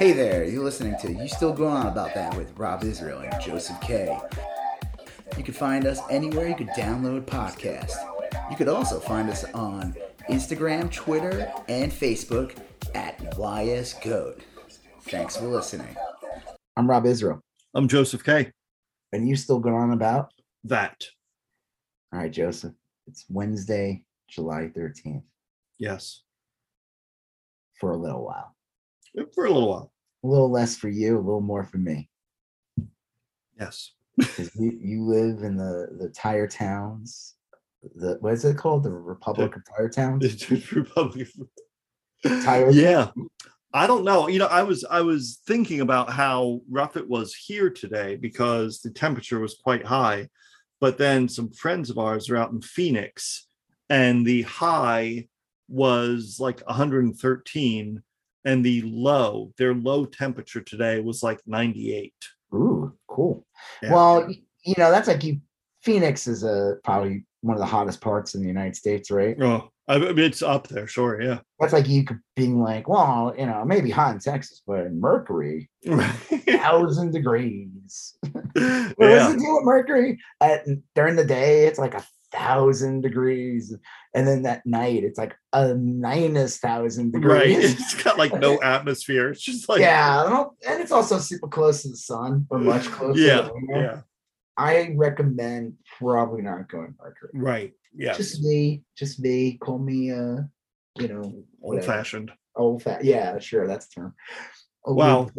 Hey there, you're listening to You Still Going On About That with Rob Israel and Joseph K. You can find us anywhere you could download podcasts. You could also find us on Instagram, Twitter, and Facebook at YSGoat. Thanks for listening. I'm Rob Israel. I'm Joseph K. And you still going on about that? All right, Joseph. It's Wednesday, July 13th. Yes. For a little while. For a little while. A little less for you, a little more for me. Yes. You, you live in the the tire towns. The what is it called? The Republic of Tire Towns. Republic. Tire. Yeah. I don't know. You know, I was I was thinking about how rough it was here today because the temperature was quite high, but then some friends of ours are out in Phoenix, and the high was like 113, and the low, their low temperature today was like 98. Ooh, cool. Yeah. Well, you know, that's like you. Phoenix is a probably one of the hottest parts in the United States, right? Oh, I mean, it's up there, sure, yeah. That's like you being like, well, you know, maybe hot in Texas, but in Mercury, thousand degrees. what yeah. does it do with Mercury? At during the day, it's like a thousand degrees, and then that night, it's like a minus thousand degrees. Right, it's got like no atmosphere. It's just like yeah, and it's also super close to the sun, or much closer. Yeah, yeah. I recommend probably not going Mercury. Right. Yeah. Just me. Just me. Call me uh, you know, old fashioned. Old fat. Yeah, sure. That's the term. Oh, wow.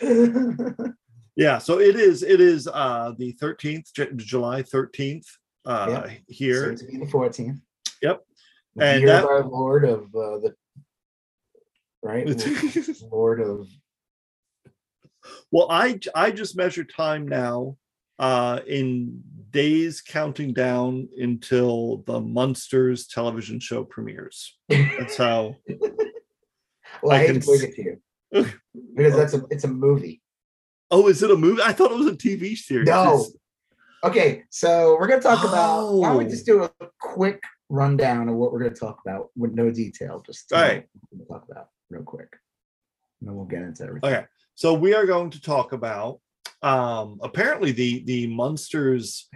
yeah. So it is. It is uh the thirteenth, J- July thirteenth. Uh, yep. here. So to be the fourteenth. Yep. The and that, our Lord of uh, the right Lord of. Well, I I just measure time now uh, in days counting down until the Munsters television show premieres. That's how. well, I, I hate can... to break it to you because that's a it's a movie. Oh, is it a movie? I thought it was a TV series. No. It's... Okay, so we're gonna talk oh. about. Why don't we just do a quick rundown of what we're gonna talk about with no detail? Just all right. Talk about real quick, and then we'll get into everything. Okay, so we are going to talk about um apparently the the Munsters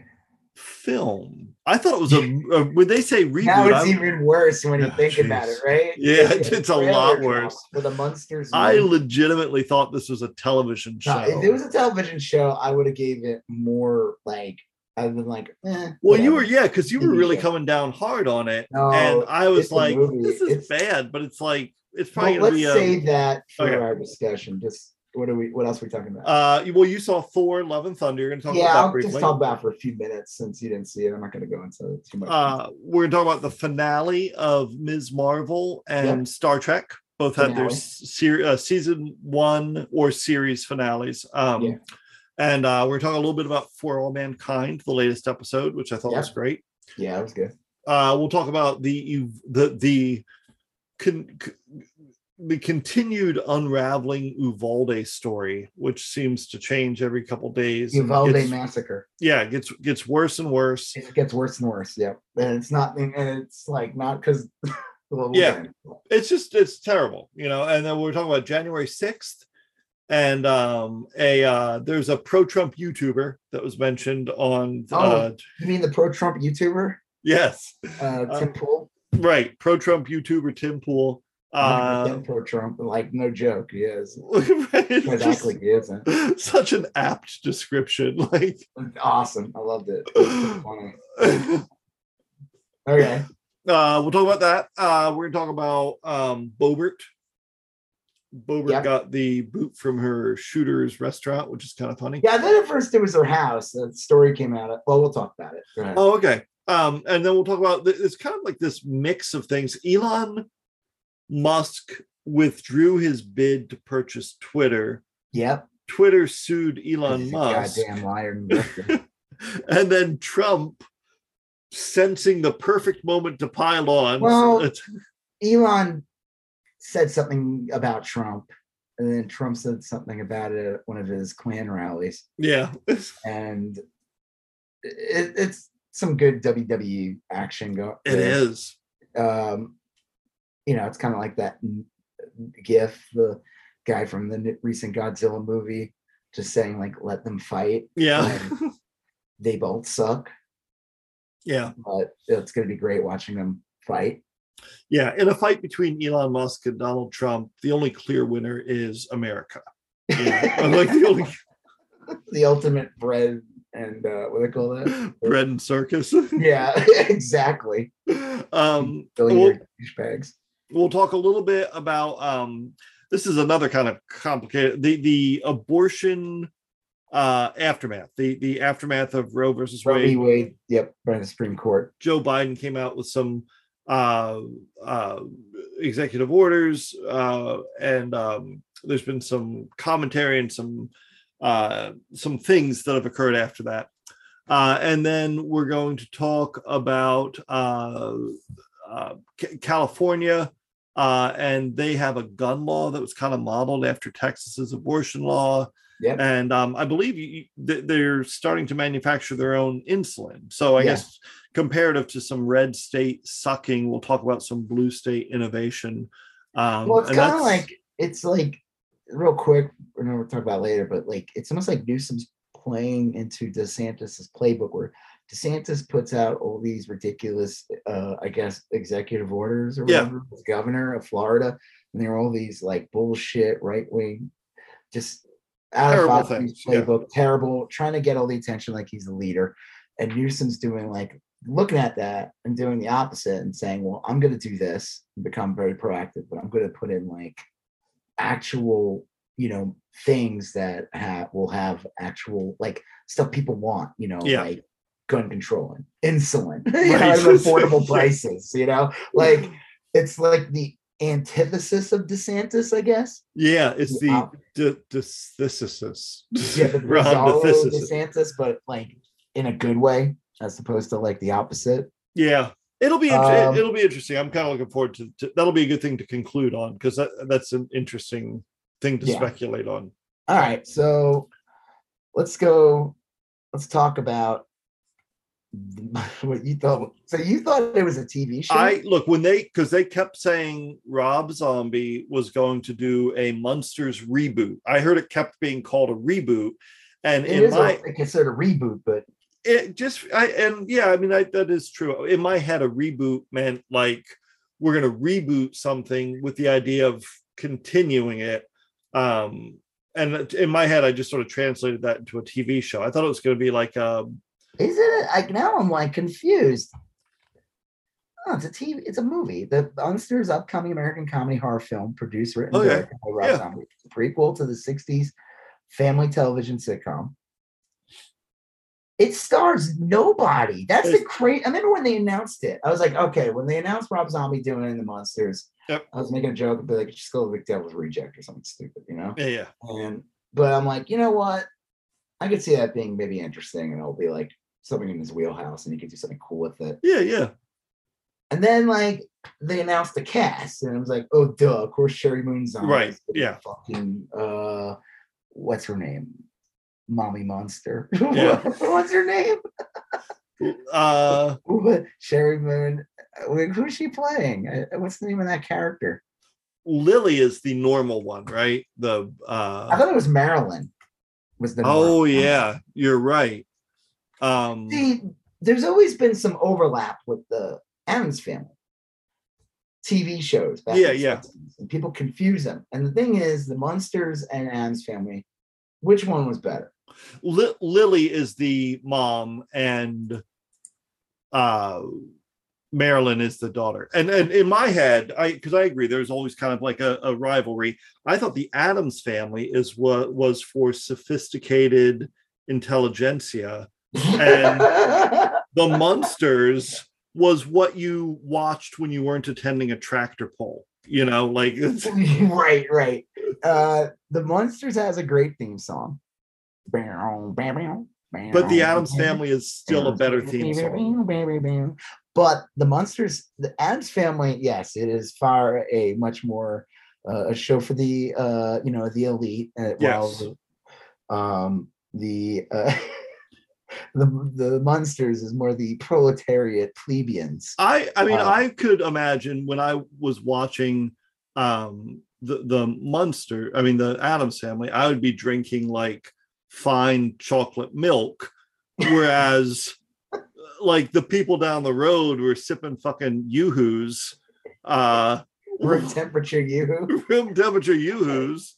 film. I thought it was a, a when they say reboot. Now it's I'm, even worse when you oh, think geez. about it, right? Yeah, it's, it's a lot worse. For the Munsters. I legitimately thought this was a television show. No, if it was a television show, I would have gave it more like I've been like, eh, well, whatever. you were yeah, because you were really coming down hard on it, no, and I was like, this is it's, bad, but it's like it's probably well, let's say that for okay. our discussion. Just what are we? What else are we talking about? Uh, well, you saw Thor: Love and Thunder. You're going to talk yeah, about that I'll briefly. just talk about for a few minutes since you didn't see it. I'm not going to go into too much. Uh, we're going to talk about the finale of Ms. Marvel and yep. Star Trek. Both finale. had their se- uh, season one or series finales. Um, yeah. And uh, we're talking a little bit about For All Mankind, the latest episode, which I thought was great. Yeah, it was good. Uh, we'll talk about the you the the con, the continued unraveling Uvalde story, which seems to change every couple days. Uvalde gets, massacre. Yeah, it gets gets worse and worse. It gets worse and worse. Yeah, and it's not, and it's like not because. yeah, it's just it's terrible, you know. And then we're talking about January sixth, and um, a uh, there's a pro-Trump YouTuber that was mentioned on. Oh, uh, you mean the pro-Trump YouTuber? Yes, uh, Tim uh, Pool. Right, pro-Trump YouTuber Tim Pool uh, for Trump, like no joke, he is. exactly, he isn't. Such an apt description. Like awesome. I loved it. it okay. Uh, we'll talk about that. Uh, we're gonna talk about um Bobert. Boebert yep. got the boot from her shooter's restaurant, which is kind of funny. Yeah, then at first it was her house. The story came out. Of, well, we'll talk about it. Oh, okay. Um, and then we'll talk about it's kind of like this mix of things. Elon Musk withdrew his bid to purchase Twitter. Yep. Twitter sued Elon Musk. Goddamn liar. and then Trump, sensing the perfect moment to pile on. Well, Elon said something about Trump, and then Trump said something about it at one of his Klan rallies. Yeah. and it, it's some good WWE action going. It is. Um, you know, it's kind of like that GIF, the guy from the recent Godzilla movie just saying like let them fight. Yeah. They both suck, yeah. but it's gonna be great watching them fight. Yeah. In a fight between Elon Musk and Donald Trump, the only clear winner is America. Yeah. I'm like the only the ultimate bread and uh what do they call that? bread and circus. Yeah, exactly. um Filling we'll, your douchebags. We'll talk a little bit about um this is another kind of complicated the the abortion uh aftermath the the aftermath of roe versus Roe wade. Wade, yep, by the Supreme Court. joe biden came out with some uh uh executive orders uh and um there's been some commentary and some uh some things that have occurred after that. Uh and then we're going to talk about uh, uh california uh and they have a gun law that was kind of modeled after texas's abortion law Yep. and um, I believe you, they're starting to manufacture their own insulin. So I Yeah. guess comparative to some red state sucking, we'll talk about some blue state innovation. Um, well, it's kind of like it's like real quick. We're gonna talk about later, but like it's almost like Newsom's playing into DeSantis's playbook, where DeSantis puts out all these ridiculous, uh, I guess, executive orders or Yeah. whatever. as governor of Florida, and there are all these like bullshit right wing, just out Terrible of Fauci's things, yeah. playbook, terrible, trying to get all the attention like he's the leader, and Newsom's doing like looking at that and doing the opposite and saying, well, I'm going to do this and become very proactive, but I'm going to put in like actual, you know, things that have will have actual like stuff people want, you know, Yeah. like gun control and insulin, you know, Right. affordable prices, you know, like it's like the antithesis of DeSantis, I guess. yeah, it's the de- desthesis. Yeah, the Ron DeSantis. But like in a good way, as opposed to like the opposite. Yeah, it'll be Um, it'll be interesting. I'm kind of looking forward to, to that'll be a good thing to conclude on because that, that's an interesting thing to Yeah. speculate on. All right, so let's go. Let's talk about what you thought. So you thought it was a TV show? I look when they because they kept saying Rob Zombie was going to do a Munsters reboot. I heard it kept being called a reboot, and it in is my a, considered a reboot, but it just I and yeah, I mean I, that is true. In my head, a reboot meant like we're going to reboot something with the idea of continuing it. Um, and in my head, I just sort of translated that into a TV show. I thought it was going to be like um, is it? Like now, I'm like confused. Oh, it's a TV. It's a movie. The Munsters upcoming American comedy horror film, produced, written, directed by Rob Yeah. Zombie. Prequel to the '60s family television sitcom. It stars nobody. That's the It's- great. I remember when they announced it. I was like, okay, when they announced Rob Zombie doing it in the Munsters, Yep. I was making a joke, but like, it's still a big devil's reject or something stupid, you know? yeah, yeah, And but I'm like, you know what? I could see that being maybe interesting, and it'll be like something in his wheelhouse, and he could do something cool with it. yeah, yeah. And then like they announced the cast, and I was like, oh duh, of course Sheri Moon's on. Right, It's gonna be yeah. Fucking uh, what's her name? Mommy Monster. Yeah. what's her name? Uh, Sheri Moon? Who's she playing? Uh, What's the name of that character? Lily is the normal one, right? The uh, I thought it was Marilyn. Was the oh yeah, you're right. Um, See, there's always been some overlap with the Addams family TV shows. back Yeah, yeah. 60s, And people confuse them. And the thing is, the Munsters and Addams family, which one was better? Li- Lily is the mom, and uh, Marilyn is the daughter. And and in my head, I because I agree, there's always kind of like a, a rivalry. I thought the Addams family is what was for sophisticated intelligentsia. And- The Munsters was what you watched when you weren't attending a tractor pull. You know, like it's, right, right. Uh, the Munsters has a great theme song. but the Addams family is still a better theme song. But the Munsters, the Addams family, yes, it is far a much more uh, a show for the uh, you know the elite. Uh, while Yes. the, um, the uh, the the Munsters is more the proletariat plebeians. I I mean Uh, I could imagine when I was watching um the the Munster, I mean the Addams family, I would be drinking like fine chocolate milk, whereas like the people down the road were sipping fucking yoo-hoos, uh, Room temperature you. room temperature yoo-hoos.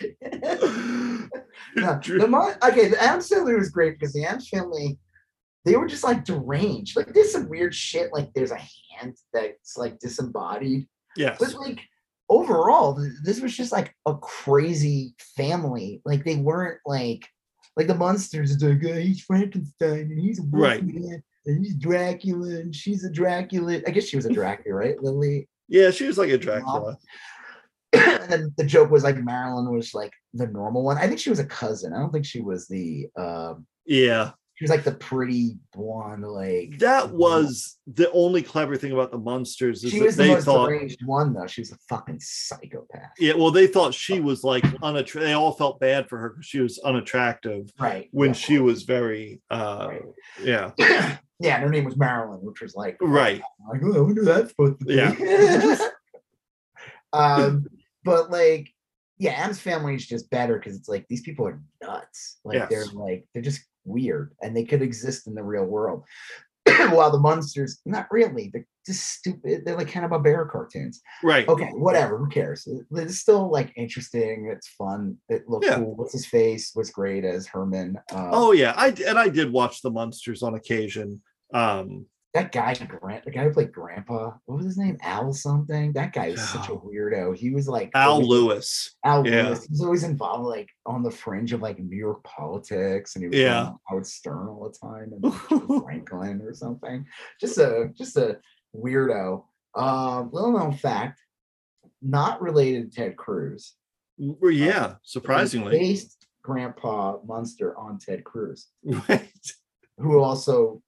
No, the Mon- okay, the Addams family was great because the Addams family, they were just like deranged. Like there's some weird shit. Like there's a hand that's like disembodied. yes. But like overall, this was just like a crazy family. Like they weren't like like the Munsters. It's like oh, he's Frankenstein and he's a Right. wolfman and he's Dracula and she's a Dracula. I guess she was a Dracula, right, Lily? Yeah, she was like a Dracula. and then the joke was like Marilyn was like the normal one. I think she was a cousin. I don't think she was the um Yeah. she was like the pretty blonde, like That was the only clever thing about the Munsters is she that was the they most thought deranged one though. She was a fucking psychopath. yeah, well, they thought she was like unattractive. They all felt bad for her because she was unattractive Right. when she was very, uh, Right. yeah, yeah, and her name was Marilyn, which was like right. Like, oh, I wonder who that's supposed to be. Yeah. um, but like, yeah, Addams family is just better because it's like these people are nuts. Like they're like they're just weird and they could exist in the real world. While the Munsters, not really, they're just stupid. They're like kind Hanna Barbera cartoons. Right. Okay, whatever. Who cares? It's still like interesting. It's fun. It looks Yeah. cool. What's his face was great as Herman. Um, Oh yeah, I and I did watch the Munsters on occasion. Um, that guy Grant, the guy who played Grandpa, what was his name? Al something. That guy was such a weirdo. He was like Al always- Lewis. Al yeah. Lewis. He was always involved like on the fringe of like New York politics, and he was Yeah. Howard Stern all the time and Franklin or something. Just a just a weirdo. Um, little known fact, not related to Ted Cruz. Well, Yeah, surprisingly. based Grandpa Munster on Ted Cruz, Right. who also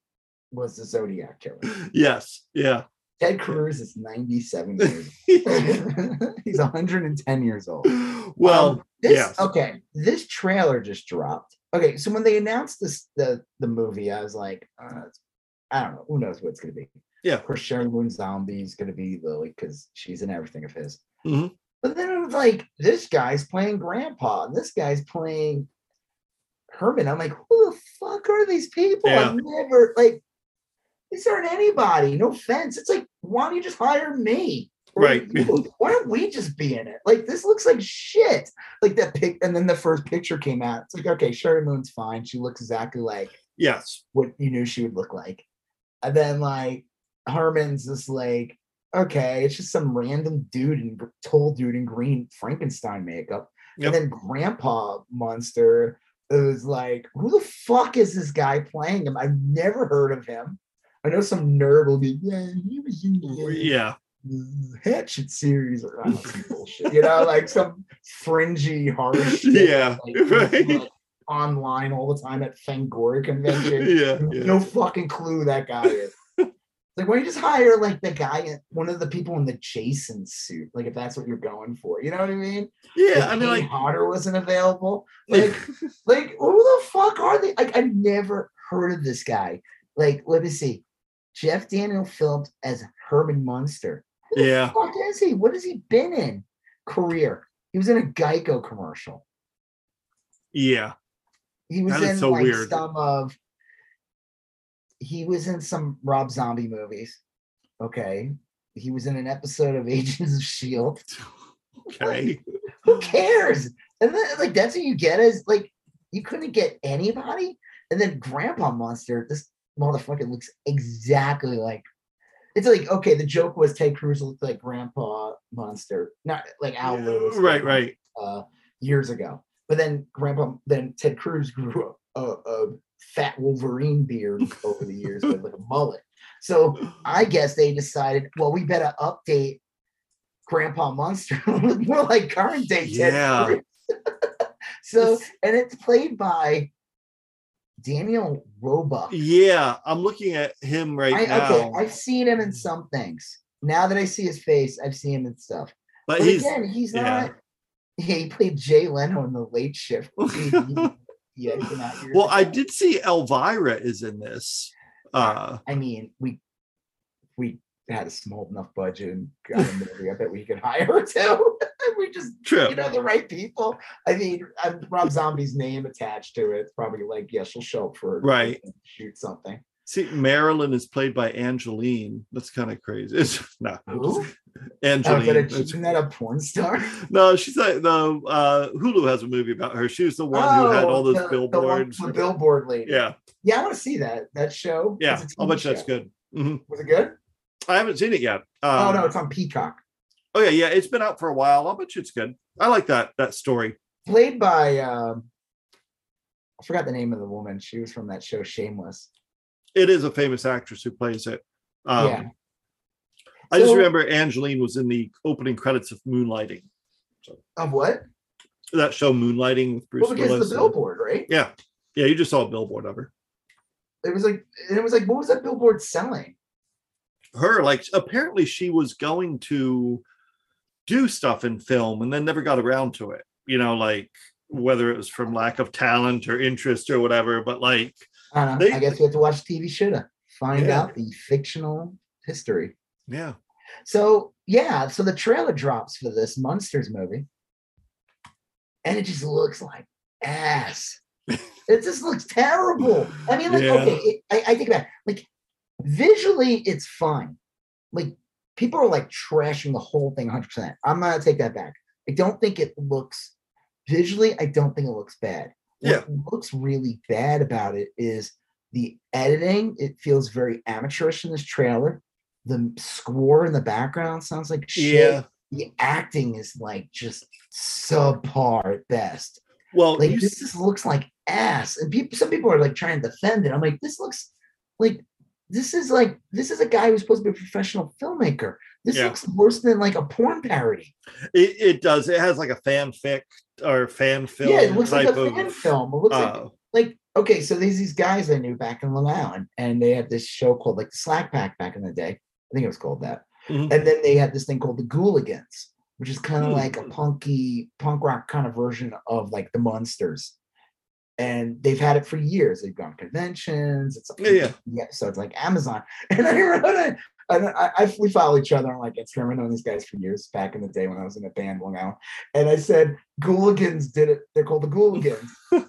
was the Zodiac killer. Yes. Yeah. Ted Cruz is 97 years old. He's 110 years old. well, Um, this, yes. okay, this trailer just dropped. Okay, so when they announced this the the movie, I was like, uh, I don't know, who knows what it's gonna be. Yeah. Of course, Sharon Moon Zombie is gonna be Lily because she's in everything of his. Mhm. But then it was like, this guy's playing Grandpa, and this guy's playing Herman. I'm like, who the fuck are these people? I've never like these aren't anybody. No offense. It's like, why don't you just hire me? Or Right. you- Why don't we just be in it? Like this looks like shit. Like that pic, and then the first picture came out. It's like, okay, Sheri Moon's fine. She looks exactly like yes. what you knew she would look like. And then like Herman's just like, okay, it's just some random dude and tall dude in green Frankenstein makeup. Yep. And then Grandpa Munster is like, who the fuck is this guy playing him? I've never heard of him. I know some nerd will be, yeah, he was in the Yeah. Hatchet series or I don't know, some bullshit, you know, like some fringy horror shit. Yeah, like, right. online all the time at Fangoria convention. Yeah. yeah. No fucking clue that guy is. like, why don't you just hire like the guy, one of the people in the Jason suit? Like, if that's what you're going for, you know what I mean? Yeah. Like, I mean, Kane like, Hodder wasn't available. Like, like who the fuck are they? Like, I've never heard of this guy. Like, let me see. Jeff Daniel Phillips as Herman Munster. Who the Yeah. fuck is he? What has he been in? Career. He was in a Geico commercial. yeah. He was That in so like weird. some of. He was in some Rob Zombie movies. Okay. He was in an episode of Agents of Shield. Okay. Who cares? And then like that's what you get is like you couldn't get anybody. And then Grandpa Munster, this motherfucker looks exactly like it's like okay, the joke was Ted Cruz looked like Grandpa Munster, not like Al Lewis, Right. Right. uh, years ago. But then Grandpa, then Ted Cruz grew a, a, a fat Wolverine beard over the years with like a mullet. So I guess they decided, well, we better update Grandpa Munster more like current day Ted Yeah. Cruz. so and it's played by Daniel Roebuck. Yeah. I'm looking at him right I, now. okay, I've seen him in some things. Now that I see his face, I've seen him in stuff. but But he's again, he's yeah. not. Yeah, he played Jay Leno in the Late Shift. yeah, came out years well, I did see Elvira is in this. Uh I mean, we we had a small enough budget and got a movie, I bet we could hire her too. We just True. you know the right people. I mean, I'm Rob Zombie's name attached to it. It's probably like, yeah, she'll show up for Right. shoot something. See, Marilyn is played by Angelyne. That's kind of crazy. It's no Who? Oh, Angelyne. is that a, It's- isn't that a porn star? no, she's like the uh, Hulu has a movie about her. She was the one who had all those Oh, the- the one- billboards. The, billboard lady. yeah, Yeah, I want to see that that show. yeah. I'll bet that's good. Mhm. Was it good? I haven't seen it yet. oh Um, no, it's on Peacock. Oh yeah, yeah. It's been out for a while. I'll bet you it's good. I like that that story. Played by um I forgot the name of the woman. She was from that show Shameless. It is a famous actress who plays it. Um, Yeah. I just remember Angelyne was in the opening credits of Moonlighting. Of what? That show Moonlighting with Bruce Well, because Willis. the billboard, right? Yeah, yeah. You just saw a billboard of her. It was like it was like what was that billboard selling? Her like apparently she was going to do stuff in film and then never got around to it. You know, like whether it was from lack of talent or interest or whatever. But like, I don't know. They- I guess we have to watch TV shoulda find Yeah. out the fictional history. yeah, So yeah, so the trailer drops for this Munsters movie, and it just looks like ass. it just looks terrible. I mean, like, Yeah. okay, it, I, I think about it, like visually, it's fine. Like people are like trashing the whole thing 100. percent I'm gonna take that back. I don't think it looks visually. I don't think it looks bad. Yeah. What looks really bad about it is the editing. It feels very amateurish in this trailer. The score in the background sounds like shit. yeah. The acting is like just subpar at best. Well, Like this s- just looks like ass. And people some people are like trying to defend it. I'm like, this looks like this is like this is a guy who's supposed to be a professional filmmaker. This Yeah. looks worse than like a porn parody. it, it does. It has like a fanfic or fan film yeah, it looks like a of. fan film. It looks like uh, like okay, so there's these guys I knew back in Long Island, and they had this show called like the Slack Pack back in the day. I think it was called that. mhm. And then they had this thing called the Gooligans, which is kind of Hmm. like a punky punk rock kind of version of like the Munsters. And they've had it for years. They've gone to conventions. It's Yeah, yeah. yeah. So it's like Amazon. And I wrote it. And I, I we follow each other on like Instagram. I've known these guys for years back in the day when I was in a band Long Island. And I said, Gooligans did it. They're called the Gooligans.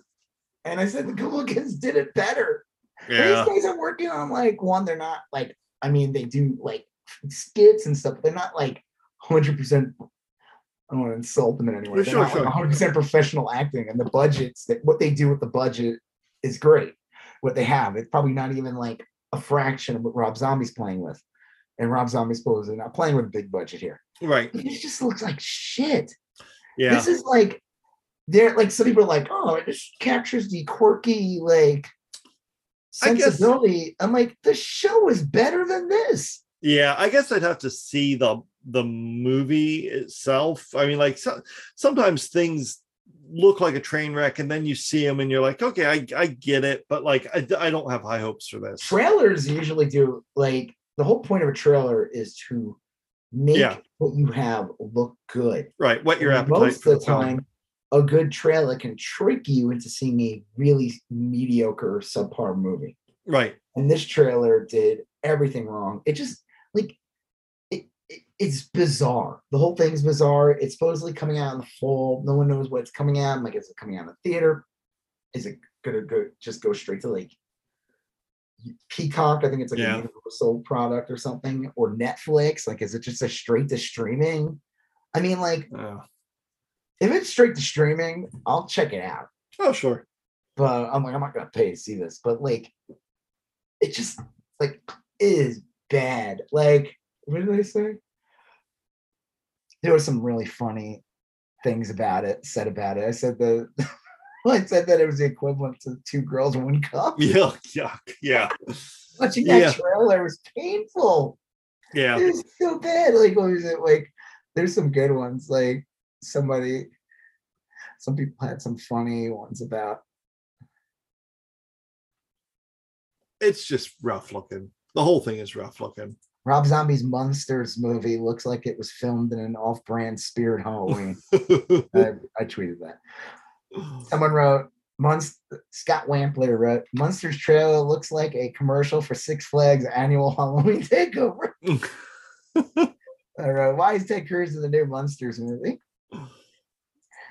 and I said the Gooligans did it better. Yeah. These guys are working on like one, they're not like, I mean, they do like skits and stuff, but they're not like 100%. I don't want to insult them in any way. Yeah, They're sure, not sure. like 100% professional acting, and the budgets that what they do with the budget is great. What they have, it's probably not even like a fraction of what Rob Zombie's playing with. And Rob Zombie's supposedly not playing with a big budget here. Right. It just looks like shit. Yeah. This is like they're like some people are like, oh, it just captures the quirky like I guess- sensibility. I'm like, the show is better than this. Yeah, I guess I'd have to see the the movie itself. I mean, like so, sometimes things look like a train wreck, and then you see them, and you're like, okay, I I get it, but like I, I don't have high hopes for this. Trailers usually do like the whole point of a trailer is to make Yeah. what you have look good. Right, what your And appetite. Most of the film. time, a good trailer can trick you into seeing a really mediocre subpar movie. Right. and this trailer did everything wrong. It just like it's bizarre. The whole thing's bizarre. It's supposedly coming out in the fall. No one knows what it's coming out. I'm like, is it coming out in the theater? Is it gonna go just go straight to like Peacock? I think it's like Yeah. a Universal product or something, or Netflix. Like, is it just a straight to streaming? I mean, like, if it's straight to streaming, I'll check it out. oh, sure. But I'm like, I'm not gonna pay to see this. But like, it just like is bad. Like, what did I say? There were some really funny things about it said about it. I said the I said that it was the equivalent to two girls, one cup. Yeah, yeah, yeah, Watching that Yeah. trailer was painful. yeah. It was so bad. Like, what was it? Like, there's some good ones. Like somebody, some people had some funny ones about It's just rough looking. The whole thing is rough looking. Rob Zombie's Munsters movie looks like it was filmed in an off-brand Spirit Halloween. I, I tweeted that. Someone wrote, Monst- Scott Wampler wrote, Munsters trailer looks like a commercial for Six Flags annual Halloween takeover. All right. Why is Ted Cruz in the new Munsters movie?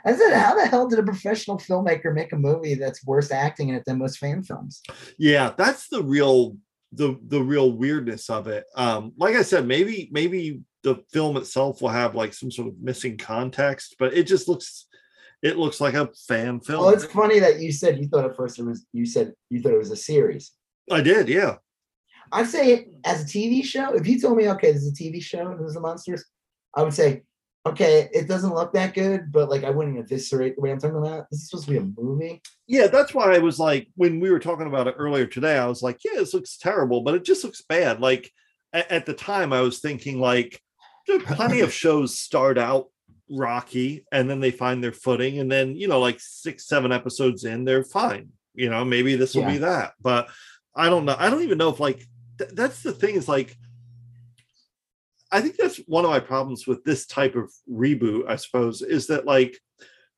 I said, how the hell did a professional filmmaker make a movie that's worse acting in it than most fan films? Yeah, that's the real the the real weirdness of it. Um, like I said, maybe maybe the film itself will have like some sort of missing context, but it just looks it looks like a fan film. Well, it's funny that you said you thought at first it was you said you thought it was a series. I did, yeah. I'd say it as a TV show, if you told me, okay, this is a TV show, this is the Munsters, I would say, okay, it doesn't look that good, but like I wouldn't eviscerate the way I'm talking about. This is supposed to be a movie. Yeah, that's why I was like, when we were talking about it earlier today, I was like, yeah, this looks terrible, but it just looks bad. Like at, at the time, I was thinking like, plenty of shows start out rocky and then they find their footing, and then you know, like six, seven episodes in, they're fine. You know, maybe this will yeah. be that, but I don't know. I don't even know if like th- that's the thing is like I think that's one of my problems with this type of reboot, I suppose, is that like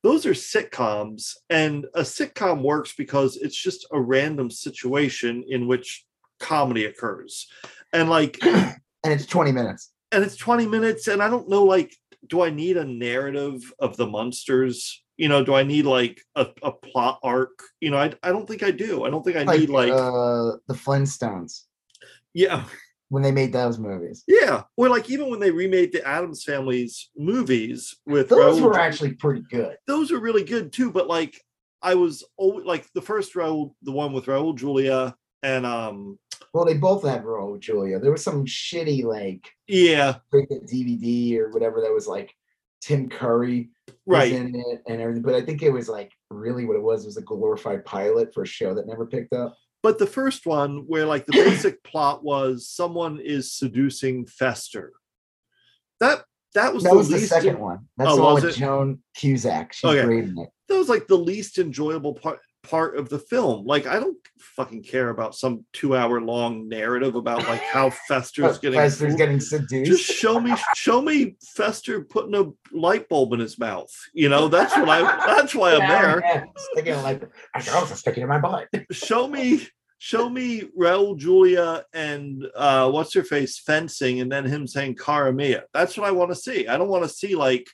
those are sitcoms and a sitcom works because it's just a random situation in which comedy occurs. And like and it's 20 minutes. And it's 20 minutes and I don't know like do I need a narrative of the Munsters? You know, do I need like a, a plot arc? You know, I, I don't think I do. I don't think I like, need like uh, the Flintstones. Yeah. When they made those movies. Yeah. Or like even when they remade the Addams Family's movies with those Raul, were actually pretty good. Those were really good too. But like I was always like the first Raul, the one with Raul Julia and um well, they both had Raul Julia. There was some shitty like yeah DVD or whatever that was like Tim Curry right in it and everything. But I think it was like really what it was was a glorified pilot for a show that never picked up. But the first one, where like the basic plot was someone is seducing Fester. That that was that the was the second one. Oh, That's oh, the one with it? Joan Cusack. She's okay. it. That was like the least enjoyable part part of the film. Like I don't fucking care about some two hour long narrative about like how Fester's getting Fester's getting seduced. Just show me show me Fester putting a light bulb in his mouth. You know, that's what I that's why I'm there. Yeah, sticking light I also stick it in my butt. show me show me Raul Julia and uh what's her face fencing and then him saying Cara Mia. That's what I want to see. I don't want to see like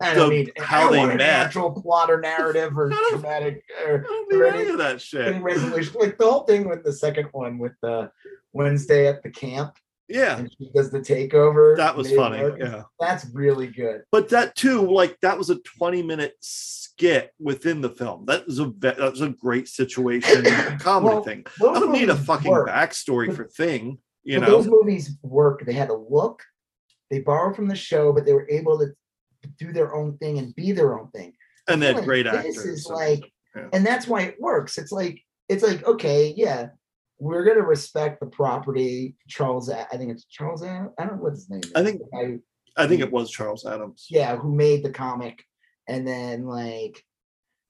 I don't the, need how they met. Natural plot or narrative or dramatic or, or any, of that shit. resolution. Like the whole thing with the second one with the Wednesday at the camp. Yeah. And she does the takeover. That was funny. Yeah. That's really good. But that too, like that was a 20 minute skit within the film. That was a that was a great situation comedy well, thing. I don't need a fucking work. backstory but, for thing. You know, those movies work. They had a look. They borrowed from the show, but they were able to do their own thing and be their own thing. And then like great actors. This is like, yeah. and that's why it works. It's like, it's like, okay, yeah, we're gonna respect the property. Charles, I think it's Charles. I don't know what his name. Is. I think I, I think it was Charles Addams. Yeah, who made the comic, and then like,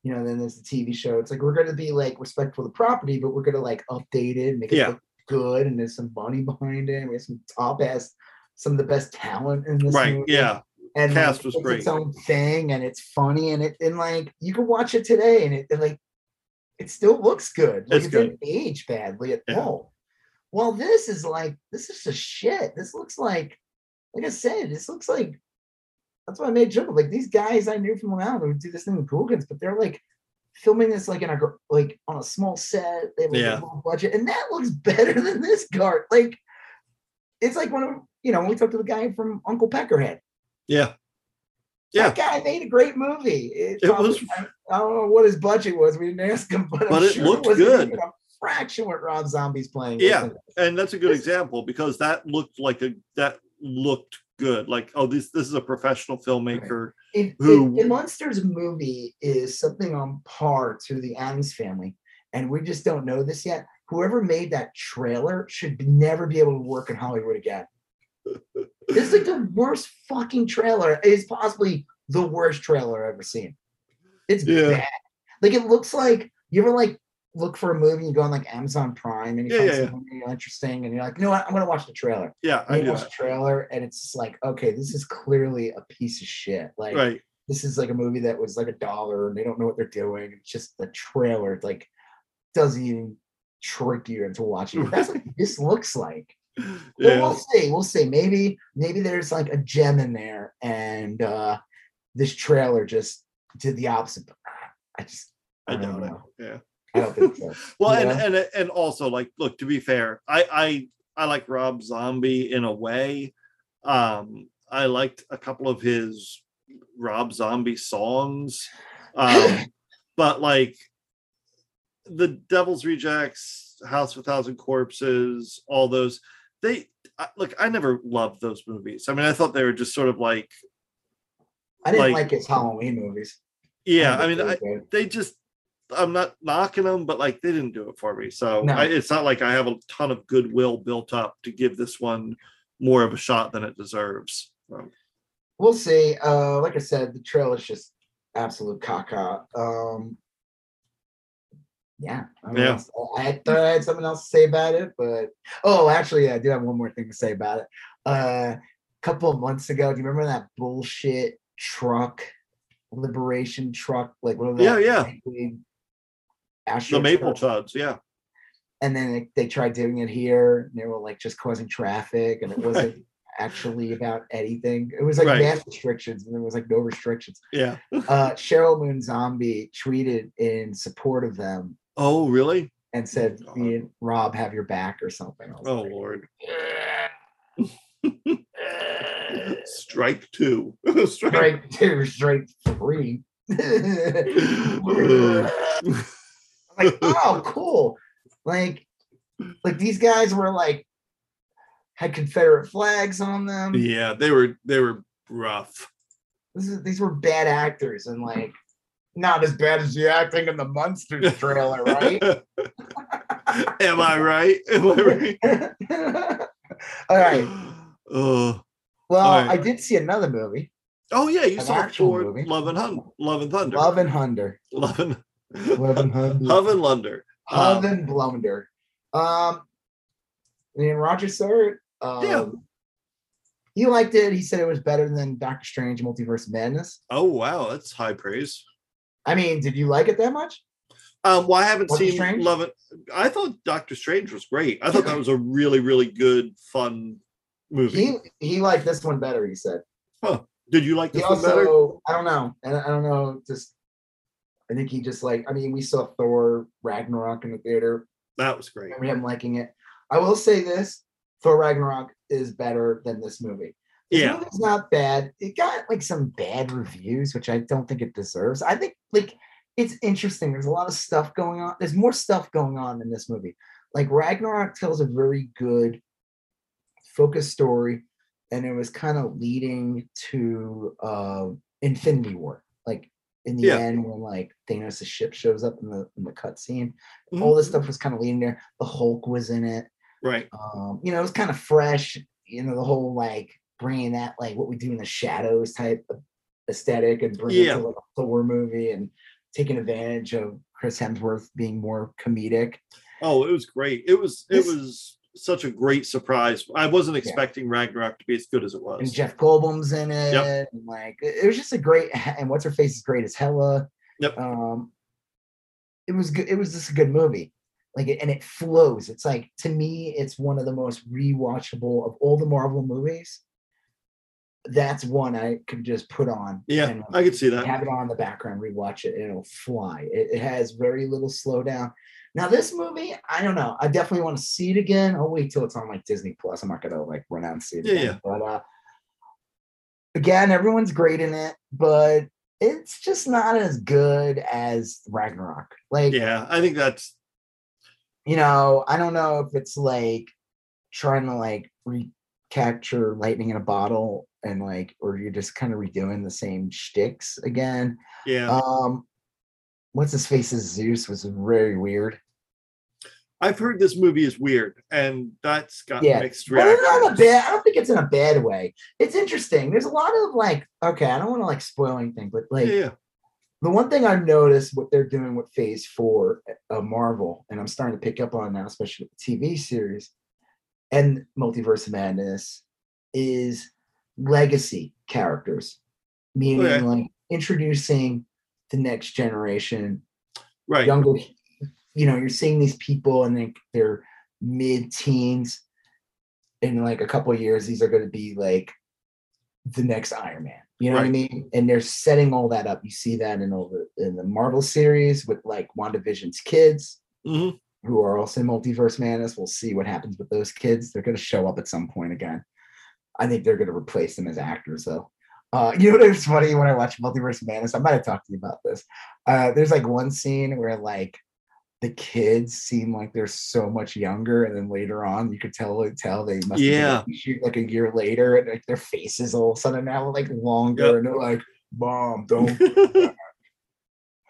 you know, then there's the TV show. It's like we're gonna be like respectful of the property, but we're gonna like update it, make it yeah. look good, and there's some money behind it. We have some top ass, some of the best talent in this. Right. Movie. Yeah and cast like, was great. Its own thing, and it's funny, and it and like you can watch it today, and it and like it still looks good. Like, it's it didn't age badly at yeah. all. Well, this is like this is just shit. This looks like, like I said, this looks like that's why I made joke. Like these guys I knew from Long Island would do this thing with Gooligans, but they're like filming this like in a like on a small set. They have like yeah. a budget, and that looks better than this cart. Like it's like when you know when we talked to the guy from Uncle Peckerhead. Yeah. Yeah. That guy made a great movie. It, it probably, was. I, don't know what his budget was. We didn't ask him, but, but it sure looked it good. a fraction what Rob Zombie's playing. Yeah, and that's a good example because that looked like a that looked good. Like, oh, this this is a professional filmmaker right. who. If, Munsters movie is something on par to the Addams family, and we just don't know this yet. Whoever made that trailer should never be able to work in Hollywood again. This is like the worst fucking trailer. It's possibly the worst trailer I've ever seen. It's yeah. bad. Like it looks like you ever like look for a movie, and you go on like Amazon Prime and you yeah, find yeah, something yeah. interesting, and you're like, you know what, I'm gonna watch the trailer. Yeah, and I watch the trailer, and it's just like, okay, this is clearly a piece of shit. Like, right. this is like a movie that was like a dollar, and they don't know what they're doing. It's just the trailer, like, doesn't even trick you into watching. That's what this looks like. Well, Yeah. we'll see. We'll see. Maybe maybe there's like a gem in there, and uh this trailer just did the opposite. I just I I don't doubt it. know. Yeah. I don't think so. Well, and and and also like, look, to be fair, I I I like Rob Zombie in a way. Um, I liked a couple of his Rob Zombie songs, um, but like the Devil's Rejects, House of a Thousand Corpses, all those. They I, look. I never loved those movies. I mean, I thought they were just sort of like, I didn't like- like his Halloween movies. yeah. I mean, I, they they just I'm not knocking them, but like they didn't do it for me. So No. I, it's not like I have a ton of goodwill built up to give this one more of a shot than it deserves. So, we'll see. Uh, like I said, the trailer's just absolute caca. Um, yeah, I, Yeah. I thought I had something else to say about it, but oh, actually, I do have one more thing to say about it. Uh, a couple of months ago, do you remember that bullshit truck, liberation truck, like what was Yeah, yeah. The Maple? Chuds, yeah. and then they, they tried doing it here and they were like just causing traffic and it wasn't actually about anything it was like Right. mass restrictions and there was like no restrictions Yeah. uh cheryl moon zombie tweeted in support of them Oh, really? and said oh, God. me and rob have your back or something Oh like, Lord. Strike two. Strike. strike two strike three like oh cool like like these guys were like had confederate flags on them Yeah, they were they were rough. this is, these were bad actors and like not as bad as the acting in the Munsters trailer right Am I right? Am I right? all right Oh. well All right. i did see another movie Oh yeah, you An saw actual Thor, movie. Love and Hun- Love and Thunder. love and hunder Love and love and hunder Love and Lunder. Love Um, and blunder um and roger saw um Yeah. he liked it he said it was better than doctor strange multiverse madness oh wow, that's high praise. I mean, did you like it that much? Um, well, I haven't Doctor seen Strange? Love It. I thought Doctor Strange was great. I thought that was a really, really good, fun movie. He he liked this one better. He said. Huh. Did you like He this one better? I don't know, and I don't know, just I think he just like. I mean, we saw Thor Ragnarok in the theater. That was great. I remember him liking it. I will say this: Thor Ragnarok is better than this movie. This Yeah. movie's not bad. It got like some bad reviews, which I don't think it deserves. I think like it's interesting. There's a lot of stuff going on. There's more stuff going on in this movie. Like Ragnarok tells a very good focused story, and it was kind of leading to uh Infinity War. Like in the Yeah. end, when like Thanos' ship shows up in the in the cutscene, Mhm. all this stuff was kind of leading there. The Hulk was in it Right. um you know it was kind of fresh you know the whole like bringing that like what we do in the shadows type aesthetic and bringing it to like a thor movie and taking advantage of chris hemsworth being more comedic. Oh, it was great. It was it This- was such a great surprise. I wasn't expecting Ragnarok to be as good as it was. and jeff goldblum's in it. And like it it was just a great and what's her face is great as Hela Yep. um it was good it was just a good movie. Like it, and it flows. It's like to me it's one of the most rewatchable of all the marvel movies that's one i could just put on Yeah, and, I could see that. have it on in the background rewatch it and it'll fly it, it has very little slowdown now this movie i don't know i definitely want to see it again i'll wait till it's on like disney plus i'm not gonna like run out and see it Yeah, again. yeah. but uh again everyone's great in it but it's just not as good as ragnarok like Yeah, I think that's you know i don't know if it's like trying to like recapture lightning in a bottle and like or you're just kind of redoing the same shticks again yeah. um, what's his face as Zeus was very weird. I've heard this movie is weird, and that's got Yeah. mixed it's not a bad. I don't think it's in a bad way. It's interesting. There's a lot of like, okay, I don't want to like spoil anything, but like yeah, the one thing I've noticed what they're doing with Phase Four of Marvel, and I'm starting to pick up on now, especially with the TV series and Multiverse of Madness, is legacy characters, meaning Okay. like introducing the next generation right. younger you know you're seeing these people and they, they're mid-teens in like a couple of years, these are going to be like the next Iron Man. You know what I mean? And they're setting all that up. You see that in all the in the Marvel series with like WandaVision's kids, Mhm. who are also Multiverse Madness. We'll see what happens with those kids. They're going to show up at some point again. I think they're going to replace them as actors, though. Uh, you know what's funny when I watch Multiverse Madness? I might have talked to you about this. Uh, there's like one scene where like the kids seem like they're so much younger, and then later on you could tell tell they must Yeah. have been shoot like a year later, and like their faces all of a sudden now like longer, Yep. and they're like, "Mom, don't."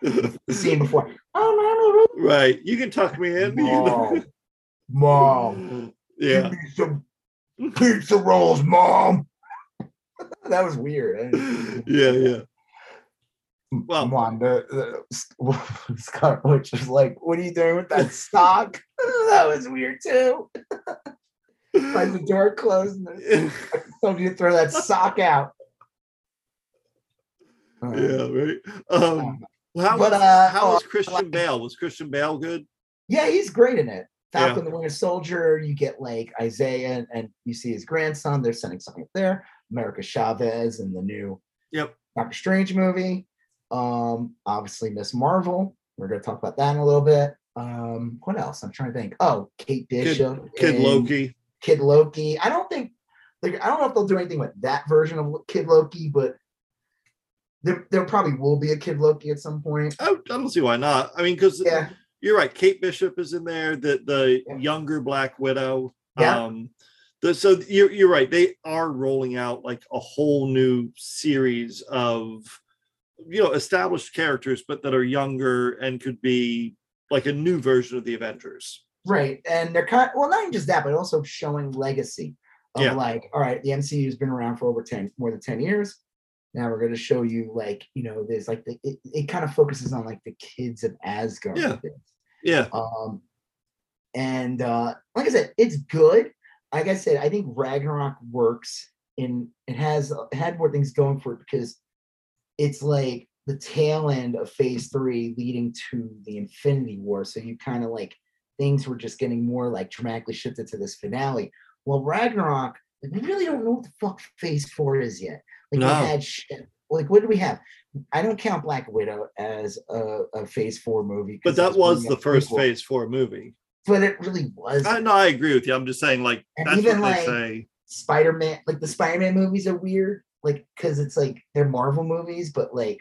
the scene before, "Oh, mommy, right. You can tuck me in. Mom, mom, yeah. give me some pizza rolls, mom. that was weird. Yeah. Yeah. Well- Wanda, the, Scarlet Witch was like, "What are you doing with that sock?" that was weird too. Like the door closed, and told you to throw that sock out. Uh, yeah. Right. Um, how, But, was, uh, how was oh, Christian like- Bale? Was Christian Bale good? Yeah, he's great in it. Yeah. Falcon the Winter Soldier, you get like Isaiah and, and you see his grandson. They're sending something up there. America Chavez and the new Yep. Doctor Strange movie. Um, obviously Miss Marvel. We're gonna talk about that in a little bit. Um, what else? I'm trying to think. Oh, Kate Bishop, Kid in Loki. Kid Loki. I don't think like I don't know if they'll do anything with that version of Kid Loki, but there, there probably will be a Kid Loki at some point. I, I don't see why not. I mean, because Yeah, you're right. Kate Bishop is in there. The the Yeah. younger Black Widow. Yeah. Um, the, so you're you're right. They are rolling out like a whole new series of you know established characters, but that are younger and could be like a new version of the Avengers. Right. And they're kind well, not even just that, but also showing legacy of Yeah. like, all right, the MCU has been around for over 10, more than 10 years. Now we're going to show you like, you know, there's like the it, it kind of focuses on like the kids of Asgard. Yeah. Yeah. Um and uh like I said, it's good. Like I said, I think Ragnarok works in it has it had more things going for it because it's like the tail end of phase three leading to the Infinity War. So you kind of like things were just getting more like dramatically shifted to this finale. Well, Ragnarok, we really don't know what the fuck phase four is yet. Like No. we had shit. Like what do we have? I don't count Black Widow as a, a phase four movie. but that was the first prequel, Phase Four movie. But it really was. I no, I agree with you. I'm just saying, like And that's even, what they like, say. Spider-Man, like the Spider-Man movies are weird, like because it's like they're Marvel movies, but like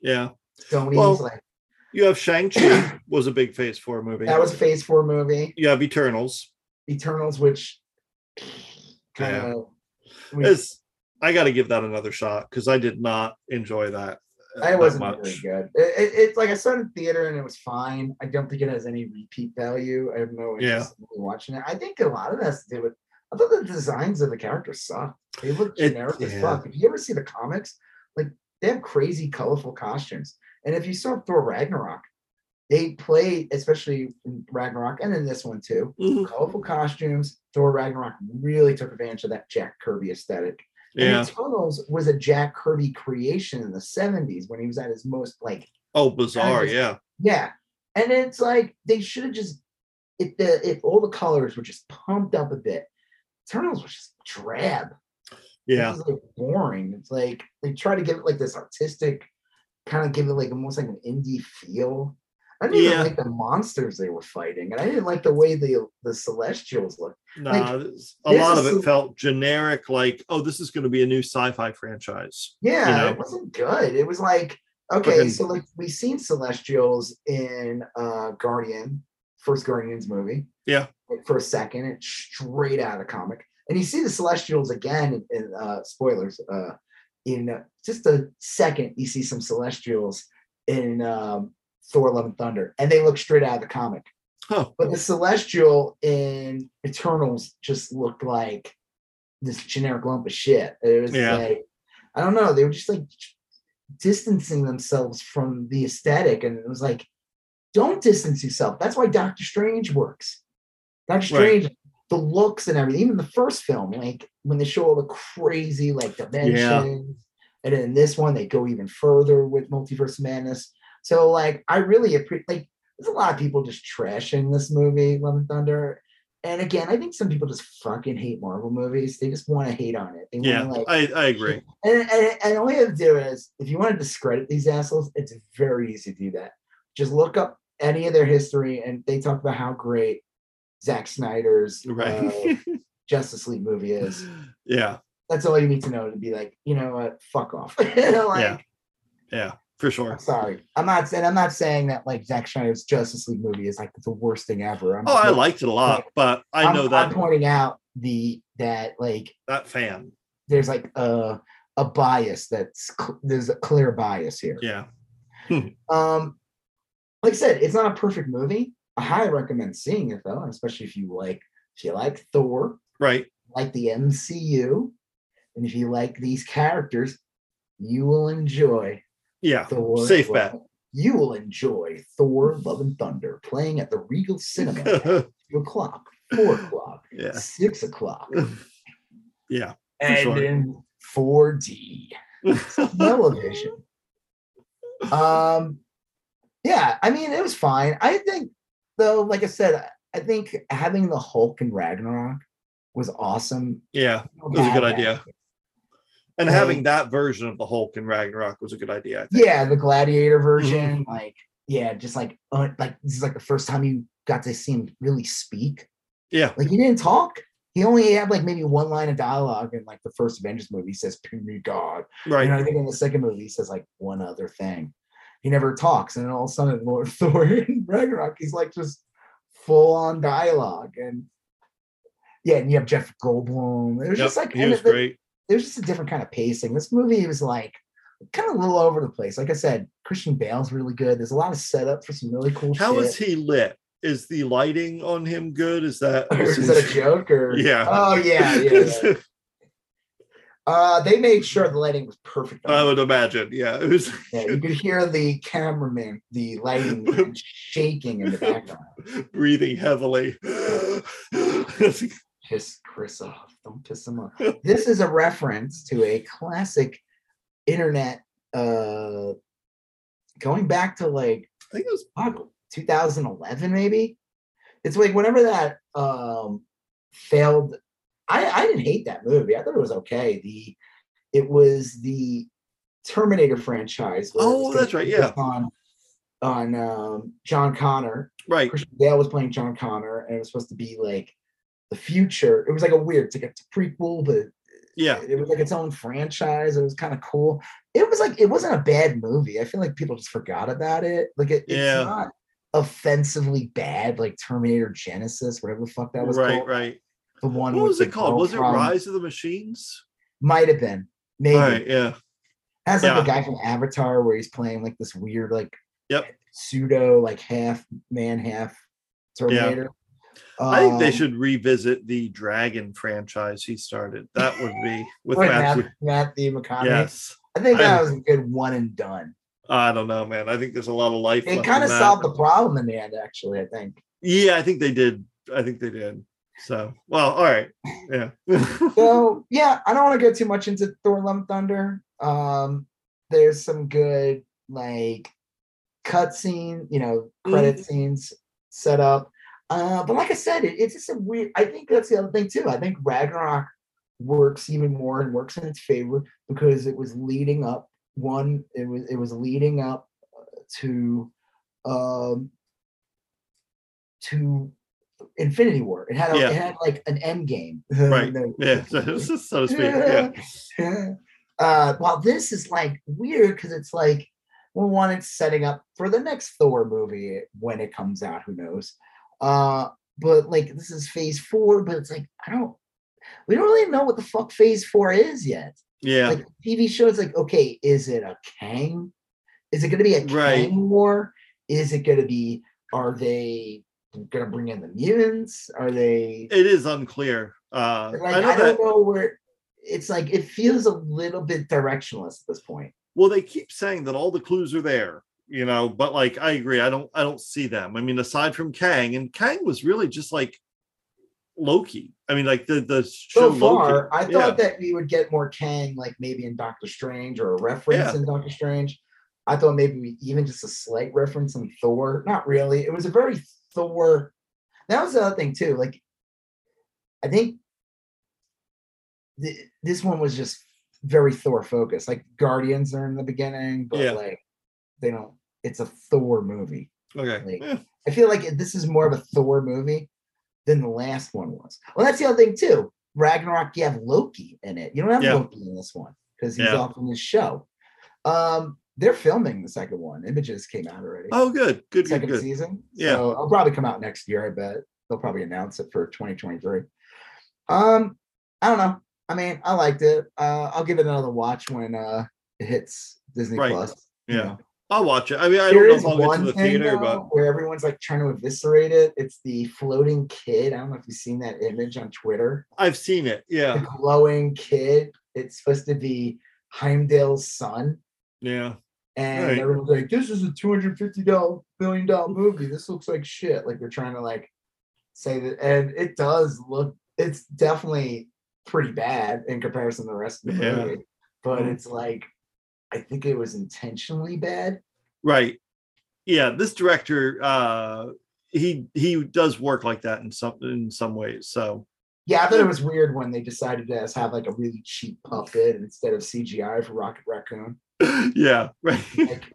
Yeah. Sony's Well, like You have Shang Chi was a big Phase Four movie. that was a phase four movie. you have Eternals. Eternals, which kind Yeah. of It's, I got to give that another shot because I did not enjoy that. uh, I wasn't much. very good. It, it- it's like I saw it in theater and it was fine. I don't think it has any repeat value. I have no Yeah. interest in watching it. I think a lot of that has to do with. I thought the designs of the characters suck. They look It- generic as yeah. fuck. If you ever see the comics, like they have crazy, colorful costumes. And if you saw Thor Ragnarok, they play, especially in Ragnarok and in this one too, Mhm. colorful costumes. Thor Ragnarok really took advantage of that Jack Kirby aesthetic. Yeah. And Eternals was a Jack Kirby creation in the 70s when he was at his most like Oh, bizarre. Yeah. yeah. And it's like they should have just if the if all the colors were just pumped up a bit, Eternals was just drab. Yeah. It was like boring. It's like they try to give it like this artistic, kind of give it like almost like an indie feel. I didn't Yeah. even like the monsters they were fighting, and I didn't like the way the the Celestials looked. Nah, Like, a lot of it so- felt generic, like, oh, this is going to be a new sci-fi franchise. Yeah, know? it wasn't good. It was like, okay, Fucking- so like we've seen Celestials in uh Guardian, first Guardians movie. Yeah. Like, for a second, it's straight out of the comic. And you see the Celestials again in, in uh spoilers, uh in just a second, you see some Celestials in um Thor Love and Thunder, and they look straight out of the comic. Huh. But the Celestial in Eternals just looked like this generic lump of shit. It was Yeah. like, I don't know, they were just like distancing themselves from the aesthetic. And it was like, don't distance yourself. That's why Doctor Strange works. Doctor Right. Strange, the looks and everything, even the first film, like when they show all the crazy like dimensions. And then in this one, they go even further with Multiverse Madness. So like I really appreciate like there's a lot of people just trashing this movie, Love and Thunder. and again, I think some people just fucking hate Marvel movies. They just want to hate on it. They Yeah, like I, I agree. and, and, and all you have to do is, if you want to discredit these assholes, it's very easy to do that. Just look up any of their history, and they talk about how great Zack Snyder's Right. uh, Justice League movie is. yeah, That's all you need to know to be like, you know what, fuck off. Like, Yeah. yeah, for sure. I'm sorry. I'm not saying I'm not saying that like Zack Snyder's Justice League movie is like the worst thing ever. I'm Oh, I liked it a lot, but I I'm- know I'm that pointing out the that like that fan. there's like a a bias that's there's a clear bias here. Yeah, Um, like I said, it's not a perfect movie. I highly recommend seeing it though, especially if you like if you like Thor, right. like the MCU, and if you like these characters, you will enjoy Yeah, Thor. safe bet. You will enjoy Thor: Love and Thunder playing at the Regal Cinema at two o'clock, four o'clock, yeah, six o'clock, yeah. and sure. in 4D television. Um, yeah, I mean, it was fine. I think, though, like I said, I think having the Hulk and Ragnarok was awesome. Yeah, it was a good idea. And having that version of the Hulk in Ragnarok was a good idea. I think. Yeah, the Gladiator version, like, yeah, just like, uh, like this is like the first time you got to see him really speak. Yeah, Like, he didn't talk. He only had like maybe one line of dialogue in like the first Avengers movie. He says, "Puny god." right. And I think in the second movie, he says like one other thing. He never talks, and then all of a sudden, Lord Thor in Ragnarok, he's like just full on dialogue, and yeah, and you have Jeff Goldblum. It was Yep, just like he was it- great. Was just a different kind of pacing. This movie was like kind of a little over the place. Like I said, Christian Bale's really good. There's a lot of setup for some really cool How shit. is he lit? Is the lighting on him good? Is that is that a joke? Or Yeah. Oh yeah, yeah. yeah. Uh, they made sure the lighting was perfect. I would imagine. Yeah, it was Yeah, you could hear the cameraman, the lighting man shaking in the background. breathing heavily. Piss Chris off. Don't piss him off. This is a reference to a classic internet uh going back to like I think it was fuck, 2011 maybe. It's like whenever that um failed I I didn't hate that movie. I thought it was okay. The it was the Terminator franchise. Oh, that's right, yeah. On on um, John Connor. right. Christian Bale was playing John Connor, and it was supposed to be like the future. It was like a weird, it's like a prequel, but Yeah. it was like its own franchise. It was kind of cool. It was like it wasn't a bad movie. I feel like people just forgot about it. Like it, Yeah. it's not offensively bad, like Terminator Genisys, whatever the fuck that was Right, called. right. The one What was it called? Was it Rise of the Machines? Might have been. Maybe. Right, yeah. Has like Yeah. the guy from Avatar where he's playing like this weird, like Yep. pseudo, like half man, half Terminator. I think they Um, should revisit the Dragon franchise he started. That would be with Matthew. Matthew, McConaughey. Yes. I think that I'm- was a good one and done. I don't know, man. I think there's a lot of life. It kind in of solved the problem in the end, actually. I think. Yeah, I think they did. I think they did. So, well, all right. Yeah. So yeah, I don't want to go too much into Thor: Love Thunder. Um, there's some good like cutscene, you know, credit scenes set up. Uh, but like I said, it, it's just a weird. I think that's the other thing too. I think Ragnarok works even more and works in its favor because it was leading up. One, it was it was leading up uh, to um to Infinity War. It had a, Yeah. it had like an end game. right. No, Yeah. So, so to speak. Yeah. uh, while this is like weird because it's like, well, one, it's setting up for the next Thor movie when it comes out. Who knows? Uh, but like this is Phase Four, but it's like I don't. We don't really know what the fuck Phase Four is yet. Yeah. Like TV shows, like okay, is it a Kang? Is it going to be a Right. Kang war? Is it going to be? Are they going to bring in the mutants? Are they? it is unclear. Uh, Like I I, know that. don't know where. It's like it feels a little bit directionless at this point. Well, they keep saying that all the clues are there, you know, but like I agree, I don't I don't see them. I mean, aside from Kang, and Kang was really just like Loki. I mean, like the the show so far, Loki. I thought that we would get more Kang, like maybe in Doctor Strange or a reference Yeah. in Doctor Strange. I thought maybe we, even just a slight reference in Thor. Not really. It was a very Thor. That was the other thing too. Like I think th- this one was just very Thor focused. Like Guardians are in the beginning, but Yeah. like they don't. It's a Thor movie. Okay. Like, Eh, I feel like this is more of a Thor movie than the last one was. Well, that's the other thing too. Ragnarok, you have Loki in it. You don't have Yeah. Loki in this one because he's Yeah. off in this show. Um, they're filming the second one. Images came out already. Oh, good. Good. Good. second Good. season. Yeah. So it'll probably come out next year, I bet. They'll probably announce it for 2023. Um, I don't know. I mean, I liked it. Uh, I'll give it another watch when uh it hits Disney Right. Plus. you Yeah. know. I'll watch it. I mean, I There don't know if I'll get to the theater, but where everyone's like trying to eviscerate it. It's the floating kid. I don't know if you've seen that image on Twitter. I've seen it. The Yeah. glowing kid. It's supposed to be Heimdall's son. Yeah. And Right. everyone's like, this is a $250 billion movie. This looks like shit. Like they're trying to like say that. And it does look, it's definitely pretty bad in comparison to the rest of the Yeah. movie. But Mhm. it's like, I think it was intentionally bad. Right. Yeah. This director, uh, he he does work like that in some in some ways. So Yeah, I thought it was weird when they decided to have like a really cheap puppet instead of CGI for Rocket Raccoon. yeah. Right. Like,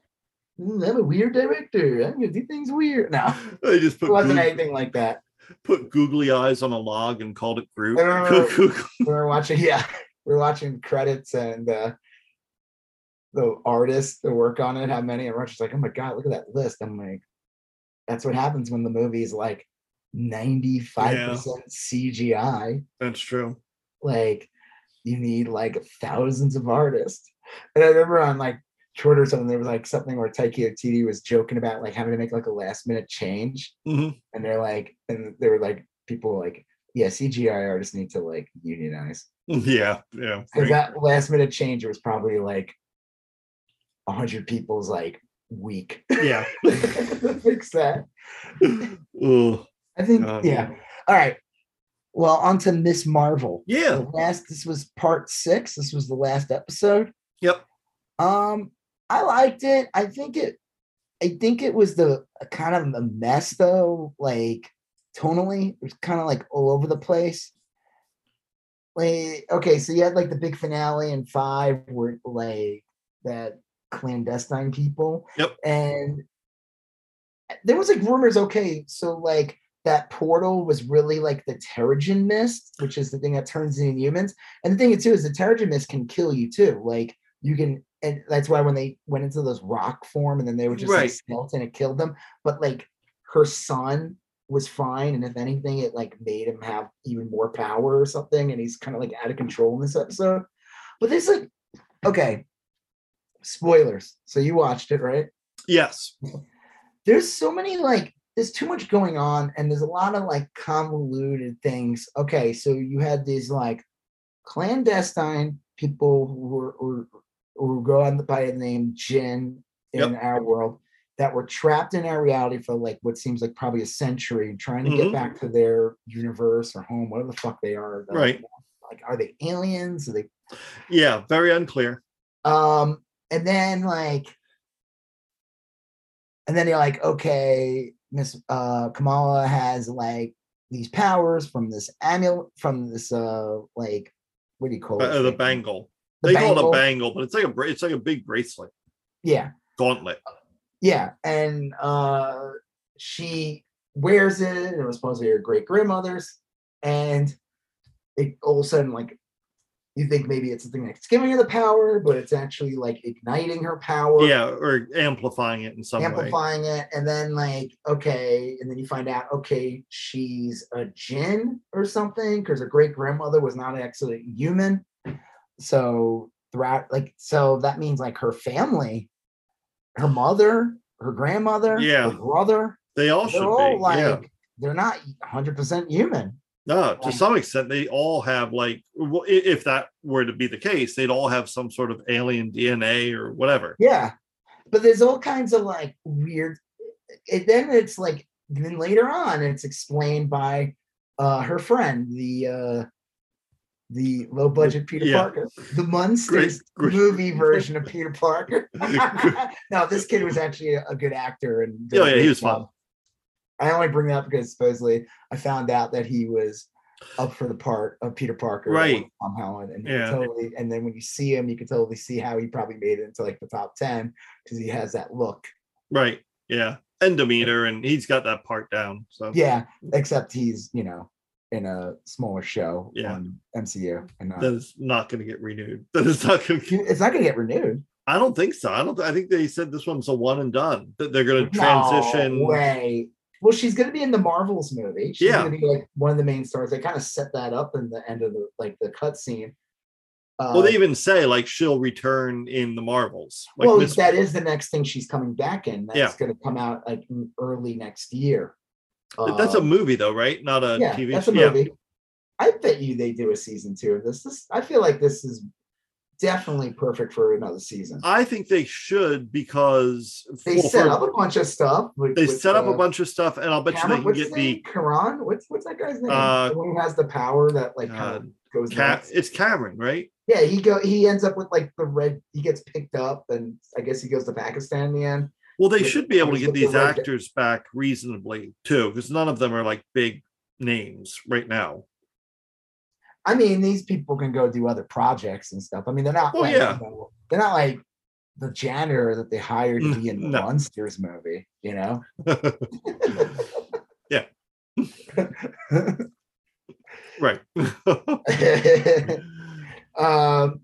"Mm, I'm a weird director. I'm gonna do things weird. No, they just put it wasn't anything like that. put googly eyes on a log and called it Groot. I remember- Goog- we were watching yeah we were watching credits and uh the artists that work on it how many and Rush like oh my god look at that list i'm like that's what happens when the movie's like 95% cgi That's true. like you need like thousands of artists and i remember on like Twitter or something there was like something where Taika Waititi was joking about like having to make like a last minute change Mhm. and they're like and they were like people were like yeah cgi artists need to like unionize Yeah. Yeah. because that last minute change was probably like a hundred people's like week. Yeah. Fix that. Ugh. I think Um, yeah. All right. Well, on to Miss Marvel. Yeah. The last this was part six. This was the last episode. Yep. Um, I liked it. I think it I think it was the kind of a mess though, like tonally. It was kind of like all over the place. Like, okay, so you had like the big finale in five where like that clandestine people. Yep. And there was like rumors, okay, so like that portal was really like the Terrigen mist, which is the thing that turns into humans. And the thing too is the Terrigen mist can kill you too. Like you can, and that's why when they went into those rock form and then they were just like Right. and it killed them. But like her son was fine, and if anything, it like made him have even more power or something. And he's kind of like out of control in this episode. But there's like, okay, spoilers. So you watched it, right? Yes. there's so many like there's too much going on and there's a lot of like convoluted things okay so you had these like clandestine people who were who, who go on the, by the name jin in our world that were trapped in our reality for like what seems like probably a century trying to Mhm. get back to their universe or home whatever the fuck They're, Right. like are they aliens are they Yeah. Very unclear. um, and then like, and then you're like, okay, Miss uh Kamala has like these powers from this amulet, from this uh like, what do you call it? Uh, the bangle. The they call it a bangle, but it's like a bra- it's like a big bracelet, Yeah, gauntlet. yeah, and uh she wears it, and it was supposed to be her great grandmother's, and it all of a sudden like. You think maybe it's something that's giving her the power, but it's actually like igniting her power. Yeah, or amplifying it in some way. amplifying it and then like okay and then you find out okay she's a jinn or something because her great grandmother was not actually human so throughout like so that means like her family her mother her grandmother Yeah. her brother They all they're should all be. like yeah. they're not 100% human No, to some extent, they all have like, well, if that were to be the case, they'd all have some sort of alien DNA or whatever. Yeah, but there's all kinds of like weird. Then it's like then later on it's explained by uh her friend, the uh the low budget Peter Yeah. Parker, the Munsters movie version of Peter Parker. no, this kid was actually a, a good actor and Oh, yeah, he was fun. I only bring that up because supposedly I found out that he was up for the part of Peter Parker, Right. Tom Holland, and Yeah. totally, and then when you see him, you can totally see how he probably made it into like the top ten because he has that look. Right. Yeah. And Demeter, and he's got that part down. So Yeah, except he's you know in a smaller show Yeah. on MCU, and not, that is not going to get renewed. That is not going to. it's not gonna get renewed. I don't think so. I don't. I think they said this one's a one and done. That they're going to transition. No way. Well, she's gonna be in the Marvels movie. She's Yeah. gonna be like one of the main stars. They kind of set that up in the end of the like the cutscene. Uh, well, they even say like she'll return in the Marvels. Like well, Miss- that is the next thing she's coming back in. That's Yeah. going to come out like in early next year. that's a Um, movie though, right? Not a yeah, TV. that's a movie. I bet you they do a season two of this. This I feel like this is definitely perfect for another season. I think they should because They well, set for- up a bunch of stuff. With, they with, set up a uh, bunch of stuff, and I'll bet you Cameron- they can get the? Karan. What's what's that guy's name? Uh, the one who has the power that like kind of goes Ca- it's Cameron, right? Yeah, he go he ends up with like the red. He gets picked up, and I guess he goes to Pakistan in the end. Well, they should be able to get the these red- actors back reasonably too, because none of them are like big names right now. I mean, these people can go do other projects and stuff. I mean, they're not Well, like yeah. you know, they're not like the janitor that they hired to be in the No. Munsters movie, you know. Yeah. right. um,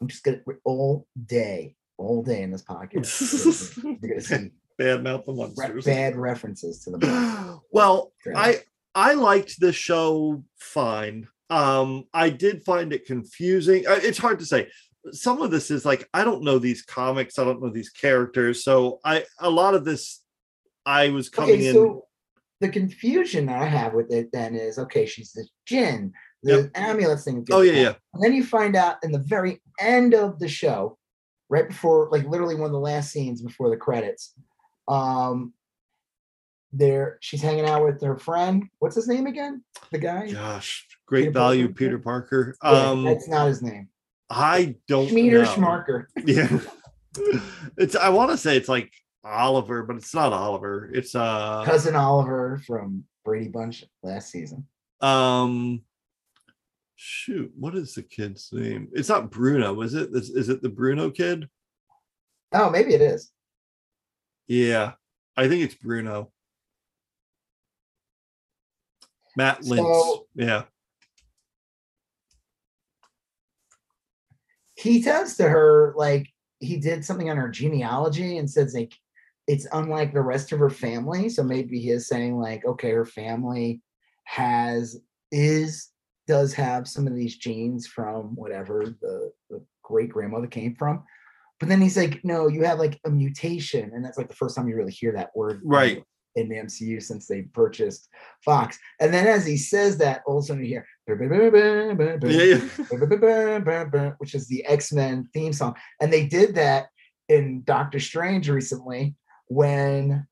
I'm just gonna all day, all day in this podcast. You're gonna see Bad mouth the re- Munsters. bad references to the Munsters. well. I I liked the show fine. Um, I did find it confusing. Uh, It's hard to say. Some of this is like I don't know these comics. I don't know these characters. So I a lot of this I was coming okay, in. so the confusion that I have with it then is okay, she's the Jin, the amulet thing. oh yeah, yeah. And then you find out in the very end of the show, right before, like literally one of the last scenes before the credits, um, there she's hanging out with her friend. What's his name again? The guy? Gosh, great Peter value, Parker? Peter Parker. Yeah, Um, that's not his name. I don't Schmeeder know. Schmarker. Yeah, it's. I want to say it's like Oliver, but it's not Oliver. It's uh, Cousin Oliver from Brady Bunch last season. um, shoot, what is the kid's name? It's not Bruno, is it? Is, is it the Bruno kid? Oh, maybe it is. Yeah, I think it's Bruno. Matt Lintz. So- yeah. He says to her like he did something on her genealogy and says like it's unlike the rest of her family. So maybe he is saying like okay her family has is does have some of these genes from whatever the, the great grandmother came from. But then he's like no you have like a mutation. And that's like the first time you really hear that word. Right. In the MCU since they purchased Fox. And then as he says that, all of a sudden you hear Yeah, yeah. which is the X-Men theme song. And they did that in Doctor Strange recently when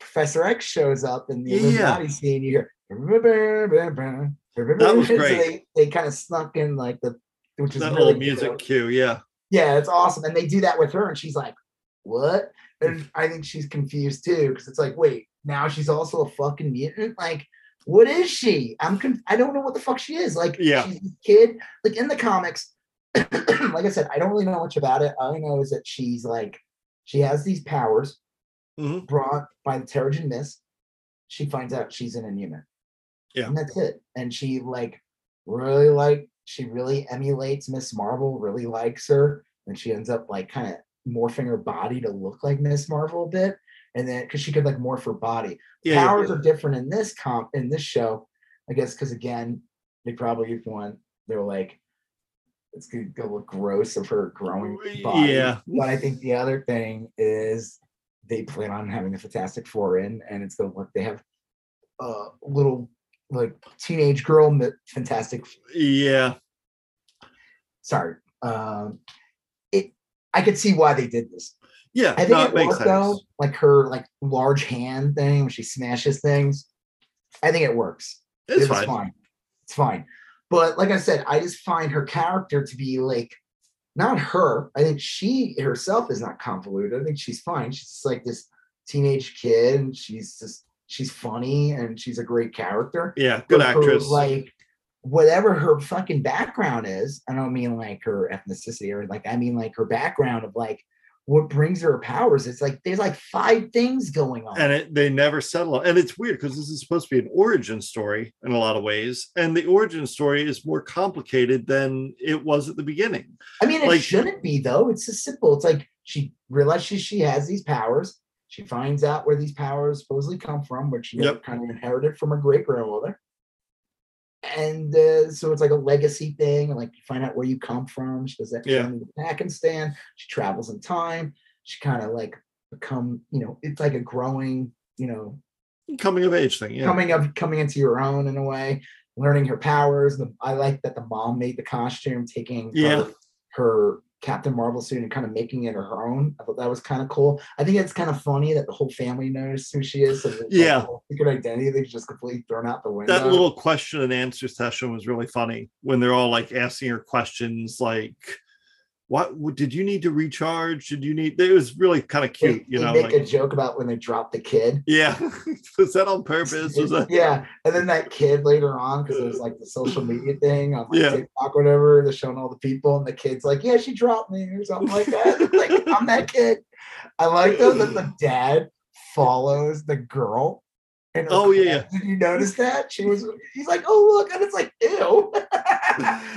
Professor X shows up in the Yeah. Illuminati scene. You hear That was So great. they, they kind of snuck in like the which is That really music cue. Yeah. Yeah, it's awesome. And they do that with her, and she's like, What? And I think she's confused too, because it's like, wait, now she's also a fucking mutant. Like, what is she? I'm con- I don't know what the fuck she is. Like, Yeah. she's a kid. Like in the comics, like I said, I don't really know much about it. All I know is that she's like, she has these powers Mhm. brought by the Terrigen Mist. She finds out she's an inhuman. Yeah. And that's it. And she like really like she really emulates Miss Marvel, really likes her, and she ends up like kind of morphing her body to look like Miss Marvel a bit. And then because she could like morph her body. Yeah. yeah. Powers are different in this comp in this show, I guess, because again, they probably want they're like it's gonna go look gross of her growing body. Yeah. But I think the other thing is they plan on having the Fantastic Four in, and it's gonna look they have a little like teenage girl Fantastic. Yeah. Sorry, um. I could see why they did this. Yeah. I think no, it it makes worked though, like her like large hand thing when she smashes things. I think it works. It's it fine. fine. It's fine. But like I said, I just find her character to be like not her. I think she herself is not convoluted. I think she's fine. She's just like this teenage kid, and she's just she's funny and she's a great character. Yeah, good But her, actress. like whatever her fucking background is, I don't mean like her ethnicity or like I mean like her background of like what brings her powers. It's like there's like five things going on. and it, they never settle on- and it's weird because this is supposed to be an origin story in a lot of ways and the origin story is more complicated than it was at the beginning I mean, it like- shouldn't be though. It's just simple. It's like she realizes she has these powers. She finds out where these powers supposedly come from, which she Yep. kind of inherited from her great grandmother. And uh, so it's like a legacy thing, like you find out where you come from. She does that Yeah. to Pakistan. She travels in time. She kind of like become, you know, it's like a growing, you know, coming of age thing yeah coming up, coming into your own in a way, learning her powers. The, I like that the mom made the costume, taking Yeah. her, her Captain Marvel suit and kind of making it her own. I thought that was kind of cool. I think it's kind of funny that the whole family knows who she is. So Yeah. secret identity they've just completely thrown out the window. that little question and answer session was really funny when they're all like asking her questions like what did you need to recharge did you need it was really kind of cute you they know make like a joke about when they drop the kid. yeah was that on purpose was that yeah, and then that kid later on, because it was like the social media thing on like Yeah. TikTok, or whatever, they're showing all the people, and the kid's like, "Yeah, she dropped me," or something like that. like, I'm that kid. I like though that the dad follows the girl. Oh, yeah. Did you notice that? She was. He's like, "Oh look," and it's like, "Ew."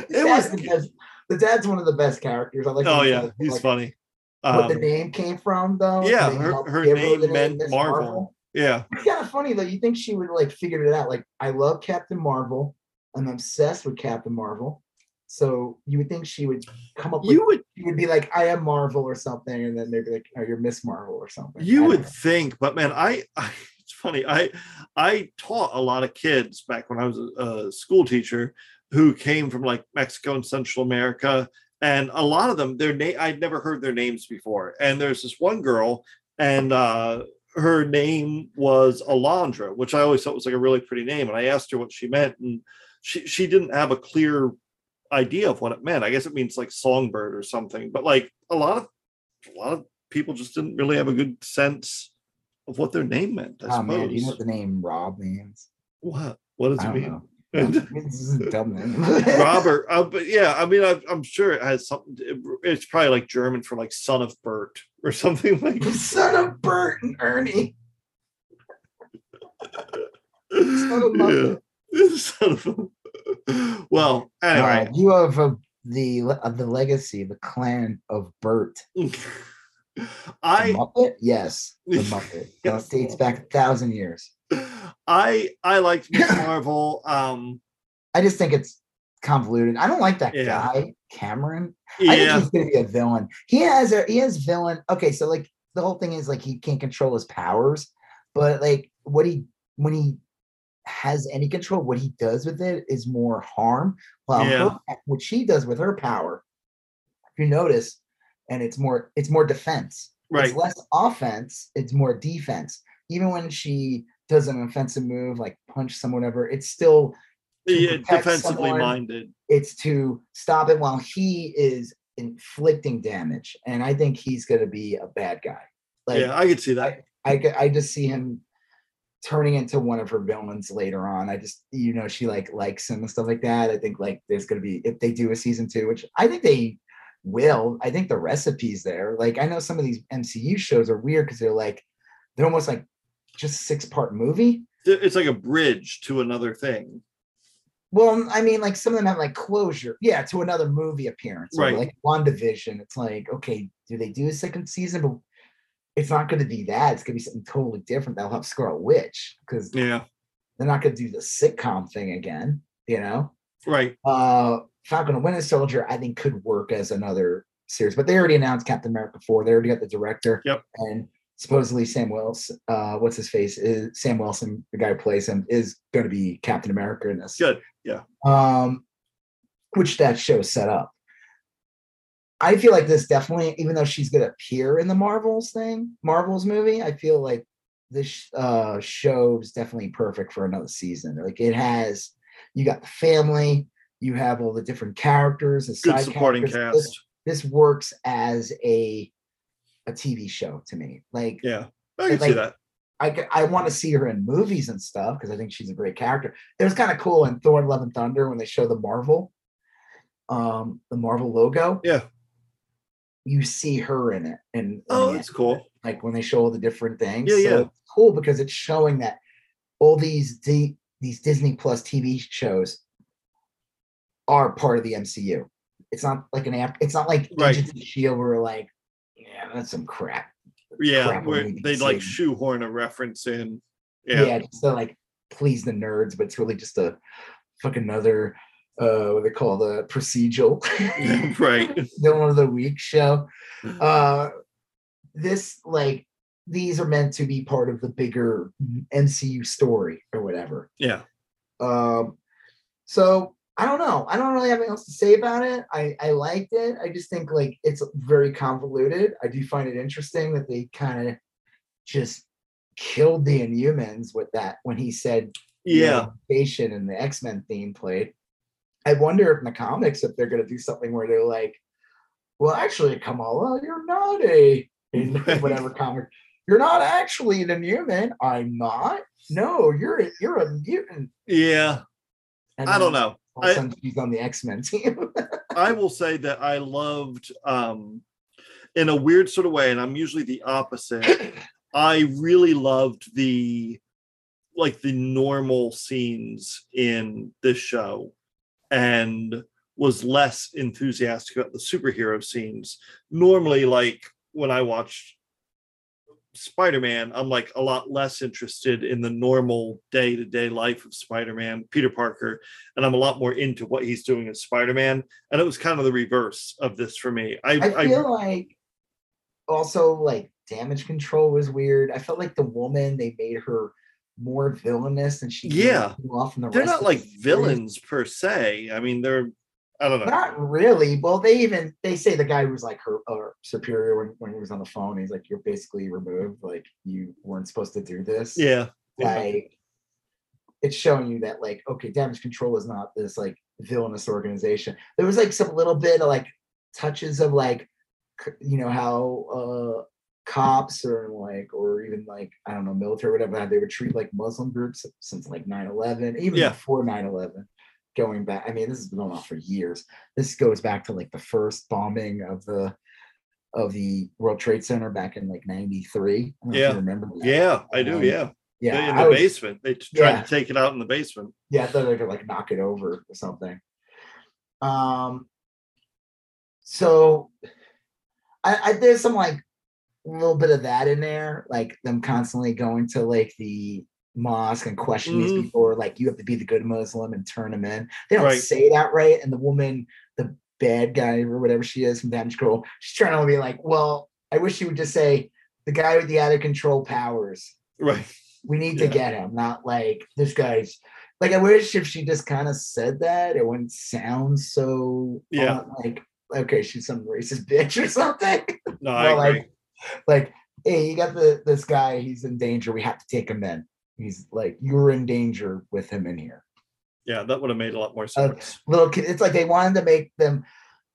It was- dad's the dad's one of the best characters. I like. oh yeah says, he's like, funny What the um, name came from, though. yeah, her- her give name meant Miss Marvel. yeah it's kind of funny though. You think she would like figured it out? Like, I love Captain Marvel. I'm obsessed with Captain Marvel. So you would think she would come up with you would she would be like, I am Marvel or something, and then they'd be like, Oh, you're Miss Marvel or something. You would know. think but man I, I it's funny i i taught a lot of kids back when i was a, a school teacher who came from like mexico and central america and a lot of them their name i'd never heard their names before and there's this one girl and uh her name was alondra which i always thought was like a really pretty name and i asked her what she meant and she she didn't have a clear idea of what it meant i guess it means like songbird or something but like a lot of a lot of people just didn't really have a good sense of what their name meant. I Oh suppose. man, do you know what the name Rob means? what? What does I it mean? know. this is dumb name. Robert. Uh, but yeah, I mean, I, I'm sure it has something. it- it's probably like German for like son of Bert or something like. Son of Bert and Ernie. Son of Muppet. Yeah. Son of- well, anyway. Uh, you have uh, the le- uh, the legacy, the clan of Bert. I Muppet? Yes, the Muppet. Yes. That dates back a thousand years. I I liked Miss Marvel. Um, I just think it's convoluted. I don't like that Yeah. guy, Cameron. I think he's gonna be a villain. He has a he has villain. Okay, so like the whole thing is like he can't control his powers, but like what he when he has any control, what he does with it is more harm. While Yeah. her, what she does with her power, if you notice, and it's more it's more defense. right. It's less offense, it's more defense. Even when she does an offensive move like punch someone, whatever, it's still Yeah, defensively someone. minded. it's to stop it while he is inflicting damage. And I think he's gonna be a bad guy. Like yeah, I could see that. I I just see him turning into one of her villains later on. I just you know she like likes him and stuff like that. I think like there's gonna be if they do a season two, which I think they will. I think the recipe's there. Like I know some of these MCU shows are weird because they're like they're almost like just six part movie. it's like a bridge to another thing. Well, I mean, like some of them have like closure, yeah, to another movie appearance, Right. Like WandaVision, it's like, okay, do they do a second season? But it's not going to be that. It's going to be something totally different. They'll have Scarlet Witch because Yeah, they're not going to do the sitcom thing again. You know, right. uh, Falcon and Winter Soldier, I think could work as another series, but they already announced Captain America four. They already got the director. Yep. And supposedly Sam Wilson, uh, what's his face? Is Sam Wilson, the guy who plays him, is going to be Captain America in this Good. Yeah. Um, which that show set up. I feel like this definitely, even though she's gonna appear in the Marvels thing, Marvels movie, I feel like this uh show is definitely perfect for another season. Like it has, you got the family, you have all the different characters, the Good side supporting characters. cast. This, this works as a a TV show to me. Like Yeah, I can see like- that. I I want to see her in movies and stuff because I think she's a great character. It was kind of cool in Thor: Love and Thunder when they show the Marvel, um, the Marvel logo. Yeah. You see her in it, and Oh, that's cool. like when they show all the different things. Yeah, yeah. it's cool because it's showing that all these D, these Disney Plus TV shows are part of the MCU. It's not like an app. It's not like Right. Agents of Shield where like, yeah, that's some crap. Yeah, crap where we need to they like shoehorn a reference in. Yeah, Yeah. just to like please the nerds, but it's really just a fuck another uh what they call the procedural. right. the one of the week show. Uh this like these are meant to be part of the bigger MCU story or whatever. Yeah. Um so I don't know. I don't really have anything else to say about it. I I liked it. I just think like it's very convoluted. I do find it interesting that they kind of just killed the Inhumans with that when he said Yeah. Station and the X Men theme played. I wonder if in the comics if they're going to do something where they're like, well, actually, Kamala, you're not a whatever comic. You're not actually an Inhuman. I'm not. No, you're a, you're a mutant. Yeah. And I don't know. All of a I- sudden she's on the X Men team. I will say that I loved um in a weird sort of way, and I'm usually the opposite. I really loved the like the normal scenes in this show and was less enthusiastic about the superhero scenes. Normally, like when I watched Spider-Man, I'm like a lot less interested in the normal day-to-day life of Spider-Man, Peter Parker, and I'm a lot more into what he's doing as Spider-Man. And it was kind of the reverse of this for me. I, I I, feel like also like damage control was weird. I felt like the woman they made her more villainous than she Yeah. off in the they're not like the villains per se. I mean, they're I don't know. Not really. Well, they even they say the guy was like her uh, superior when, when he was on the phone. He's like, "You're basically removed. Like you weren't supposed to do this." Yeah. Like it's showing you that like okay, damage control is not this like villainous organization. There was like some little bit of like touches of like you know how uh cops or like or even like I don't know military or whatever they would treat like Muslim groups since like 9-11, even Yeah. before 9-11 going back. I mean, this has been going on for years. This goes back to like the first bombing of the of the World Trade Center back in like 93. I if you Yeah. remember that. Yeah, I do. Um, Yeah. Yeah. in the was- basement. They tried yeah. to take it out in the basement. yeah, I thought they could like knock it over or something. Um, so I, I there's some like a little bit of that in there, like them constantly going to like the mosque and question Mhm. these people, or like you have to be the good Muslim and turn them in. They don't Right. say that right, and the woman, the bad guy or whatever she is from Damage Control, she's trying to be like, well, I wish she would just say the guy with the out of control powers Right. we need to get him, not like this guy's like I wish if she just kind of said that, it wouldn't sound so Yeah. uh, like okay, she's some racist bitch or something. No, I agree. like, like, hey, you got the this guy, he's in danger. We have to take him in. He's like, you're in danger with him in here. yeah, that would have made a lot more Uh, sense. Little kid, it's like they wanted to make them,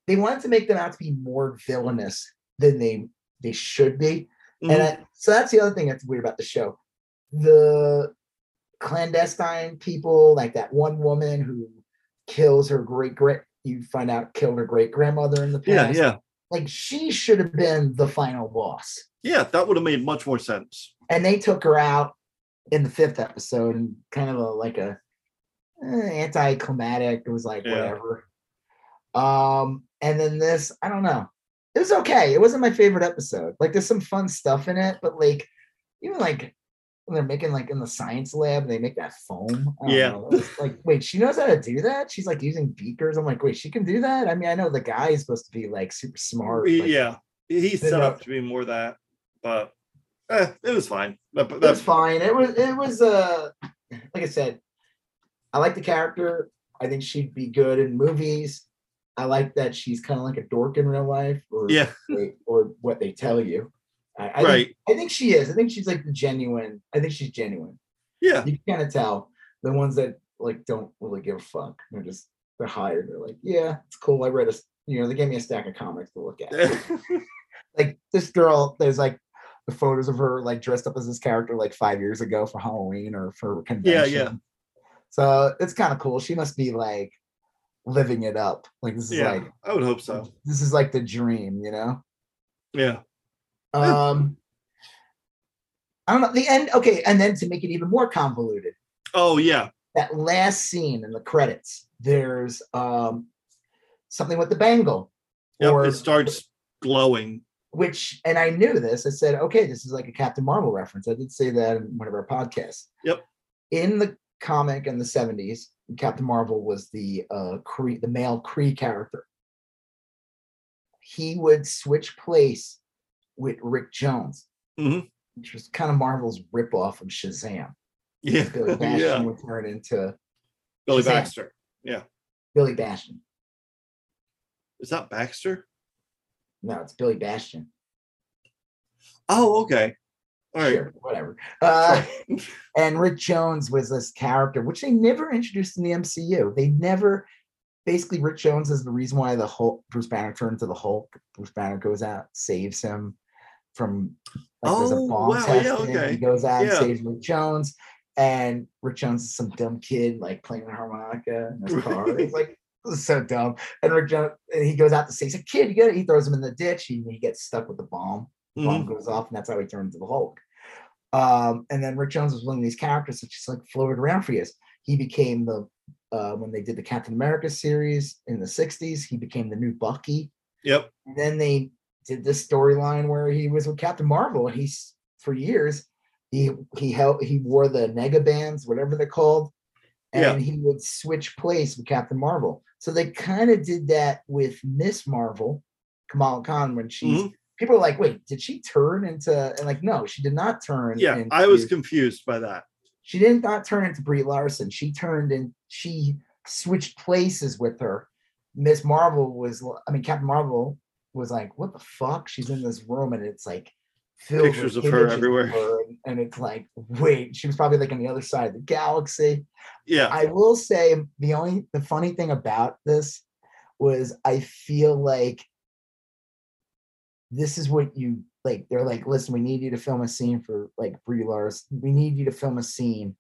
they wanted to make them out to be more villainous than they they should be. Mhm. And I, so that's the other thing that's weird about the show. The clandestine people, like that one woman who kills her great great, you find out killed her great grandmother in the past. yeah, yeah. Like she should have been the final boss. Yeah, that would have made much more sense. And they took her out in the fifth episode and kind of a like a eh, anticlimactic. It was like Yeah. whatever. Um, and then this, I don't know. It was okay. It wasn't my favorite episode. Like there's some fun stuff in it, but like even like when they're making like in the science lab, they make that foam. Yeah. know. Like, wait, she knows how to do that? She's like using beakers. I'm like, wait, she can do that? I mean, I know the guy is supposed to be like super smart. Like, yeah, he's set up to be more that, but eh, it was fine. That, That's that's fine. It was it was uh like I said, I like the character. I think she'd be good in movies. I like that she's kind of like a dork in real life, or yeah, they- or what they tell you. I, I right. Think, I think she is. I think she's like the genuine. I think she's genuine. Yeah, You can kind of tell the ones that like don't really give a fuck. They're just they're hired. They're like, yeah, it's cool. I read a you know they gave me a stack of comics to look at. like this girl, there's like the photos of her like dressed up as this character like five years ago for Halloween or for convention. yeah. yeah. So it's kind of cool. She must be like living it up. Like this is Yeah, like I would hope so. this is like the dream, you know. Yeah. Um, I don't know the end. Okay, and then to make it even more convoluted, Oh yeah. that last scene in the credits, there's um something with the bangle, Yep. or it starts glowing. Which, and I knew this. I said, okay, this is like a Captain Marvel reference. I did say that in one of our podcasts. Yep. In the comic in the '70s, Captain Marvel was the uh Kree, the male Kree character. He would switch place with Rick Jones, Mhm. which was kind of Marvel's ripoff of Shazam. Yeah. Billy Batson yeah. would turn into Billy Shazam. Baxter. Yeah. Billy Batson. Is that Baxter? No, it's Billy Batson. Oh, okay. All right. Sure, whatever. Uh, and Rick Jones was this character, which they never introduced in the MCU. They never, basically, Rick Jones is the reason why the Hulk, Bruce Banner turned into the Hulk. Bruce Banner goes out, saves him from like there's a Oh, bomb wow, test. yeah, okay. He goes out Yeah. and saves Rick Jones. And Rick Jones is some dumb kid like playing the harmonica in his car. It's like so dumb. And Rick Jones, and he goes out to say, he's a kid, you get it. He throws him in the ditch. He, he gets stuck with the bomb bomb Mhm. goes off, and that's how he turns into the Hulk. Um, and then Rick Jones was one of these characters that just like floated around for years. He became the uh, when they did the Captain America series in the '60s, he became the new Bucky. Yep. And then they did this storyline where he was with Captain Marvel, and he's for years he he held he wore the nega bands, whatever they're called, and Yeah. he would switch place with Captain Marvel. So they kind of did that with Miss Marvel, Kamala Khan, when she's Mhm. people are like, wait, did she turn into and like no, she did not turn Yeah. into, I was confused by that. she did not turn into Brie Larson. She turned in she switched places with her. Miss Marvel was I mean Captain Marvel was like, what the fuck? She's in this room and it's like Pictures of her everywhere. her, and, it's like, wait, she was probably like on the other side of the galaxy. Yeah. I will say the only the funny thing about this was I feel like this is what you like. They're like, listen, we need you to film a scene for like Brie Larson. We need you to film a scene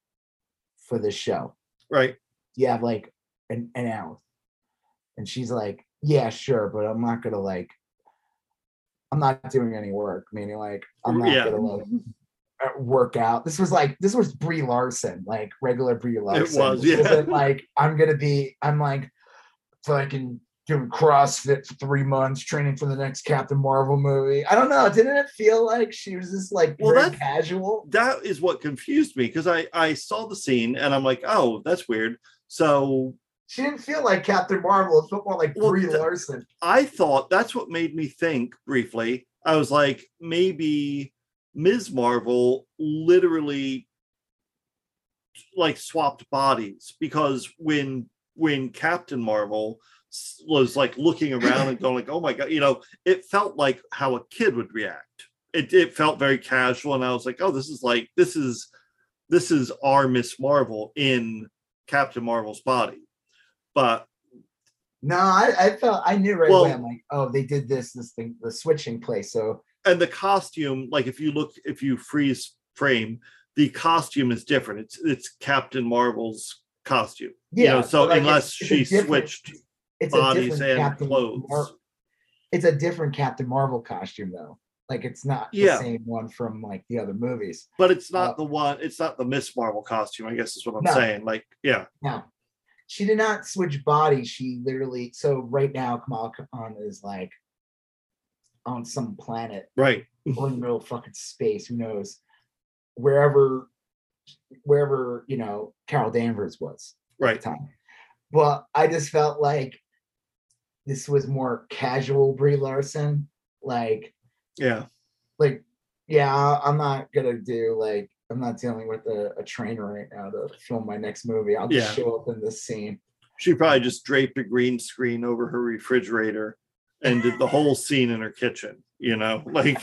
for this show. Right. You have like an, an hour. And she's like, Yeah, sure, but I'm not gonna like I'm not doing any work. Meaning like I'm not Yeah. gonna like uh, work out. This was like this was Brie Larson, like regular Brie Larson. It was, yeah. like I'm gonna be. I'm like fucking doing CrossFit for three months, training for the next Captain Marvel movie. I don't know. Didn't it feel like she was just like Well, very casual? That is what confused me because I I saw the scene and I'm like, oh, that's weird. So She didn't feel like Captain Marvel. It felt more like Well, Brie th- Larson. I thought that's what made me think briefly. I was like, maybe Ms. Marvel literally like swapped bodies because when when Captain Marvel was like looking around and going like, oh my god, you know, it felt like how a kid would react. It it felt very casual, and I was like, oh, this is like this is this is our Miss Marvel in Captain Marvel's body. But No, I, I felt I knew right Well- away. I'm like, oh, they did this, this thing, the switching place. So and the costume like if you look if you freeze frame the costume is different it's it's captain marvel's costume yeah. you know so like, unless it's- it's she switched it's a bodies different and Captain clothes Mar- it's a different Captain Marvel costume though. Like it's not Yeah. the same one from like the other movies. but it's not Uh, the one it's not the miss marvel costume i guess is what i'm No. saying like yeah No, she did not switch bodies. She literally. So right now, Kamala Khan is like on some planet right or in the middle of fucking space. Who knows? Wherever, wherever you know Carol Danvers was at right the time. But I just felt like this was more casual Brie Larson. Like, yeah like, yeah, I'm not gonna do like I'm not dealing with a, a train right now to film my next movie. I'll just Yeah. show up in this scene. she probably just draped a green screen over her refrigerator and did the whole scene in her kitchen you know like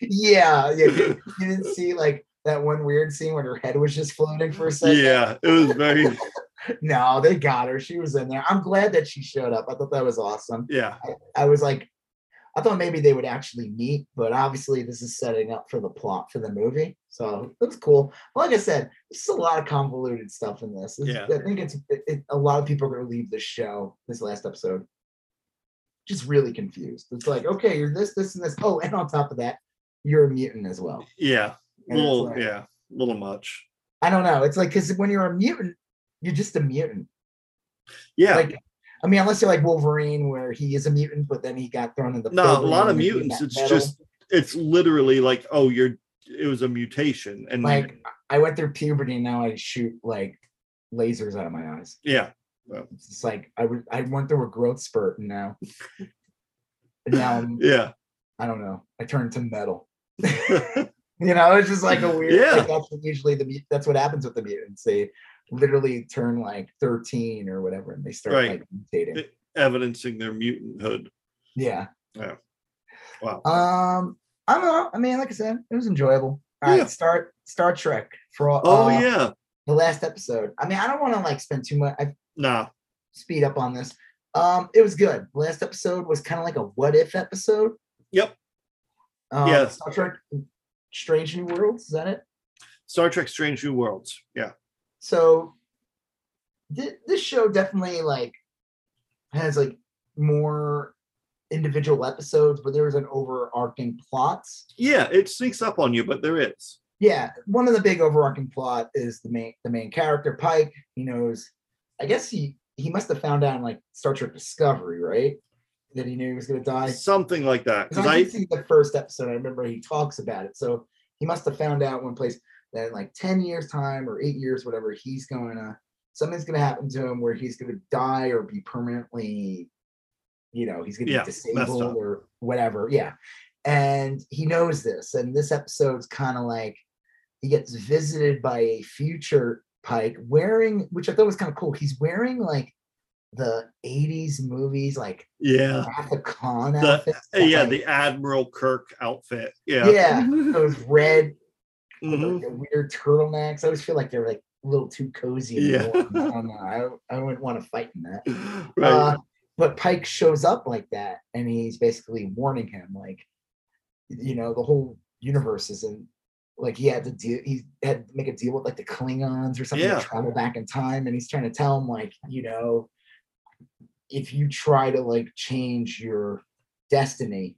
Yeah, yeah. You, you didn't see like that one weird scene when her head was just floating for a second. yeah it was very No, they got her. She was in there. I'm glad that she showed up. I thought that was awesome. yeah I was like, I thought maybe they would actually meet, but obviously this is setting up for the plot for the movie. So it was cool. Like I said, there's a lot of convoluted stuff in this. It's- Yeah. I think it's it, a lot of people are going to leave this show, this last episode, just really confused. It's like, okay, you're this, this, and this. Oh, and on top of that, you're a mutant as well. Yeah, And little like- yeah, little much. I don't know. It's like because when you're a mutant, you're just a mutant. Yeah, Like, I mean, unless you're like Wolverine, where he is a mutant, but then he got thrown in the no, a lot of mutants. It's metal. just it's literally like oh, you're it was a mutation, and like I went through puberty and now I shoot like lasers out of my eyes. yeah, It's like I would I went through a growth spurt and now and now I'm, yeah, I don't know. I turned to metal. you know, it's just like a weird. Yeah. Like that's usually the that's what happens with the mutants. They literally turn like 13 or whatever, and they start Right. like mutating. Evidencing their mutanthood. Yeah. Yeah. Wow. Um, I don't know. I mean, like I said, it was enjoyable. All right, Yeah. start Star Trek for all. Oh uh, yeah, the last episode. I mean, I don't want to like spend too much. I nah, speed up on this. Um, it was good. Last episode was kind of like a what if episode. yep. Um, Yeah. Star Trek Strange New Worlds, is that it? Star Trek: Strange New Worlds. Yeah, So thi- this show definitely like has like more individual episodes, but there's an overarching plot. yeah, it sneaks up on you, but there is. Yeah, one of the big overarching plot is the main the main character Pike. He knows. I guess he he must have found out in like Star Trek Discovery, right? That he knew he was going to die. Something like that. Because Because I I see the first episode. I remember he talks about it. So he must have found out one place that in like 10 years time or eight years, whatever, he's going to, something's going to happen to him where he's going to die or be permanently, you know, he's going to Yeah, be disabled or whatever. Yeah. And he knows this. And this episode's kind of like he gets visited by a future Pike wearing, which I thought was kind of cool. He's wearing like the 80s movies, like yeah, The-. Uh, yeah, like- the Admiral Kirk outfit. Yeah, yeah, those red Mhm. like weird turtlenecks. I always feel like they're like a little too cozy. Yeah. I don't know. I, I wouldn't want to fight in that. right. Uh, but Pike shows up like that, and he's basically warning him, like, you know, the whole universe is in. Like he had to deal, he had to make a deal with like the Klingons or something Yeah. to travel back in time, and he's trying to tell him like, you know, if you try to like change your destiny,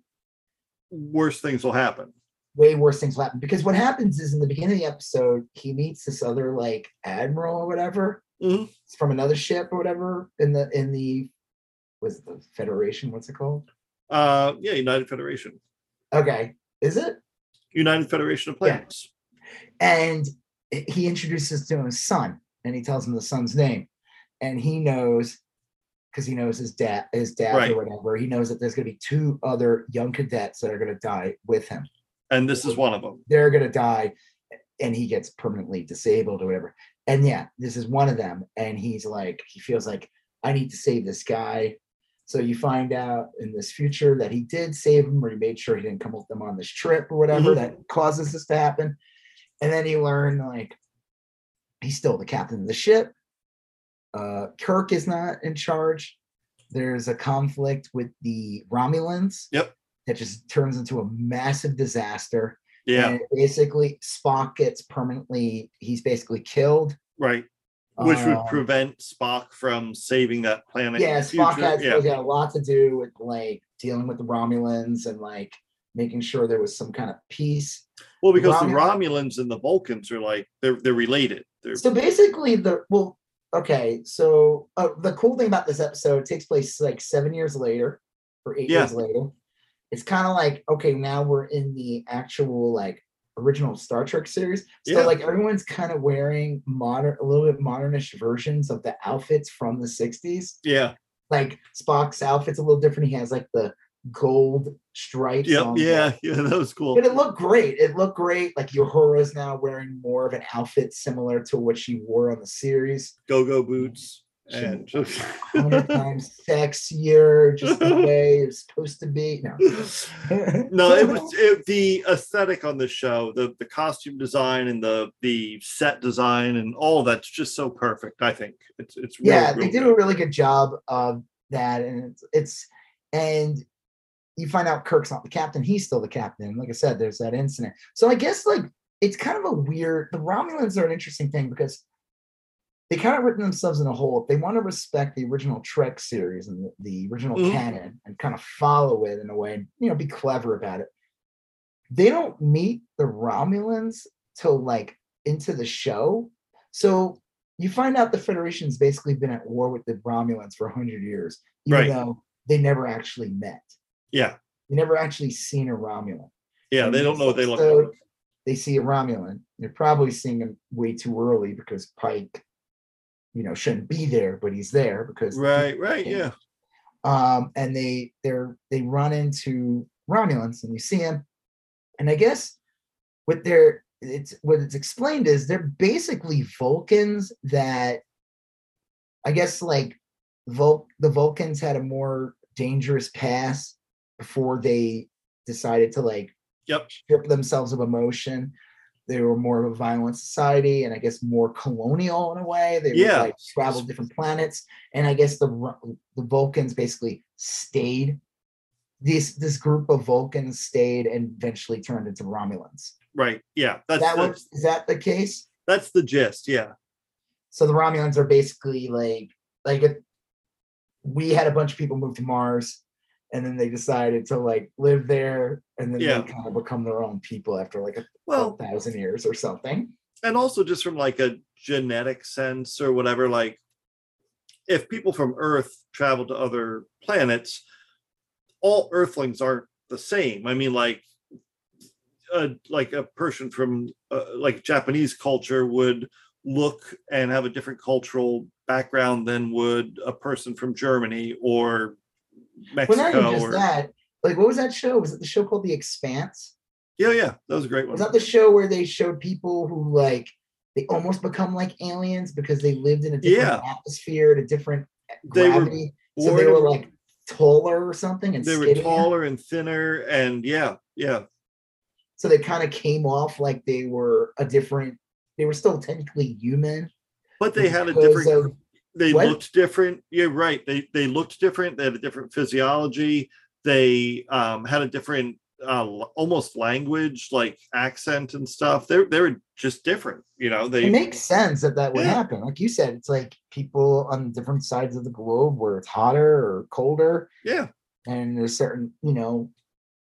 Worse things will happen. Way worse things will happen. Because what happens is in the beginning of the episode, he meets this other like admiral or whatever Mhm. It's from another ship or whatever in the in the was the Federation? What's it called? Uh, yeah, United Federation. Okay, is it? United Federation of Yeah. Planets. And he introduces to him his son, and he tells him the son's name, and he knows because he knows his dad, his dad Right. or whatever. He knows that there's going to be two other young cadets that are going to die with him. And this is one of them. they're gonna die and he gets permanently disabled or whatever and yeah this is one of them and he's like he feels like i need to save this guy so you find out in this future that he did save him or he made sure he didn't come with them on this trip or whatever Mhm. that causes this to happen and then he learned like he's still the captain of the ship uh kirk is not in charge there's a conflict with the romulans Yep. That just turns into a massive disaster Yeah, and basically, Spock gets permanently, he's basically killed. right. Which would Um, prevent Spock from saving that planet. yeah, the Spock future. had, yeah. had a lot to do with like dealing with the Romulans and like making sure there was some kind of peace. Well, because the Romulan- Romulans and the Vulcans are like they're they're related. They're So basically, the well, okay. So uh, the cool thing about this episode takes place like seven years later or eight Yeah. years later. It's kind of like okay, now we're in the actual like original Star Trek series. So Yeah. like everyone's kind of wearing modern, a little bit modernish versions of the outfits from the '60s. yeah, Like Spock's outfit's a little different. He has like the gold stripes. yep, yeah, yeah. That was cool. But it looked great. It looked great. Like Uhura's now wearing more of an outfit similar to what she wore on the series. Go go boots and just hundred times sexier, just the way it's supposed to be. No, no, it was it, the aesthetic on the show, the the costume design and the the set design and all that's just so perfect. I think it's it's yeah, they did a really good job of that, and it's, it's and you find out Kirk's not the captain; he's still the captain. Like I said, there's that incident. So I guess like it's kind of a weird. The Romulans are an interesting thing because they kind of written themselves in a hole. If they want to respect the original Trek series and the, the original Mhm. canon and kind of follow it in a way, and you know, be clever about it, they don't meet the Romulans till like into the show. So you find out the Federation's basically been at war with the Romulans for hundred years, even Right. though they never actually met. Yeah. You never actually seen a Romulan. Yeah. And They don't know what they look like. They see a Romulan. They're probably seeing him way too early because Pike, you know, shouldn't be there, but he's there because Right. Right. Yeah. um, and they they're they run into Romulans, and you see him and I guess what they're it's what it's explained is they're basically Vulcans that I guess like Vul the Vulcans had a more dangerous past before they decided to like Yep. strip themselves of emotion. They were more of a violent society, and I guess more colonial in a way. They would like traveled different planets, and I guess the the Vulcans basically stayed. This this group of Vulcans stayed and eventually turned into Romulans. Right. Yeah. That's that the, was is that the case? that's the gist. Yeah. So the Romulans are basically like like if we had a bunch of people move to Mars, and then they decided to like live there, and then Yeah. they kind of become their own people after like a Well, thousand years or something. and also just from like a genetic sense or whatever like if people from earth travel to other planets all earthlings aren't the same i mean like a, like a person from uh, like japanese culture would look and have a different cultural background than would a person from germany or Well, mexico not even just or that. Like, what was that show? Was it the show called The Expanse? yeah yeah that was a great one Was that the show where they showed people who like they almost become like aliens because they lived in a different atmosphere, at a different They were gravity? so they were like taller or something, and they were taller and thinner and yeah yeah So they kind of came off like they were a different. They were still technically human. but they had a different of- they What? looked different yeah right they they looked different they had a different physiology they um had a different uh almost language like accent and stuff they they were just different you know they it makes sense that that would Yeah. happen. Like you said, it's like people on different sides of the globe where it's hotter or colder. yeah and there's certain you know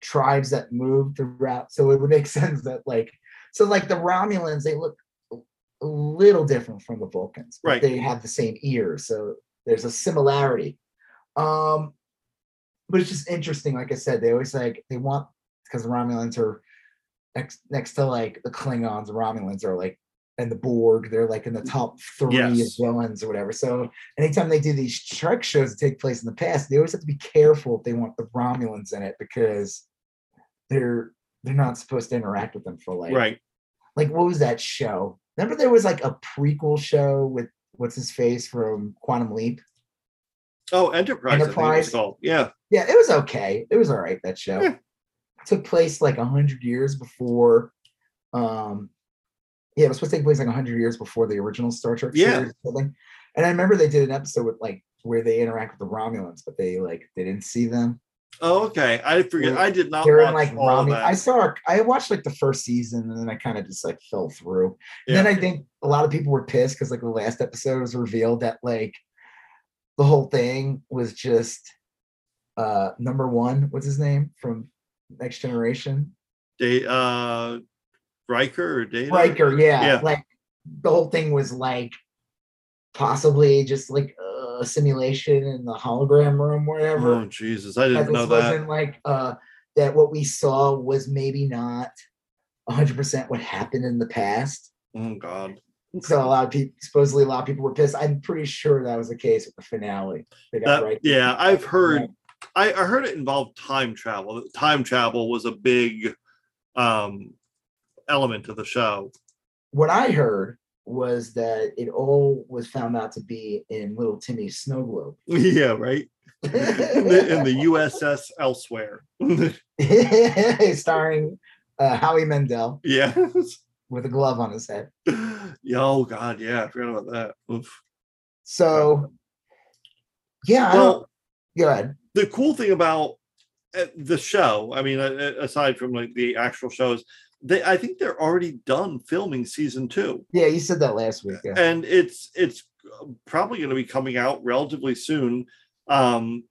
tribes that move throughout so it would make sense that like so like the romulans they look a little different from the vulcans but Right. they have the same ears so there's a similarity um but it's just interesting like i said they always like they want because the romulans are next next to like the klingons the romulans are like and the borg they're like in the top three Yes. of villains or whatever so anytime they do these Trek shows that take place in the past, they always have to be careful if they want the Romulans in it because they're they're not supposed to interact with them for like right like what was that show? Remember there was like a prequel show with what's his face from Quantum Leap? oh enterprise, I think it was Enterprise. yeah Yeah, it was okay. It was all right that show. Yeah. Took place like a hundred years before um yeah, it was supposed to take place like a hundred years before the original Star Trek Yeah. series something. And I remember they did an episode with like where they interact with the Romulans, but they like they didn't see them. Oh okay i forget i did not They're watch in like all of that. I saw I watched like the first season and then I kind of just like fell through. And yeah. then I think a lot of people were pissed because like the last episode was revealed that like the whole thing was just uh number one, what's his name from Next Generation? Da- uh Riker or Data? Riker, yeah. Yeah. Like the whole thing was like possibly just like simulation in the hologram room, wherever. Oh Jesus, I didn't know that. wasn't like uh that what we saw was maybe not 100% what happened in the past. Oh God. So a lot of people, supposedly a lot of people were pissed. I'm pretty sure that was the case with the finale. They got That, right. yeah, I've heard I, I heard it involved time travel. Time travel was a big um element of the show. What I heard was that it all was found out to be in little Timmy's snow globe. yeah, right. in, the, in the USS elsewhere. starring uh, Howie Mandel yeah. with a glove on his head. yeah. Oh God, yeah, I forgot about that. Oof. So, yeah, Well, go ahead. the cool thing about uh, the show. I mean, uh, uh, aside from like the actual shows, they I think they're already done filming season two, Yeah, you said that last week. Yeah. and it's it's probably going to be coming out relatively soon. Um,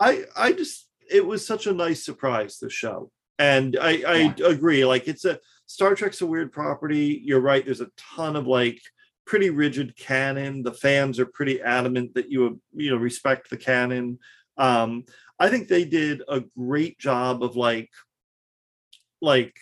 I I just it was such a nice surprise the show, and I I agree. Like it's a Star Trek's a weird property. You're right. There's a ton of like pretty rigid canon. The fans are pretty adamant that you you know respect the canon. Um, I think they did a great job of like like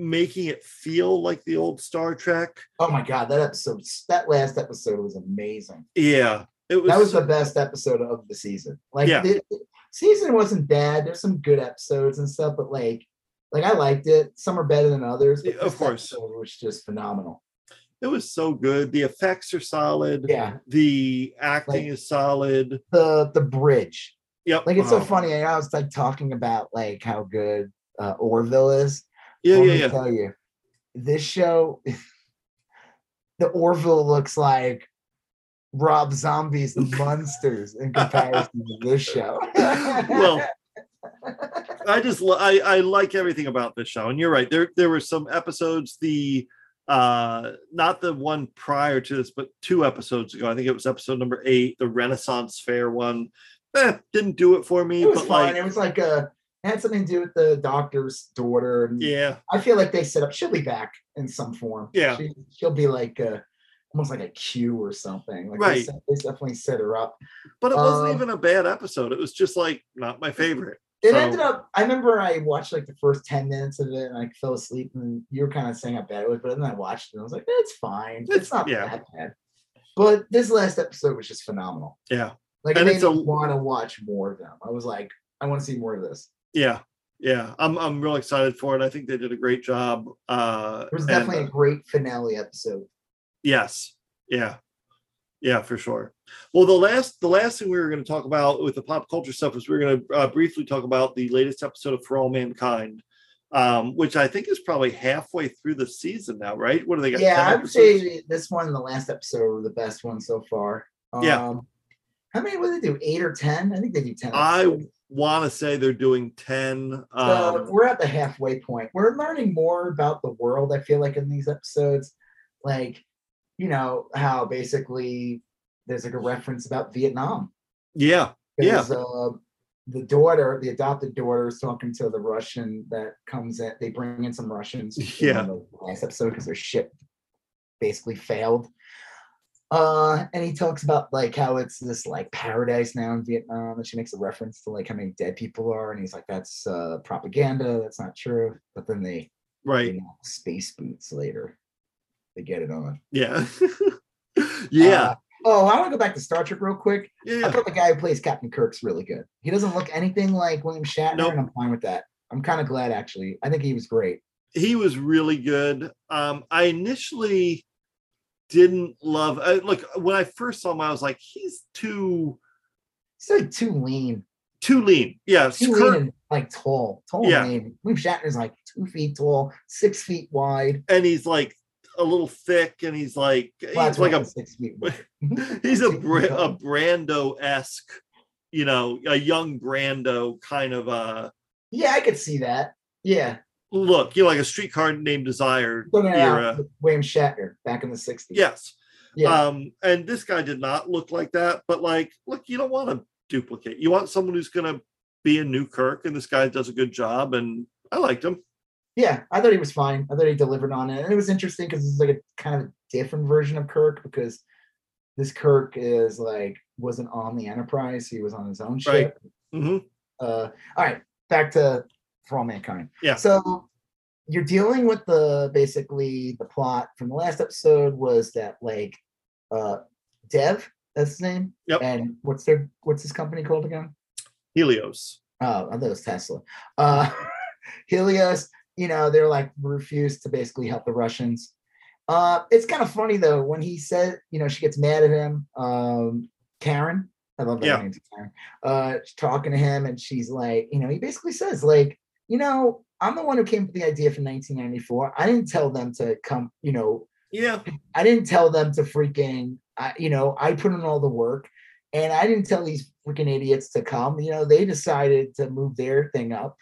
making it feel like the old Star Trek. Oh my god, that episode, that last episode was amazing. Yeah, it was. that was the best episode of the season. Like Yeah. the, the season wasn't bad. There's some good episodes and stuff, but like like I liked it. Some are better than others. Yeah, of course. episode was just phenomenal. it was so good. The effects are solid. Yeah, The acting Like- is solid. the the bridge. Yep. Like it's so funny. I was like talking about like how good uh, Orville is. Yeah, Let yeah, me yeah. Tell you, this show, the Orville looks like Rob Zombie's The Munsters in comparison to this show. Well, I just I I like everything about this show, and you're right. There there were some episodes. The uh not the one prior to this, but two episodes ago. I think it was episode number eight, the Renaissance Fair one. Eh, didn't do it for me, it was but fun. like it was like a it had something to do with the doctor's daughter. And yeah, I feel like they set up. She'll be back in some form. Yeah. she, she'll be like a, almost like a Q or something. Like Right. They, they definitely set her up. but it wasn't Um, even a bad episode. It was just like not my favorite. It So- ended up. I remember I watched like the first ten minutes of it, and I fell asleep. And you were kind of saying how bad it was, but then I watched it. and I was like, it's fine. It's, It's- not yeah. that bad. But this last episode was just phenomenal. Yeah, Like And made a- me want to watch more of them. I was like, I want to see more of this. Yeah, yeah. I'm I'm real excited for it. I think they did a great job. Uh, It was and, definitely uh, a great finale episode. Yes. Yeah. Yeah, for sure. Well, the last the last thing we were going to talk about with the pop culture stuff was we are going to uh, briefly talk about the latest episode of For All Mankind, um, which I think is probably halfway through the season now, right? What do they got? Yeah, I would say this one and the last episode were the best one so far. Um, Yeah. How many would they do? Eight or ten? I think they do ten. I episodes. Want to say they're doing ten. So Um, we're at the halfway point. We're learning more about the world. I feel like in these episodes, like you know how basically there's like a reference about Vietnam. yeah, Yeah. Uh, the daughter, the adopted daughter, is talking to the Russian that comes in. They bring in some Russians. in Yeah. The last episode because their ship basically failed. Uh, and he talks about like how it's this like paradise now in Vietnam, and she makes a reference to like how many dead people are, and he's like, "That's uh, propaganda. That's not true." But then they, right. you know, space boots later. They get it on. Yeah, yeah, Uh, oh, I want to go back to Star Trek real quick. Yeah, I thought the guy who plays Captain Kirk's really good. He doesn't look anything like William Shatner, Nope. and I'm fine with that. I'm kind of glad actually. I think he was great. he was really good. Um, I initially didn't love. I, look, when I first saw him, I was like, he's too He's like too lean, too lean. Yeah, too lean like tall, tall Yeah. William Shatner's like two feet tall, six feet wide. and he's like a little thick, and he's like Well, he's like a six feet. he's a a. Brando esque, you know, a young Brando kind of uh yeah, I could see that. Yeah, look. You know, like a streetcar named Desire era. William Shatner back in the '60s. Yes. yeah. Um, and this guy did not look like that, but like, look, you don't want to duplicate. You want someone who's gonna be a new Kirk, and this guy does a good job, and I liked him. Yeah, I thought he was fine. I thought he delivered on it. And it was interesting because it's like a kind of a different version of Kirk because this Kirk is like wasn't on the Enterprise. He was on his own ship. hmm Uh all right, back to For All Mankind. Yeah. So you're dealing with the basically the plot from the last episode was that like uh Dev, that's his name. Yep. And what's their what's his company called again? Helios. Oh, I thought it was Tesla. Uh, Helios, you know, they're like refused to basically help the Russians. Uh, it's kind of funny though when he said, you know, she gets mad at him. Um, Karen, I love that Yeah. name, Karen. Uh, she's talking to him, and she's like, you know, he basically says, like, you know, I'm the one who came up with the idea for 1994. I didn't tell them to come, you know, Yeah, I didn't tell them to freaking, I, you know, I put in all the work. And I didn't tell these freaking idiots to come. You know, they decided to move their thing up.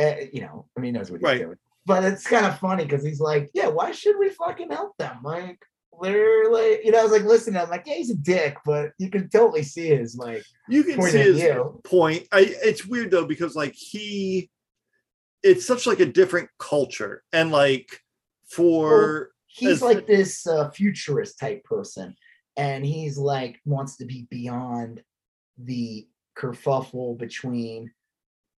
Uh, you know, I mean, he knows what he's Right. doing. But it's kind of funny because he's like, yeah, why should we fucking help them? Like, they're like, you know, I was like, listen, I'm like, yeah, he's a dick, but you can totally see his like You can point see his view. point. I it's weird though because like he it's such like a different culture. And like for he's as- like this uh, futurist type person. And he's like wants to be beyond the kerfuffle between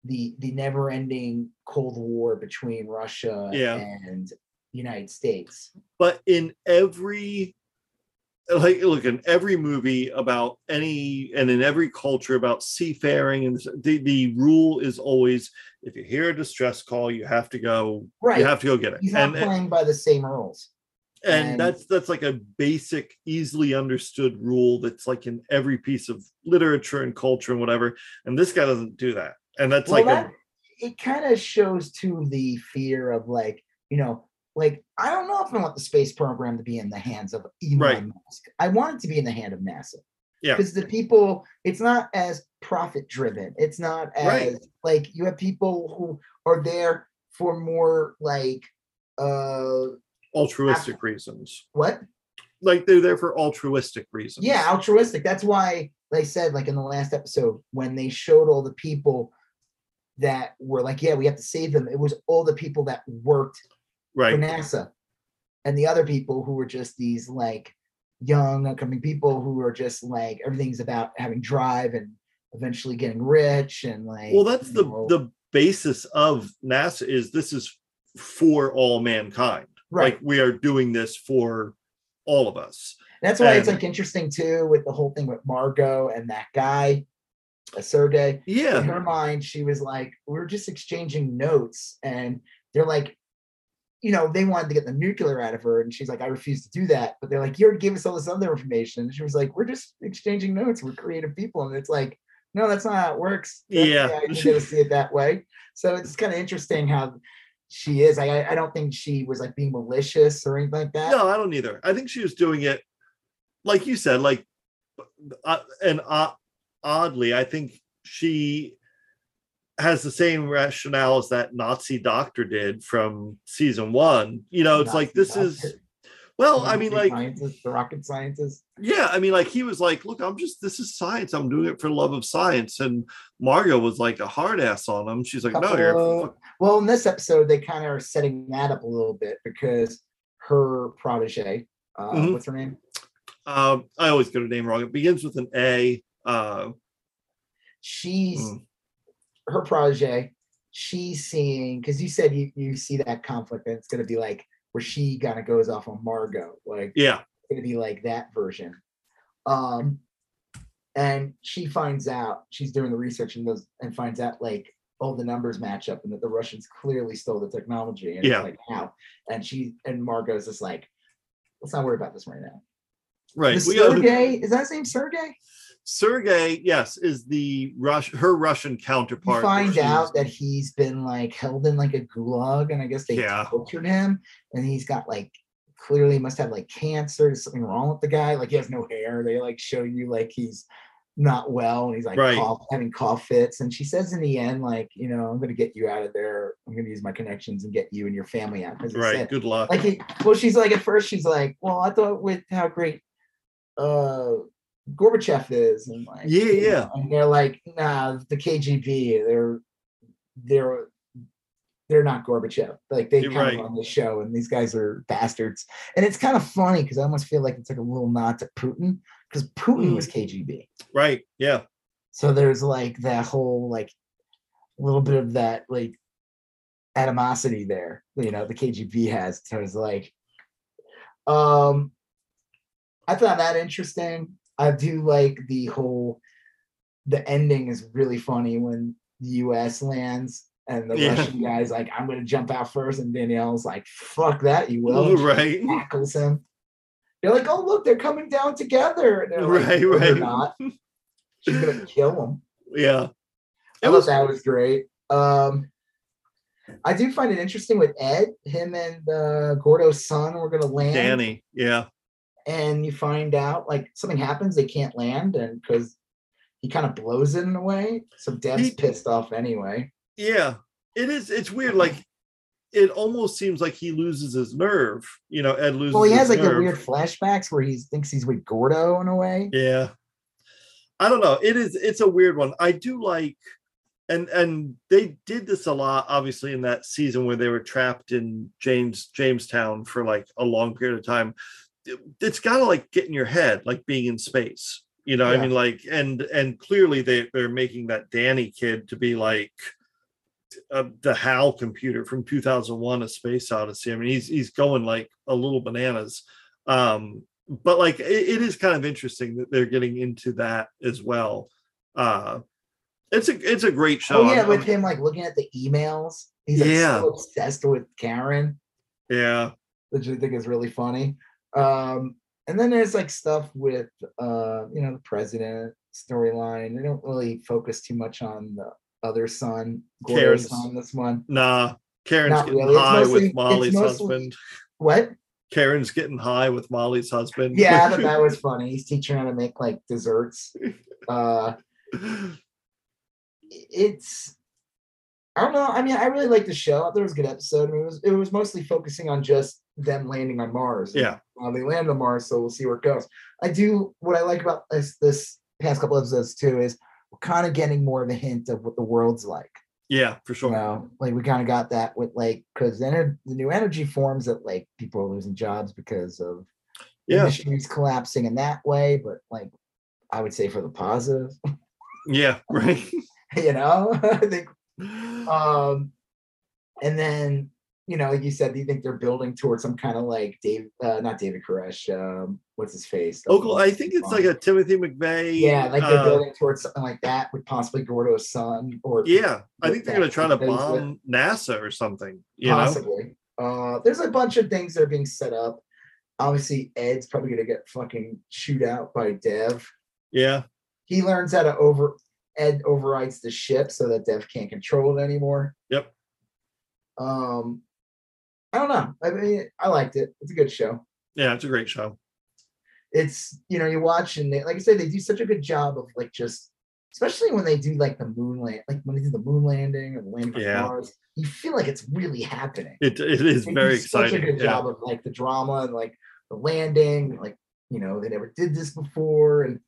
the the never ending cold war between russia Yeah. and united states. But in every like look in every movie about any and in every culture about seafaring and the, the rule is always if you hear a distress call you have to go right. you have to go get it. He's not and and, playing by the same rules. And and- that's that's like a basic easily understood rule that's like in every piece of literature and culture and whatever. And this guy doesn't do that. And that's well, like that, a, it kind of shows to the fear of like you know like i don't know if i want the space program to be in the hands of elon Right. musk. I want it to be in the hand of nasa. Yeah. because the people it's not as profit driven it's not as Right. like you have people who are there for more like uh altruistic reasons. what? Like they're there for altruistic reasons. Yeah altruistic. That's why they said like in the last episode when they showed all the people that were like yeah we have to save them it was all the people that worked for right nasa and the other people who were just these like young upcoming people who are just like everything's about having drive and eventually getting rich and like well that's the know, the basis of nasa is this is for all mankind. Right. Like we are doing this for all of us. That's why it's like interesting too with the whole thing with margot and that guy uh, sergey. Yeah. In her mind, she was like, we're just exchanging notes. And they're like, you know, they wanted to get the nuclear out of her. And she's like, I refuse to do that. But they're like, you already gave us all this other information. And she was like, we're just exchanging notes. We're creative people. And it's like, no, that's not how it works. That's- Yeah. I didn't see it that way. So it's kind of interesting how she is. I, I don't think she was like being malicious or anything like that. no i don't either i think she was doing it like you said like uh, and uh, oddly i think she has the same rationale as that nazi doctor did from season one you know it's like Nazi this is doctor. well i mean like scientist, the rocket scientist. Yeah, I mean, like he was like, "Look, I'm just this is science. I'm doing it for love of science." And Margot was like a hard ass on him. She's like, "No, you're Well, in this episode, they kind of are setting that up a little bit because her protege, uh, Mhm. what's her name? um, I always get her name wrong. It begins with an A. Uh, She's Mm. Her protege. She's seeing because you said you you see that conflict, and it's gonna be like where she kind of goes off on Margot, like yeah, it's gonna be like that version. Um, and she finds out she's doing the research and goes and finds out like all the numbers match up and that the Russians clearly stole the technology. And Yeah. it's like how? And she and Margot's just like, let's not worry about this right now. right. The We got Sergey, is that his name Sergey? Sergey. Yes, is the Rush her Russian counterpart. that find out that he's been like held in like a gulag, and I guess they Yeah. tortured him, and he's got like clearly must have like cancer. There's something wrong with the guy. Like he has no hair. They like show you like he's not well, and he's like Right. cough, having cough fits. And she says in the end, like, you know, I'm gonna get you out of there. I'm gonna use my connections and get you and your family out. Right. Good luck. like he, well, she's like at first she's like, well, I thought with how great uh Gorbachev is, and like Yeah, yeah. know, and they're like, nah, the KGB, they're they're they're not Gorbachev. Like they You're come right. on the show, and these guys are bastards. And it's kind of funny because I almost feel like it's like a little nod to Putin because Putin Mm. was KGB. right. Yeah. So there's like that whole like little bit of that like animosity there, you know, the KGB has towards like um I found that interesting. I do like the whole the ending is really funny when the US lands and the Yeah. Russian guy's like, I'm gonna jump out first, and Danielle's like, fuck that, you will. Right. tackles him. They're like, oh look, they're coming down together. And they're like, Right, "No, they're right. not. She's gonna kill him. Yeah. I It thought that was great. Um, I do find it interesting with Ed, him and uh, Gordo's son were gonna land, Danny. Yeah. And you find out like something happens, they can't land, and because he kind of blows it in a way, so Dev's He- pissed off anyway. Yeah, it is. It's weird. Like it almost seems like he loses his nerve. You know, Ed loses. Well, he has like the weird flashbacks where he thinks he's with Gordo in a way. Yeah. I don't know. It is it's a weird one. I do like and and they did this a lot obviously in that season where they were trapped in James Jamestown for like a long period of time. It- It's got to like get in your head like being in space. You know, I mean like and and clearly they they're making that Danny kid to be like uh, the HAL computer from 2001 a space odyssey. I mean he's he's going like a little bananas. Um but like it, it is kind of interesting that they're getting into that as well. Uh it's a it's a great show. Oh yeah, I'm- with I'm- him like looking at the emails. He's like Yeah. so obsessed with Karen, yeah, which I think is really funny. Um, and then there's like stuff with uh, you know, the president storyline. They don't really focus too much on the other son, Karen's- son, this one. nah. Karen's Not getting really. High mostly- with Molly's mostly- husband. What? Karen's getting high with Molly's husband. Yeah, I thought that was funny. He's teaching her how to make like desserts. Uh it's I don't know. I mean, I really like the show. I thought it was a good episode. I mean, it was it was mostly focusing on just them landing on Mars. Yeah. uh, they land on Mars, so we'll see where it goes. I do what I like about this this past couple episodes too is we're kind of getting more of a hint of what the world's like. yeah, for sure. You know, like we kind of got that with like because then the new energy forms that like people are losing jobs because of Yeah, industries collapsing in that way, but like I would say for the positive, yeah, right. you know. I think um and then you know, like you said, do you think they're building towards some kind of like Dave uh not David Koresh, um, what's his face? Oklahoma, I think it's like a Timothy McVeigh. yeah, like they're uh, building towards something like that with possibly Gordo's son or yeah, I think they're gonna try to phase with- bomb NASA or something. You know, possibly. Uh, there's a bunch of things that are being set up. Obviously, Ed's probably gonna get fucking chewed out by Dev. yeah, He learns how to over Ed overrides the ship so that Dev can't control it anymore. Yep. Um, I don't know. I mean, I liked it. It's a good show. yeah. It's a great show. It's you know you watch and they, like I said they do such a good job of like just especially when they do like the moon land like when they do the moon landing and landing on Yeah. Mars. You feel like it's really happening. It it is They do very Such a exciting. good Yeah. job of like the drama and like the landing, like you know they never did this before, and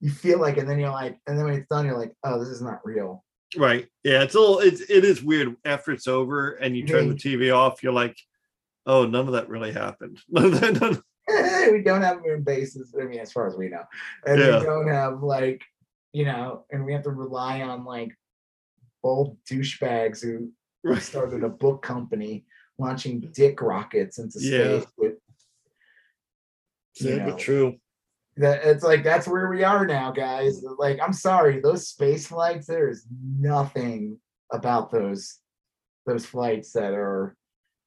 you feel like, and then you're like, and then when it's done, you're like, oh, this is not real. Right. Yeah. It's a little. It's it is weird after it's over and you turn the TV off. You're like, oh, none of that really happened. None of that- none- we don't have moon bases. I mean, as far as we know, and Yeah. we don't have like, you know, and we have to rely on like old douchebags who right. started a book company launching dick rockets into Yeah. space with Yeah, know. but true. That it's like that's where we are now guys like i'm sorry those space flights there is nothing about those those flights that are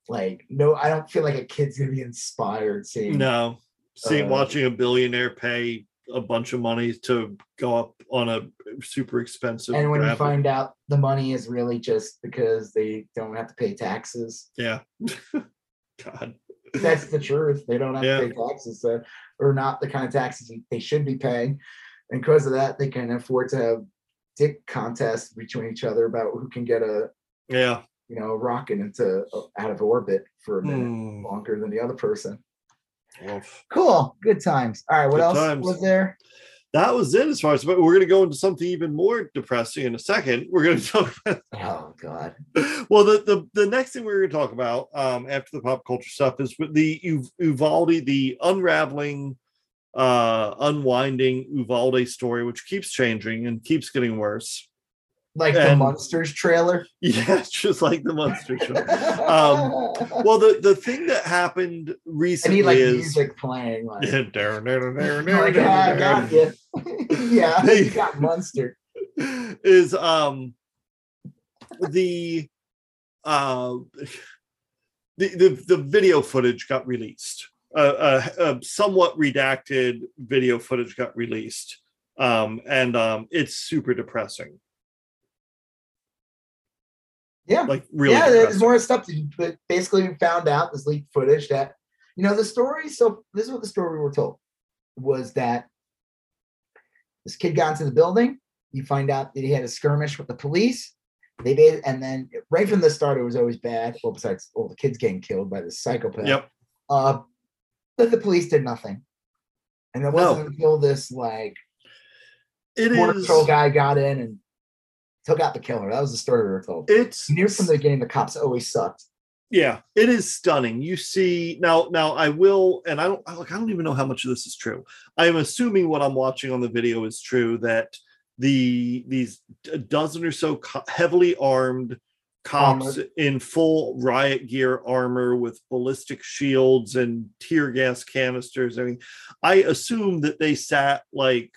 like no i don't feel like a kid's gonna be inspired seeing No. Seeing Uh, watching a billionaire pay a bunch of money to go up on a super expensive. and when you find out the money is really just because they don't have to pay taxes yeah. God. That's the truth they don't have Yeah. to pay taxes so, or not the kind of taxes they should be paying and because of that they can afford to have dick contests between each other about who can get a Yeah. you know, rocket into out of orbit for a minute Hmm. longer than the other person. Oof. Cool, good times. All right, what Good else times. was there? That was it as far as, but we're going to go into something even more depressing in a second. We're going to talk about Oh God, well, the, the the next thing we're going to talk about um, after the pop culture stuff is with the Uv- Uvalde, the unraveling, uh, unwinding Uvalde story, which keeps changing and keeps getting worse. Like the Munsters trailer. Yeah, just like the Munster show. Um, Well, the the thing that happened I recently need like is music playing. Like, Yeah, darn, darn, darn, like ah, darn, got you. yeah, They- got monster. is um the uh the the, the video footage got released uh, uh, uh somewhat redacted video footage got released um and um it's super depressing Yeah, like really yeah. There's more stuff. To, but basically, we found out this leaked footage that You know, the story. So this is what the story we were told was that this kid got into the building. You find out that he had a skirmish with the police. They did, and then right from the start, it was always bad. Well, besides all the kids getting killed by this psychopath. Yep. Uh, but the police did nothing, and it wasn't until this like It border is. patrol guy got in and took out the killer. That was the story we were told. It's near from the beginning the cops always sucked. yeah it is stunning you see now now i will and i don't I- look i don't even know how much of this is true i'm assuming what i'm watching on the video is true that the these a dozen or so co- heavily armed cops Armored. in full riot gear armor with ballistic shields and tear gas canisters i mean i assume that they sat like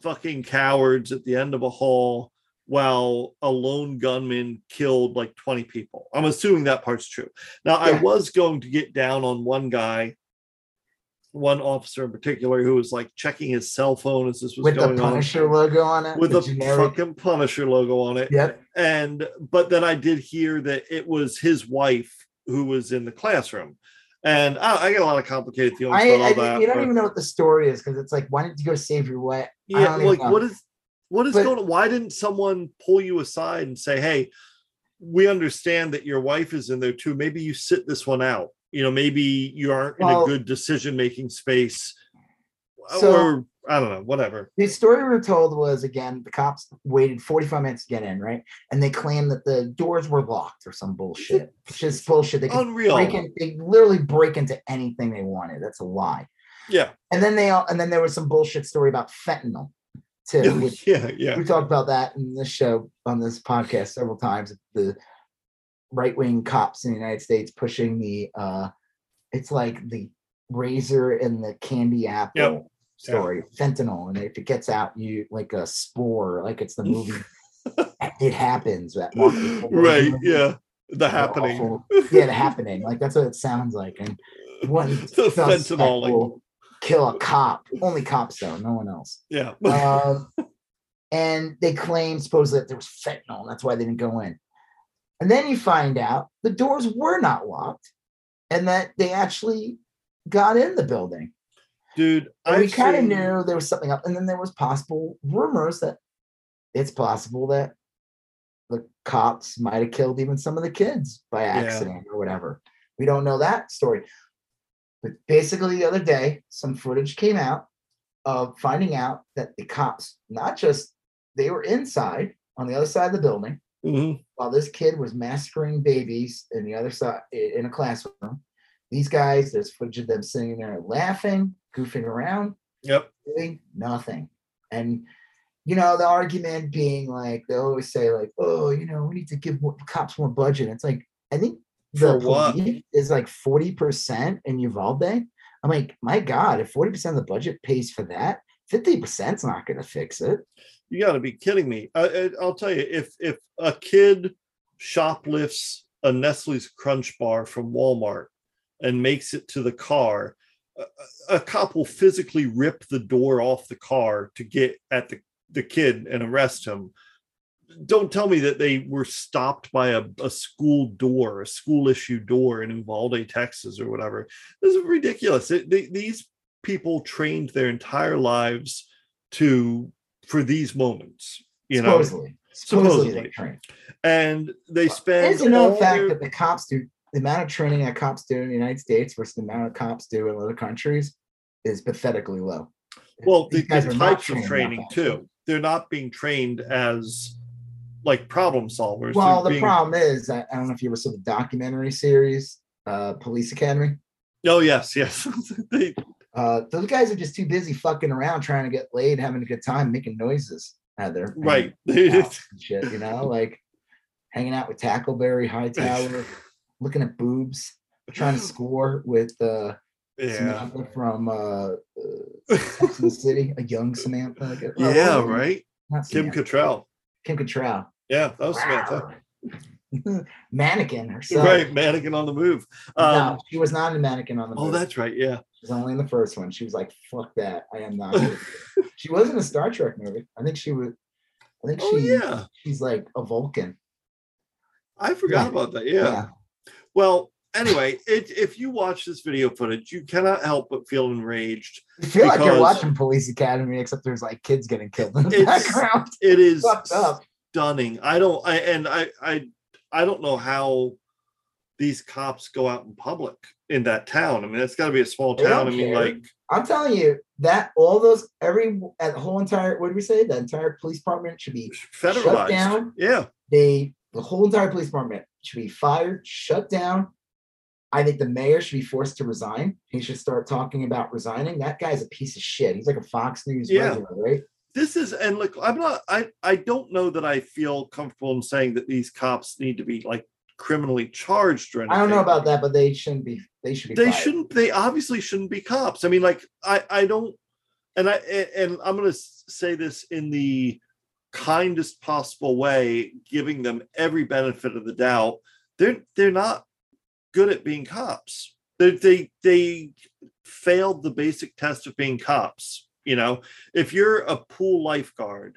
fucking cowards at the end of a hall while a lone gunman killed like 20 people. I'm assuming that part's true. Now, I was going to get down on one guy, one officer in particular, who was like checking his cell phone as this was with the going on Punisher logo on it. with the fucking Punisher logo on it. Yep. And but then I did hear that it was his wife who was in the classroom. And I, I got a lot of complicated feelings I, about all I that. you don't but- even know what the story is because it's like, why didn't you go save your wife? Yeah like know. what is what is But- going on why didn't someone pull you aside and say hey we understand that your wife is in there too maybe you sit this one out you know maybe you aren't in a good decision making space So- or i don't know whatever The story we were told was again, the cops waited 45 minutes to get in, right? And they claimed that the doors were locked or some bullshit. It's just bullshit. They unreal break in, they literally break into anything they wanted. That's a lie. yeah And then they all, and then there was some bullshit story about fentanyl too, which yeah yeah we talked about that in this show on this podcast several times. The right wing cops in the United States pushing the uh it's like the razor and the candy apple Yep. story, fentanyl, and if it gets out, you like a spore, like it's the movie. it happens. That right yeah the happening awful. Yeah, the happening. Like that's what it sounds like. And one The fentanyl, kill a cop. Only cops though, no one else. yeah Um, and they claim supposedly that there was fentanyl, that's why they didn't go in. And then you find out the doors were not locked, and that they actually got in the building. dude And we kind of seen- knew there was something up, and then there was possible rumors that it's possible that the cops might have killed even some of the kids by accident or whatever. We don't know that story. But basically, the other day, some footage came out of finding out that the cops, not just they were inside on the other side of the building, Mhm. while this kid was massacring babies in the other side in a classroom. These guys, there's footage of them sitting there laughing, goofing around, yep doing nothing. And you know, the argument being like they always say, like, oh, you know, we need to give more, cops more budget. It's like I think the For what? police is like 40% in Uvalde. I'm like, my God, if 40% of the budget pays for that, 50% is not gonna fix it. You got to be kidding me. I, I, I'll tell you, if if a kid shoplifts a Nestle's Crunch bar from Walmart and makes it to the car, a, a cop will physically rip the door off the car to get at the, the kid and arrest him. Don't tell me that they were stopped by a, a school door, a school issue door in Uvalde, Texas, or whatever. This is ridiculous. It, they, these people trained their entire lives to for these moments, you know, supposedly. Supposedly, Supposedly. they train. and they spend It's a known all fact their- that the cops do the amount of training that cops do in the United States versus the amount of cops do in other countries is pathetically low. well the, These the are types of training too they're not being trained as like problem solvers Well, the being- problem is, I, I don't know if you ever saw the documentary series, uh, Police Academy. oh yes yes They- Uh, those guys are just too busy fucking around trying to get laid, having a good time, making noises out there. right shit, you know, like hanging out with Tackleberry, Hightower, looking at boobs, trying to score with uh, yeah Samantha from uh, uh, the City, a young Samantha. Guess. Oh, yeah right kim Cattrall. Kim Cattrall. yeah that was samantha mannequin herself. right mannequin on the move um no, she was not a mannequin on the move. oh that's right yeah She was only in the first one. She was like, "Fuck that! I am not." she was in a Star Trek movie. I think she was. I think oh she. yeah She's like a Vulcan. i forgot Yeah. about that yeah. well anyway, it, if you watch this video footage, you cannot help but feel enraged. You feel like you're watching Police Academy, except there's like kids getting killed in the background. It is stunning. I don't. I and I. I. I don't know how these cops go out in public in that town. I mean, it's got to be a small town. I mean, care. like I'm telling you that all those every at the whole entire what did we say? The entire police department should be federalized. down. Yeah. they the whole entire police department should be fired, shut down. I think the mayor should be forced to resign. He should start talking about resigning. That guy's a piece of shit. He's like a Fox News Yeah. regular, right? this is and look i'm not i i don't know that i feel comfortable in saying that these cops need to be like criminally charged or anything I don't know about that, but they shouldn't be. They should be. they fired. shouldn't they obviously shouldn't be cops i mean like i i don't and i and- i'm going to say this in the kindest possible way giving them every benefit of the doubt they're they're not good at being cops they they they failed the basic test of being cops you know if you're a pool lifeguard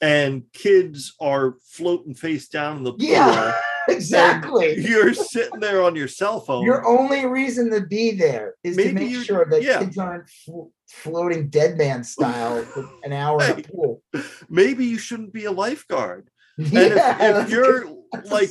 and kids are floating face down in the pool Yeah, exactly. you're sitting there on your cell phone Your only reason to be there is to make sure that yeah. kids aren't flo- floating dead man style for an hour in a pool. maybe you shouldn't be a lifeguard. Yeah, And if, if you're good. Like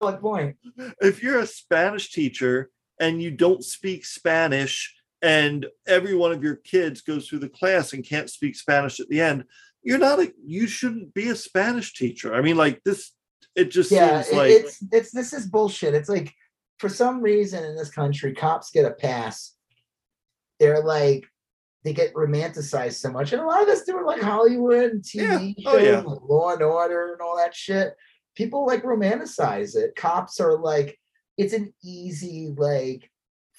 a solid point. if you're a Spanish teacher and you don't speak Spanish and every one of your kids goes through the class and can't speak Spanish at the end, you're not a you shouldn't be a Spanish teacher. I mean, like this, it just Yeah, seems like it's it's this is bullshit. It's like for some reason in this country, cops get a pass. They're like they get romanticized so much, and a lot of us do it like Hollywood and TV oh, Yeah. shows, Oh, yeah. like Law and Order, and all that shit. People like romanticize it. Cops are like it's an easy like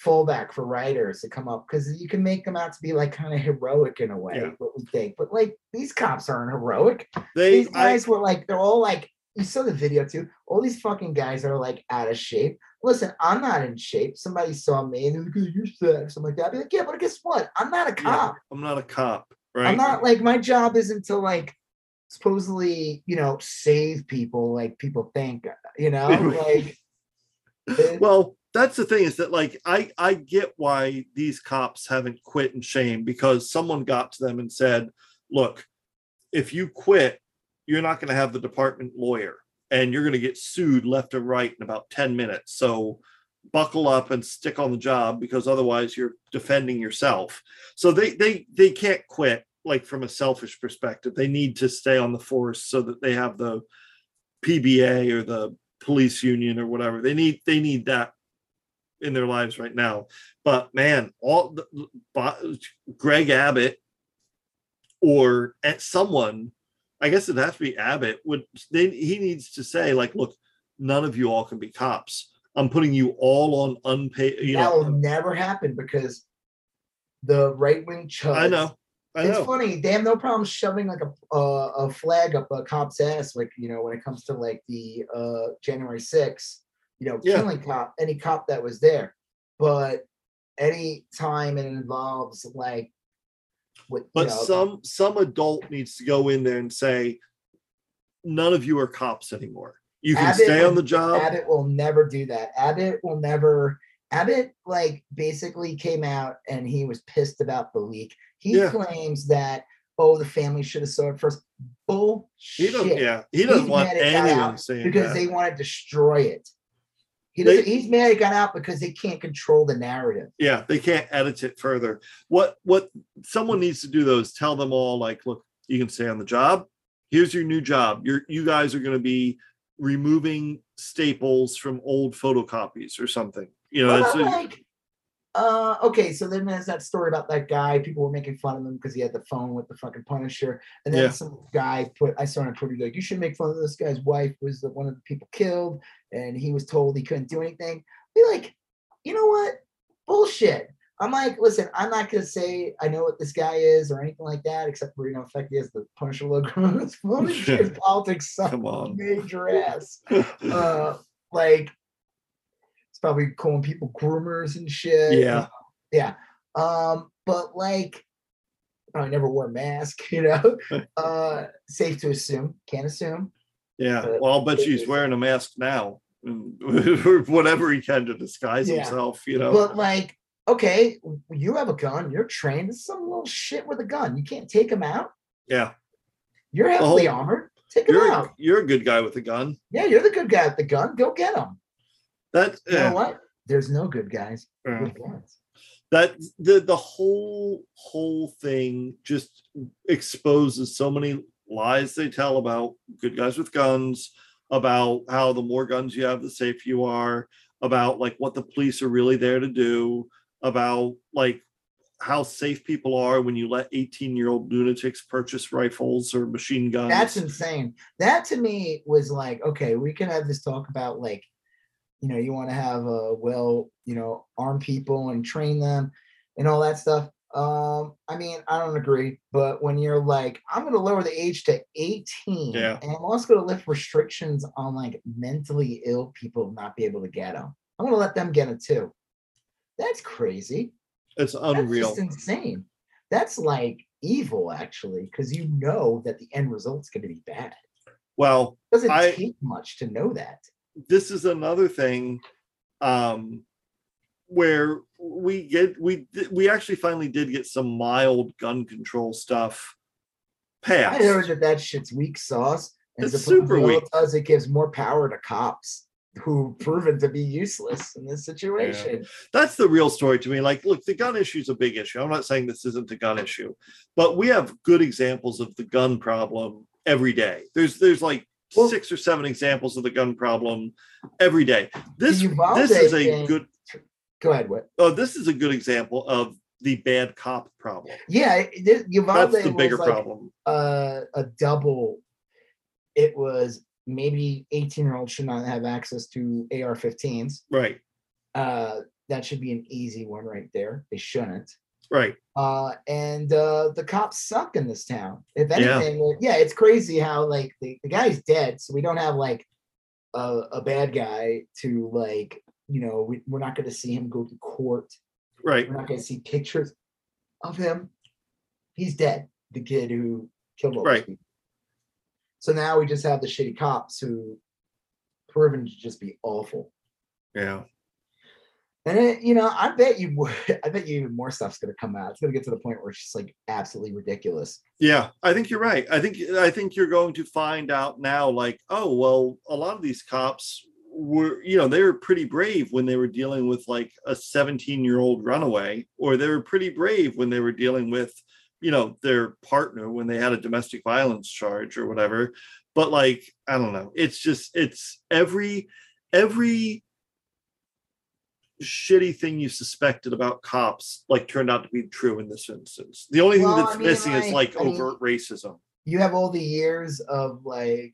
fallback for writers to come up because you can make them out to be like kind of heroic in a way, Yeah. what we think. But like these cops aren't heroic they these I, guys were like, they're all like, you saw the video too. All these fucking guys are like out of shape. Listen, I'm not in shape. Somebody saw me and they're like, "Oh, you're fat, something like that. I'd be like, yeah, but guess what? I'm not a yeah, cop. I'm not a cop, right? I'm not like my job isn't to like supposedly, you know, save people like people think, you know, like it- well that's the thing is that like i i get why these cops haven't quit in shame because someone got to them and said look if you quit you're not going to have the department lawyer and you're going to get sued left and right in about 10 minutes. So buckle up and stick on the job because otherwise you're defending yourself. So they they they can't quit like from a selfish perspective they need to stay on the force so that they have the pba or the police union or whatever. They need they need that in their lives right now. But man all the, greg abbott or at someone i guess it has to be abbott would they he needs to say like look none of you all can be cops. I'm putting you all on unpaid you that will know never happen because the right wing chuds. i know it's funny. They have no problem shoving like a uh, a flag up a cop's ass, like you know, when it comes to like the uh January 6th, you know, Yeah. killing cop any cop that was there. But any time it involves like what you but know, some some adult needs to go in there and say none of you are cops anymore you can Abbott stay on the job Abbott will never do that. Abbott will never. Abbott like basically came out and he was pissed about the leak. He Yeah. claims that oh the family should have saw it first. Bullshit. he doesn't yeah he doesn't He's want mad it got anyone saying because that. they want to destroy it. He They- he's mad it got out because they can't control the narrative. yeah they can't edit it further what what someone needs to do though is tell them all like look you can stay on the job here's your new job you're you guys are going to be removing staples from old photocopies or something you know that's I'm like, uh, okay, so then there's that story about that guy. People were making fun of him because he had the phone with the fucking Punisher, and then Yeah. some guy put. I saw on Twitter like, you should make fun of this guy's wife was the one of the people killed, and he was told he couldn't do anything. Be like, you know what? Bullshit. I'm like, listen, I'm not gonna say I know what this guy is or anything like that, except for you know, the fact he has the Punisher logo on his phone. His politics suck come on major ass. Uh, like it's probably calling people groomers and shit. Yeah. yeah. Um, but like, probably never wore a mask. You know, uh, safe to assume. Can't assume. yeah but well i'll bet she's wearing a mask now and whatever he can to disguise Yeah. himself. You know, But like, okay, you have a gun, you're trained. This is some little shit with a gun. You can't take him out. yeah, You're heavily Oh, armored. Take him you're out. you're a good guy with a gun. Yeah, you're the good guy with the gun. Go get him. That You know what? There's no good guys. That the the whole whole thing just exposes so many lies they tell about good guys with guns about how the more guns you have the safer you are about like what the police are really there to do about like how safe people are when you let 18 year old lunatics purchase rifles or machine guns. That's insane. That to me was like, okay, we can have this talk about like, you know, you want to have a well, you know, arm people and train them and all that stuff. Um, I mean, I don't agree, but when you're like, I'm gonna lower the age to 18, Yeah. and I'm also gonna lift restrictions on like mentally ill people not be able to get them. I'm gonna let them get it too. That's crazy. it's That's unreal just insane. That's like evil, actually, because you know that the end result's gonna be bad well doesn't I- take much to know that. This is another thing um where we get we we actually finally did get some mild gun control stuff passed. I heard that that shit's weak sauce, and It's super weak. it does it gives more power to cops who proven to be useless in this situation. that's the real story to me. Like look the gun issue is a big issue. I'm not saying this isn't a gun issue but we have good examples of the gun problem every day. There's there's like Well- six or seven examples of the gun problem every day this this is a good Go ahead, what? oh this is a good example of the bad cop problem Yeah, this, Uvalde that's the bigger like problem a, a double. It was maybe 18 year olds should not have access to AR-15s. right Uh, that should be an easy one right there. They shouldn't. Right uh, and uh, the cops suck in this town. If anything, like, yeah, it's crazy how like the, the guy's dead, so we don't have like a, a bad guy to like you know we, we're not going to see him go to court. right We're not going to see pictures of him. He's dead. The kid who killed all Right. people. So now we just have the shitty cops who proven to just be awful. yeah And it, you know, I bet you, more- I bet you even more stuff's gonna come out. It's gonna get to the point where it's just like absolutely ridiculous. Yeah, I think you're right. I think I think you're going to find out now, like, oh well, a lot of these cops were, you know, they were pretty brave when they were dealing with like a 17 year old runaway, or they were pretty brave when they were dealing with, you know, their partner when they had a domestic violence charge or whatever. But like, I don't know. It's just it's every every shitty thing you suspected about cops like turned out to be true in this instance. The only Well, thing I that's mean, missing is like, like I mean- overt racism. You have all the years of like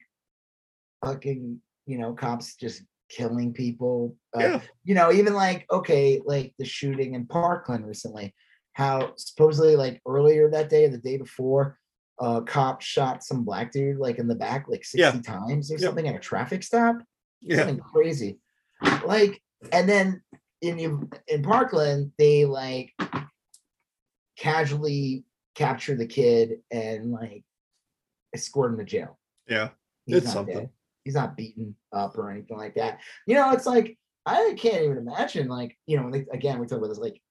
fucking, you know, cops just killing people. Uh, Yeah. You know, even like okay, like the shooting in Parkland recently, how supposedly like earlier that day or the day before, a cop shot some black dude like in the back like 60 Yeah. times or Yep. something at a traffic stop. Yeah. something crazy. Like, and then in in Parkland, they like casually capture the kid and like escort him to jail. Yeah. He's It's not something. dead. He's not beaten up or anything like that. You know, it's like I can't even imagine. Like, you know, again, we talk about this. Like,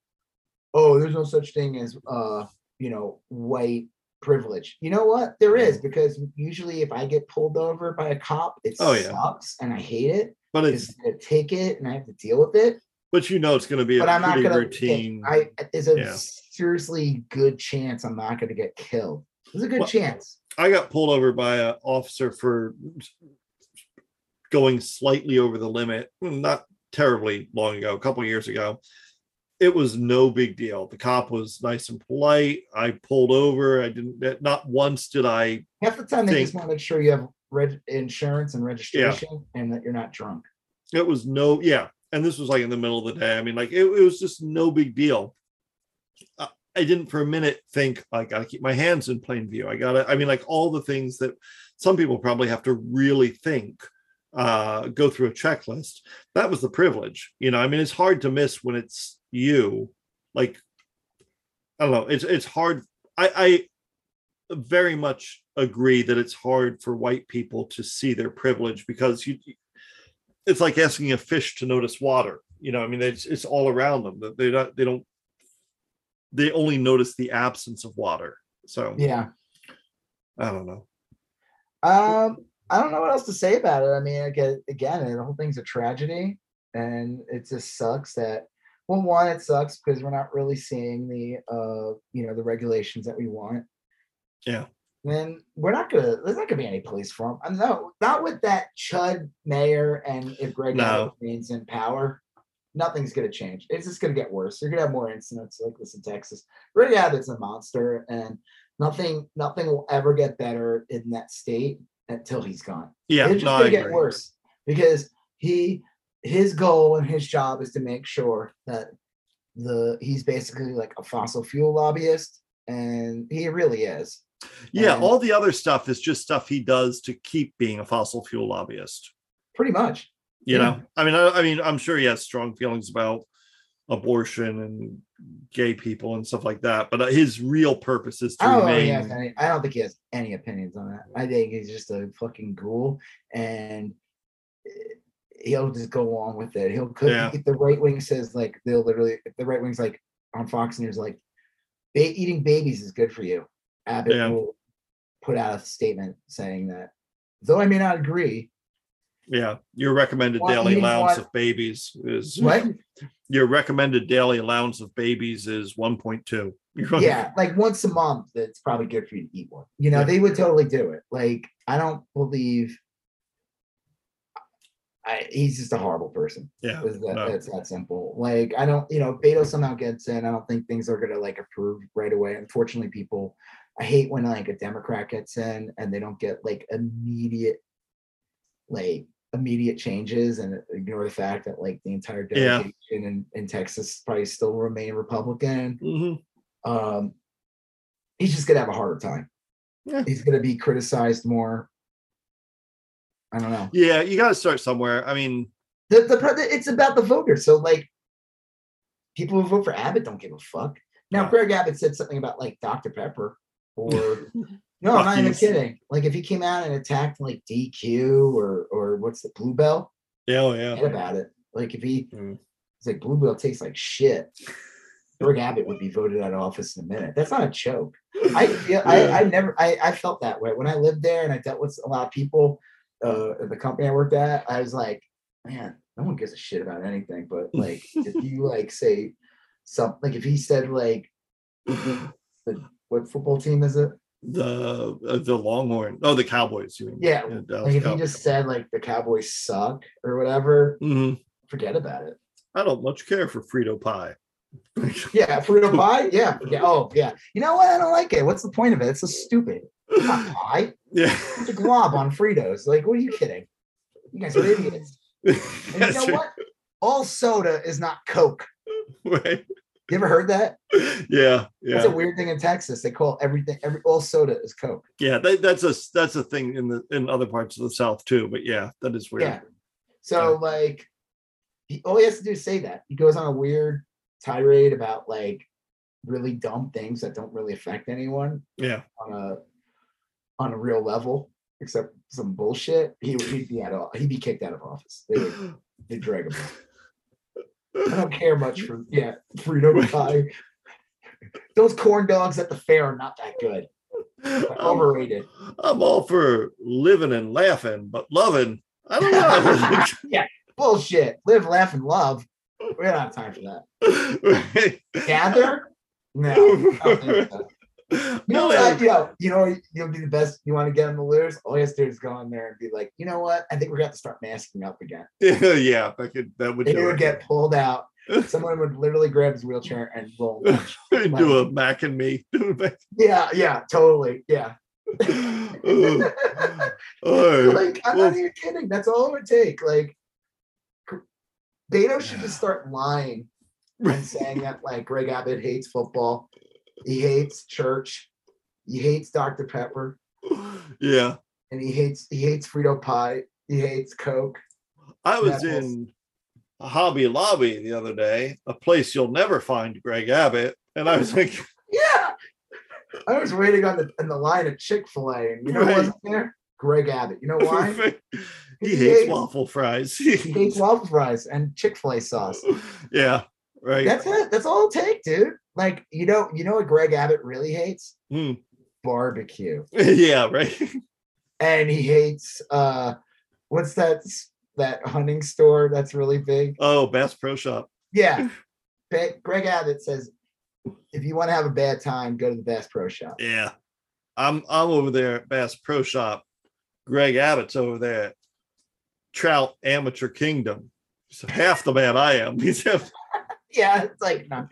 oh, there's no such thing as uh, you know, white privilege. You know what? There is because usually if I get pulled over by a cop, it Oh, yeah. sucks and I hate it But it's I have to take it and I have to deal with it. But you know it's going to be a But I'm not pretty gonna. routine. I there's a yeah. seriously good chance I'm not gonna get killed. There's a good Well, chance. I got pulled over by an officer for going slightly over the limit, mm, not terribly long ago, a couple years ago. It was no big deal. The cop was nice and polite. I pulled over. I didn't. Not once did I. Half the time they just think- want to make sure you have reg- insurance and registration and that you're not drunk. It was no. Yeah, and this was like in the middle of the day. I mean, like it, it was just no big deal. I, I didn't for a minute think I got to keep my hands in plain view. I got to. I mean, like all the things that some people probably have to really think uh go through a checklist that was the privilege you know i mean it's hard to miss when it's you like i don't know it's it's hard i i very much agree that it's hard for white people to see their privilege because you it's like asking a fish to notice water. You know, I mean, it's it's all around them. They don't they don't they only notice the absence of water. So Yeah. I don't know. Um, I don't know what else to say about it. I mean, again, again, the whole thing's a tragedy, and it just sucks that. Well, one, it sucks because we're not really seeing the, uh, you know, the regulations that we want. Yeah. Then we're not gonna. There's not gonna be any police for him. I'm uh, no, not with that chud mayor, and if Greg No. Remains in power, nothing's gonna change. It's just gonna get worse. You're gonna have more incidents like this in Texas. Greg Abbott's a monster, and nothing, nothing will ever get better in that state until he's gone. Yeah, it's just no, gonna get worse because he his goal and his job is to make sure that the he's basically like a fossil fuel lobbyist, and he really is. Yeah, And- all the other stuff is just stuff he does to keep being a fossil fuel lobbyist. Pretty much. You Yeah. know, I mean, I, I mean, I'm sure he has strong feelings about abortion and gay people and stuff like that, but uh, his real purpose is to I don't remain. Has any, I don't think he has any opinions on that. I think he's just a fucking ghoul, and eh, he'll just go along with it. He'll could Yeah. if the right wing says like they'll literally if the right wing's like on Fox News like ba- eating babies is good for you. Abbott Yeah. will put out a statement saying that. Though I may not agree. Yeah, your recommended daily allowance of babies is What? your recommended daily allowance of babies is 1.2. Yeah, like once a month, it's probably good for you to eat one. You know, Yeah. they would totally do it. Like, I don't believe I, he's just a horrible person. yeah, It's that, no. It's that simple. Like, I don't, you know, Beto somehow gets in. I don't think things are gonna like approve right away. Unfortunately, people, I hate when like a Democrat gets in and they don't get like immediate, like immediate changes and ignore the fact that like the entire Yeah. delegation in, in Texas probably still remain Republican Mhm. um, he's just gonna have a harder time. Yeah. He's gonna be criticized more. I don't know. Yeah, you got to start somewhere. I mean, The, the it's about the voters. So like, people who vote for Abbott don't give a fuck. Now, Yeah. Greg Abbott said something about like Dr. Pepper, or no, I'm not even kidding. Like if he came out and attacked like DQ or or what's the Bluebell, yeah, oh, yeah. forget about it. Like if he, Mm. it's like Bluebell tastes like shit. Greg Abbott would be voted out of office in a minute. That's not a joke. I feel I, I never I, I felt that way when I lived there and I dealt with a lot of people uh the company I worked at. I was like, man, no one gives a shit about anything. But like if you like say something like if he said like the what football team is it? the uh, the Longhorn. Oh, the Cowboys. You mean? Yeah, Like if Cowboys. just said like the Cowboys suck or whatever, Mhm. forget about it. I don't much care for Frito pie. Yeah, Frito pie. Yeah, yeah. Oh, yeah. You know what? I don't like it. What's the point of it? It's so stupid. It's not pie. yeah. It's a glob on Fritos. Like, what are you kidding? You guys are idiots. And you know right. what? All soda is not Coke. Right. You ever heard that? Yeah, That's a weird thing in Texas. They call everything every all soda is Coke. yeah. That, that's a that's a thing in the in other parts of the South too. But yeah, that is weird. Yeah. So like, he, all he has to do is say that. He goes on a weird tirade about like really dumb things that don't really affect anyone Yeah, on a on a real level, except some bullshit. He would he'd be out of he'd be kicked out of office. They would they drag him. out. I don't care much for yeah, Frito pie. Those corn dogs at the fair are not that good. They're Overrated. I'm all for living and laughing, but loving, I don't know. Yeah, bullshit. Live, laugh, and love. We don't have time for that. Gather? No. I don't think so. You know No, what? Yo, you know you'll be the best. You want to get on the lose? All you have to do is go in there and be like, you know what? I think we're going to start masking up again. yeah, that could that would And he would get pulled out. Someone would literally grab his wheelchair and roll. do a Mac and me. Do a Mac. Yeah, yeah, totally. Yeah. Oh, like, I'm Well- not even kidding. That's all it would take. Like, Beto should just start lying and saying that like Greg Abbott hates football, he hates church, he hates Dr. Pepper, Yeah, and he hates he hates Frito pie, he hates Coke. I was in Hobby Lobby the other day, a place you'll never find Greg Abbott, and I was like, Yeah. I was waiting on the in the line at Chick-fil-A, and you know Right. wasn't there? Greg Abbott. You know why? Because He hates waffle fries. He hates waffle fries and Chick Fil A sauce. yeah, right. That's it. That's all it take, dude. Like you know, you know what Greg Abbott really hates? Hmm. Barbecue, yeah, right. and he hates uh, what's that? That hunting store that's really big. Oh, Bass Pro Shop. Yeah, Greg Abbott says if you want to have a bad time, go to the Bass Pro Shop. Yeah. I'm I'm over there at Bass Pro Shop. Greg Abbott's over there at Trout Amateur Kingdom. He's half the man I am. He's half Yeah, it's like no.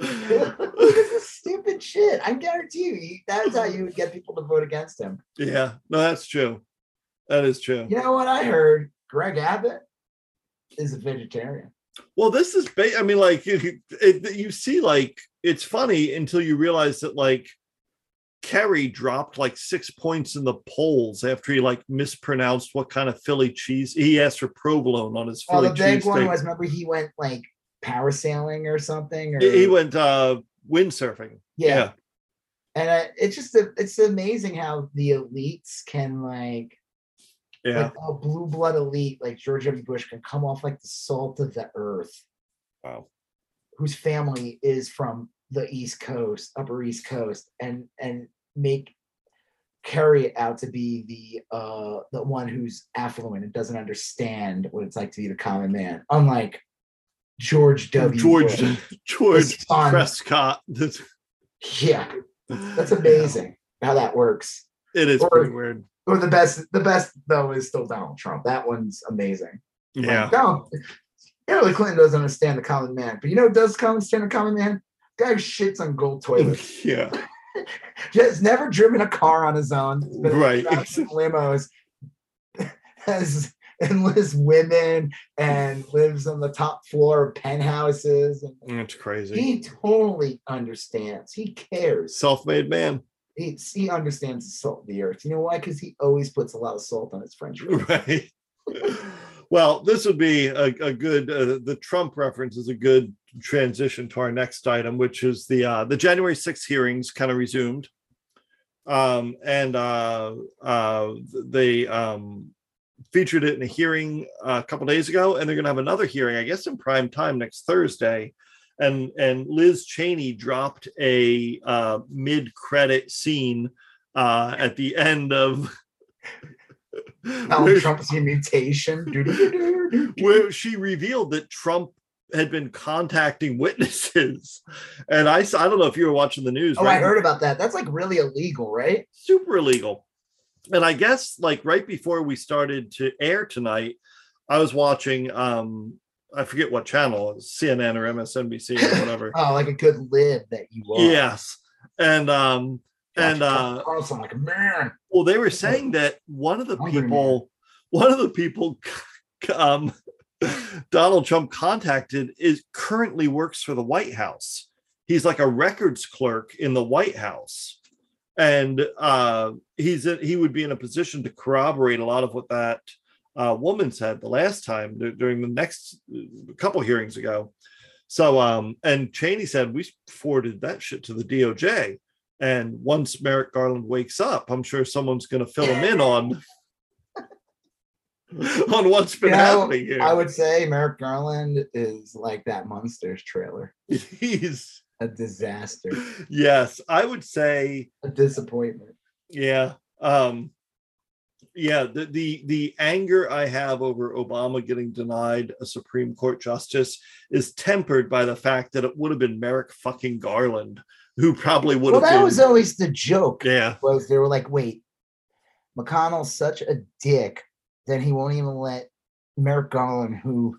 Look is stupid shit. I guarantee you, that's how you would get people to vote against him. yeah, no, that's true. That is true. You know what I heard? Greg Abbott is a vegetarian. Well, this is ba- I mean, like it, it, you see, like it's funny until you realize that like Kerry dropped like six points in the polls after he like mispronounced what kind of Philly cheese he asked for provolone on his Oh, Philly the big one steak. was remember he went like parasailing or something, or He went uh windsurfing. yeah. And uh, it's just a, it's amazing how the elites can like Yeah. like a blue blood elite like George W. Bush can come off like the salt of the earth, Wow. whose family is from the East Coast, Upper East Coast, and and make Kerry it out to be the uh the one who's affluent and doesn't understand what it's like to be the common man, unlike George W. George Bush. George. Prescott. Yeah, that's amazing how that works. It is Or- pretty weird. Or the best, the best though is still Donald Trump. That one's amazing. Yeah. Like, Donald, Hillary Clinton doesn't understand the common man, but you know does come understand the common man? Guy shits on gold toilets. Yeah. Just never driven a car on his own. Right. limos. Has endless women and lives on the top floor of penthouses. And That's crazy. he totally understands. He cares. Self-made man. He, he understands the salt of the earth. You know why? Because he always puts a lot of salt on his French fries. Right. well, this would be a, a good uh, the Trump reference is a good transition to our next item, which is the uh, the January 6th hearings kind of resumed. Um, and uh, uh, they um, featured it in a hearing uh, a couple days ago, and they're going to have another hearing, I guess, in prime time next Thursday. And and Liz Cheney dropped a uh, mid credit scene uh, at the end of. Donald Trump's mutation. Where she revealed that Trump had been contacting witnesses. And I I don't know if you were watching the news. Oh, right? I heard about that. That's like really illegal, right? super illegal. And I guess like right before we started to air tonight, I was watching um I forget what channel, CNN or MSNBC or whatever. Oh, like a good lib that you are. yes. And um and uh Carlson, like man, well they were saying that one of the people one of the people um Donald Trump contacted is currently works for the White House. He's like a records clerk in the White House. And uh, he's in, he would be in a position to corroborate a lot of what that uh, woman said the last time dur- during the next uh, couple hearings ago. So, um, and Cheney said we forwarded that shit to the DOJ. And once Merrick Garland wakes up, I'm sure someone's going to fill him in on on what's been You know, happening here. I would say Merrick Garland is like that Munsters trailer. He's A disaster, yes, I would say a disappointment. yeah. Um yeah, the, the the anger I have over Obama getting denied a Supreme Court justice is tempered by the fact that it would have been Merrick fucking Garland who probably would Well, have that been was always the joke. yeah. Was they were like, wait, McConnell's such a dick that he won't even let Merrick Garland, who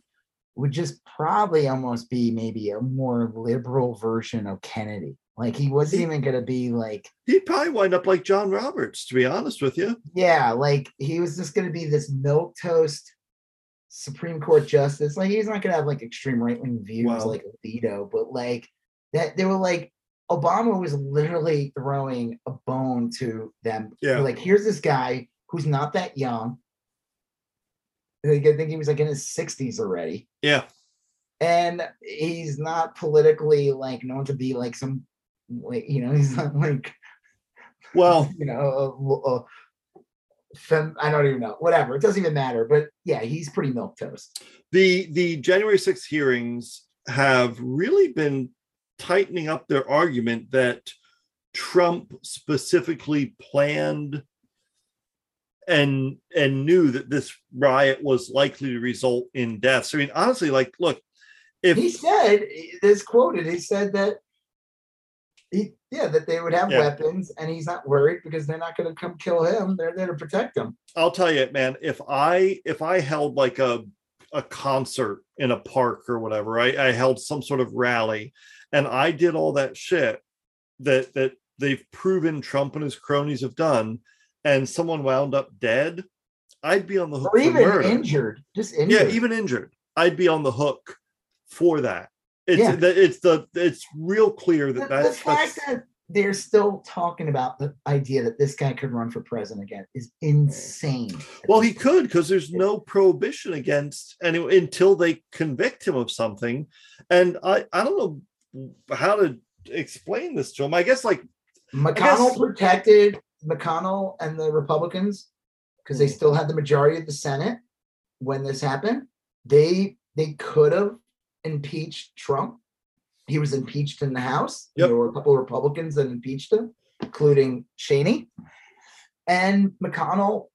would just probably almost be maybe a more liberal version of Kennedy. Like he wasn't even gonna be like He'd probably wind up like John Roberts, to be honest with you. Yeah, like he was just going to be this milk toast Supreme Court justice. Like he's not going to have like extreme right wing views Wow. like Alito, but like that they were like Obama was literally throwing a bone to them. Yeah. Like here's this guy who's not that young. I think he was like in his 60s already. Yeah. And he's not politically like known to be like some like you know, he's not like Well, you know, a, a fem, I don't even know. Whatever. It doesn't even matter. But yeah, he's pretty milk toast. the the January 6th hearings have really been tightening up their argument that Trump specifically planned and and knew that this riot was likely to result in deaths. I mean, honestly, like, look, if he said this quoted. He said that he yeah that they would have Yeah. weapons, and he's not worried because they're not going to come kill him. They're there to protect him. I'll tell you, man, if I if I held like a a concert in a park or whatever, I, I held some sort of rally and I did all that shit that that they've proven Trump and his cronies have done, and someone wound up dead, I'd be on the hook Or even murder. injured, just injured. Yeah, even injured, I'd be on the hook for that. It's Yeah. the, it's the it's real clear that the that's, fact that's that they're still talking about the idea that this guy could run for president again is insane. Well, he could because there's no prohibition against any until they convict him of something. And I, I don't know how to explain this to him. I guess like McConnell guess- protected McConnell and the Republicans because they Mhm. still had the majority of the Senate when this happened. They they could have impeached Trump. He was impeached in the House. Yep. There were a couple of Republicans that impeached him, including Cheney. And McConnell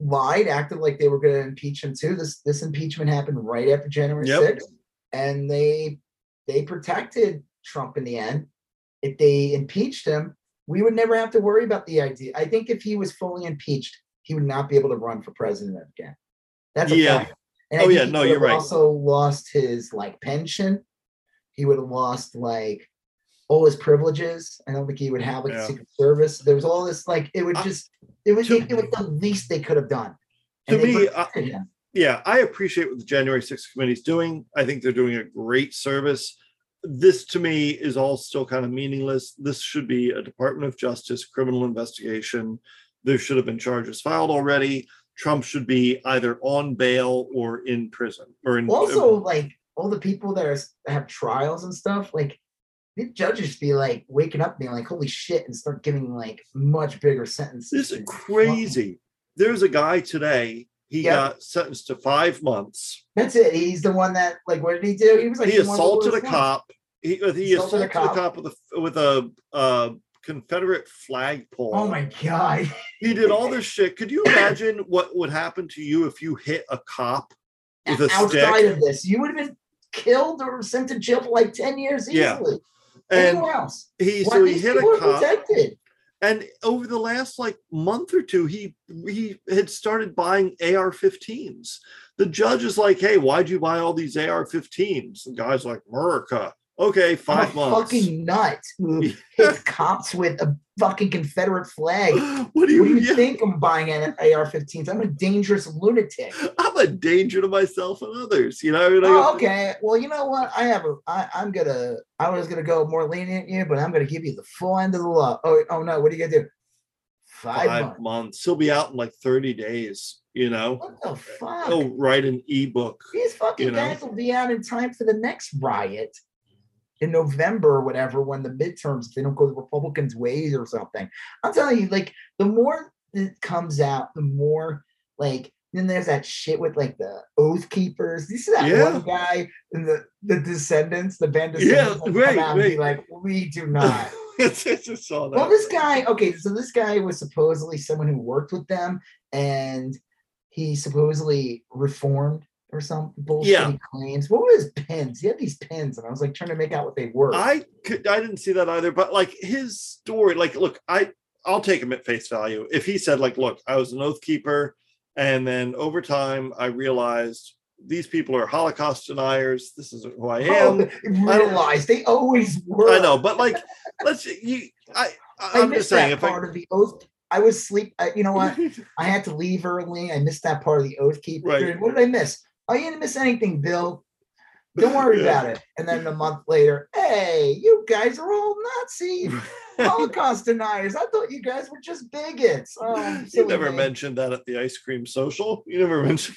lied, acted like they were going to impeach him too. This this impeachment happened right after January Yep. 6th. And they they protected Trump in the end. If they impeached him, we would never have to worry about the idea. I think if he was fully impeached, he would not be able to run for president again. That's a Yeah. fact. And Oh, yeah, no, you're right. Also lost his like pension. He would have lost like all his privileges. I don't think he would have like Yeah. Secret Service. There was all this like it would I- just it was to- it was the least they could have done. To And they me, I- yeah, I appreciate what the January 6th committee is doing. I think they're doing a great service. This to me is all still kind of meaningless. This should be a Department of Justice criminal investigation. There should have been charges filed already. Trump should be either on bail or in prison or in also like all the people that are, have trials and stuff like the judges be like waking up being like holy shit and start giving like much bigger sentences This is crazy. There's a guy today. He Yep. got sentenced to five months. that's it he's the one that like what did he do he was like he that assaulted a cop. He, uh, he Assaulted a assaulted a cop. cop with a with a uh, Confederate flagpole. oh my god He did all this shit. Could you imagine what would happen to you if you hit a cop with a outside stick? of this you would have been killed or sent to jail for like 10 years Yeah. easily And anywhere else he Why so he hit a cop. protected And over the last like month or two, he he had started buying AR-15s. The judge is like, "Hey, why'd you buy all these AR-15s?" The guy's like, "America." Okay, I'm 5 a months. fucking nut who hits cops with a fucking Confederate flag. what do What you, do you yeah, think I'm buying an AR-15s? I'm a dangerous lunatic. I'm a danger to myself and others. You know, I mean, I Oh, uh, okay. Well, you know what? I have a. I, I'm gonna. I was gonna go more lenient you, but I'm gonna give you the full end of the law. Oh, oh no! What are you gonna do? Five, five months. months. He'll be out in like 30 days, you know. What the fuck? He'll write an ebook. These fucking you know? guys will be out in time for the next riot in November or whatever when the midterms, they don't go the Republicans' ways or something. I'm telling you, like, the more it comes out, the more, like, then there's that shit with like the oath keepers. You see that Yeah. one guy in the the Descendents, the band Yeah, Descendents, come right, out and be right. like, we do not. I just saw that. Well, this guy, okay, so this guy was supposedly someone who worked with them, and he supposedly reformed or some bullshit Yeah. claims. What were his pins? He had these pins, and I was like trying to make out what they were. I could I didn't see that either, but like his story, like look, I I'll take him at face value. If he said, like, look, I was an oath keeper, and then over time I realized these people are Holocaust deniers. This isn't who I oh, am. oh, realized they always were. I know, but like, let's you. I I I'm missed just saying that if I. part of the oath. I was sleep. I, you know what? I had to leave early. I missed that part of the oath keeper. Right. What did I miss? Oh, you didn't miss anything, Bill. Don't worry Yeah. about it. And then a month later, hey, you guys are all Nazi Holocaust deniers. I thought you guys were just bigots. Oh, you never me. mentioned that at the ice cream social. You never mentioned.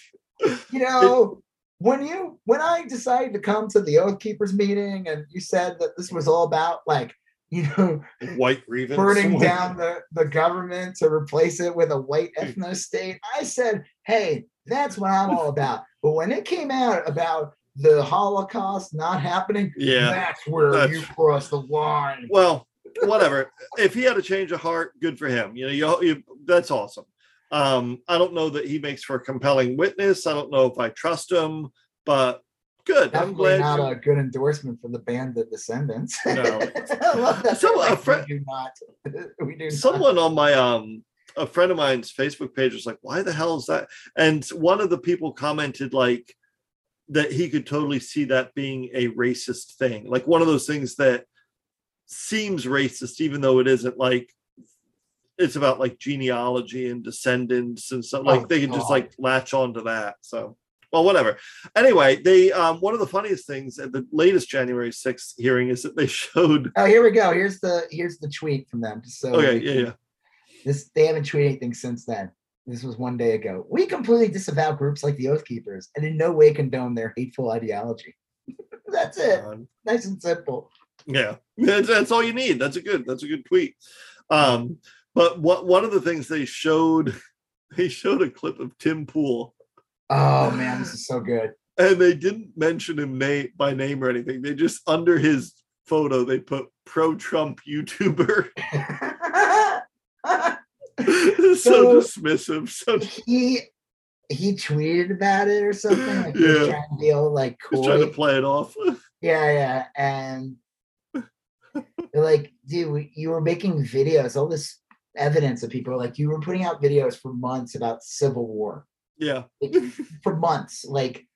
You know, when you when I decided to come to the Oath Keepers meeting and you said that this was all about like you know, White grievance. burning down the, the government to replace it with a white ethno state. I said, hey, that's what I'm all about. But when it came out about the Holocaust not happening, Yeah. that's where That's- you cross the line. Well, whatever. if he had a change of heart, good for him. You know, you, you that's awesome. Um, I don't know that he makes for a compelling witness. I don't know if I trust him, but good. I'm glad. not you- a good endorsement for the band The Descendents. No. I love that. So, They're a like, friend- we do not. We do not. someone on my um a friend of mine's facebook page was like why the hell is that and one of the people commented like that he could totally see that being a racist thing like one of those things that seems racist even though it isn't like it's about like genealogy and descendants and stuff like Oh, they can just like latch on to that so well whatever anyway they um one of the funniest things at the latest january 6th hearing is that they showed Oh, here we go. Here's the here's the tweet from them. So okay yeah yeah This they haven't tweeted anything since then. This was one day ago. We completely disavow groups like the Oath Keepers and in no way condone their hateful ideology. That's it. Um, Nice and simple. Yeah, that's, that's all you need. That's a good. That's a good tweet. Um, but what one of the things they showed, they showed a clip of Tim Pool, Oh man, this is so good. and they didn't mention him name by name or anything. They just under his photo they put pro-Trump YouTuber. so, So- dismissive. So he he tweeted about it or something. Like he was Yeah. trying to be all like just trying to play it off. Yeah, yeah. And like, dude, you were making videos, all this evidence of people like you were putting out videos for months about civil war. Yeah, Like, for months, like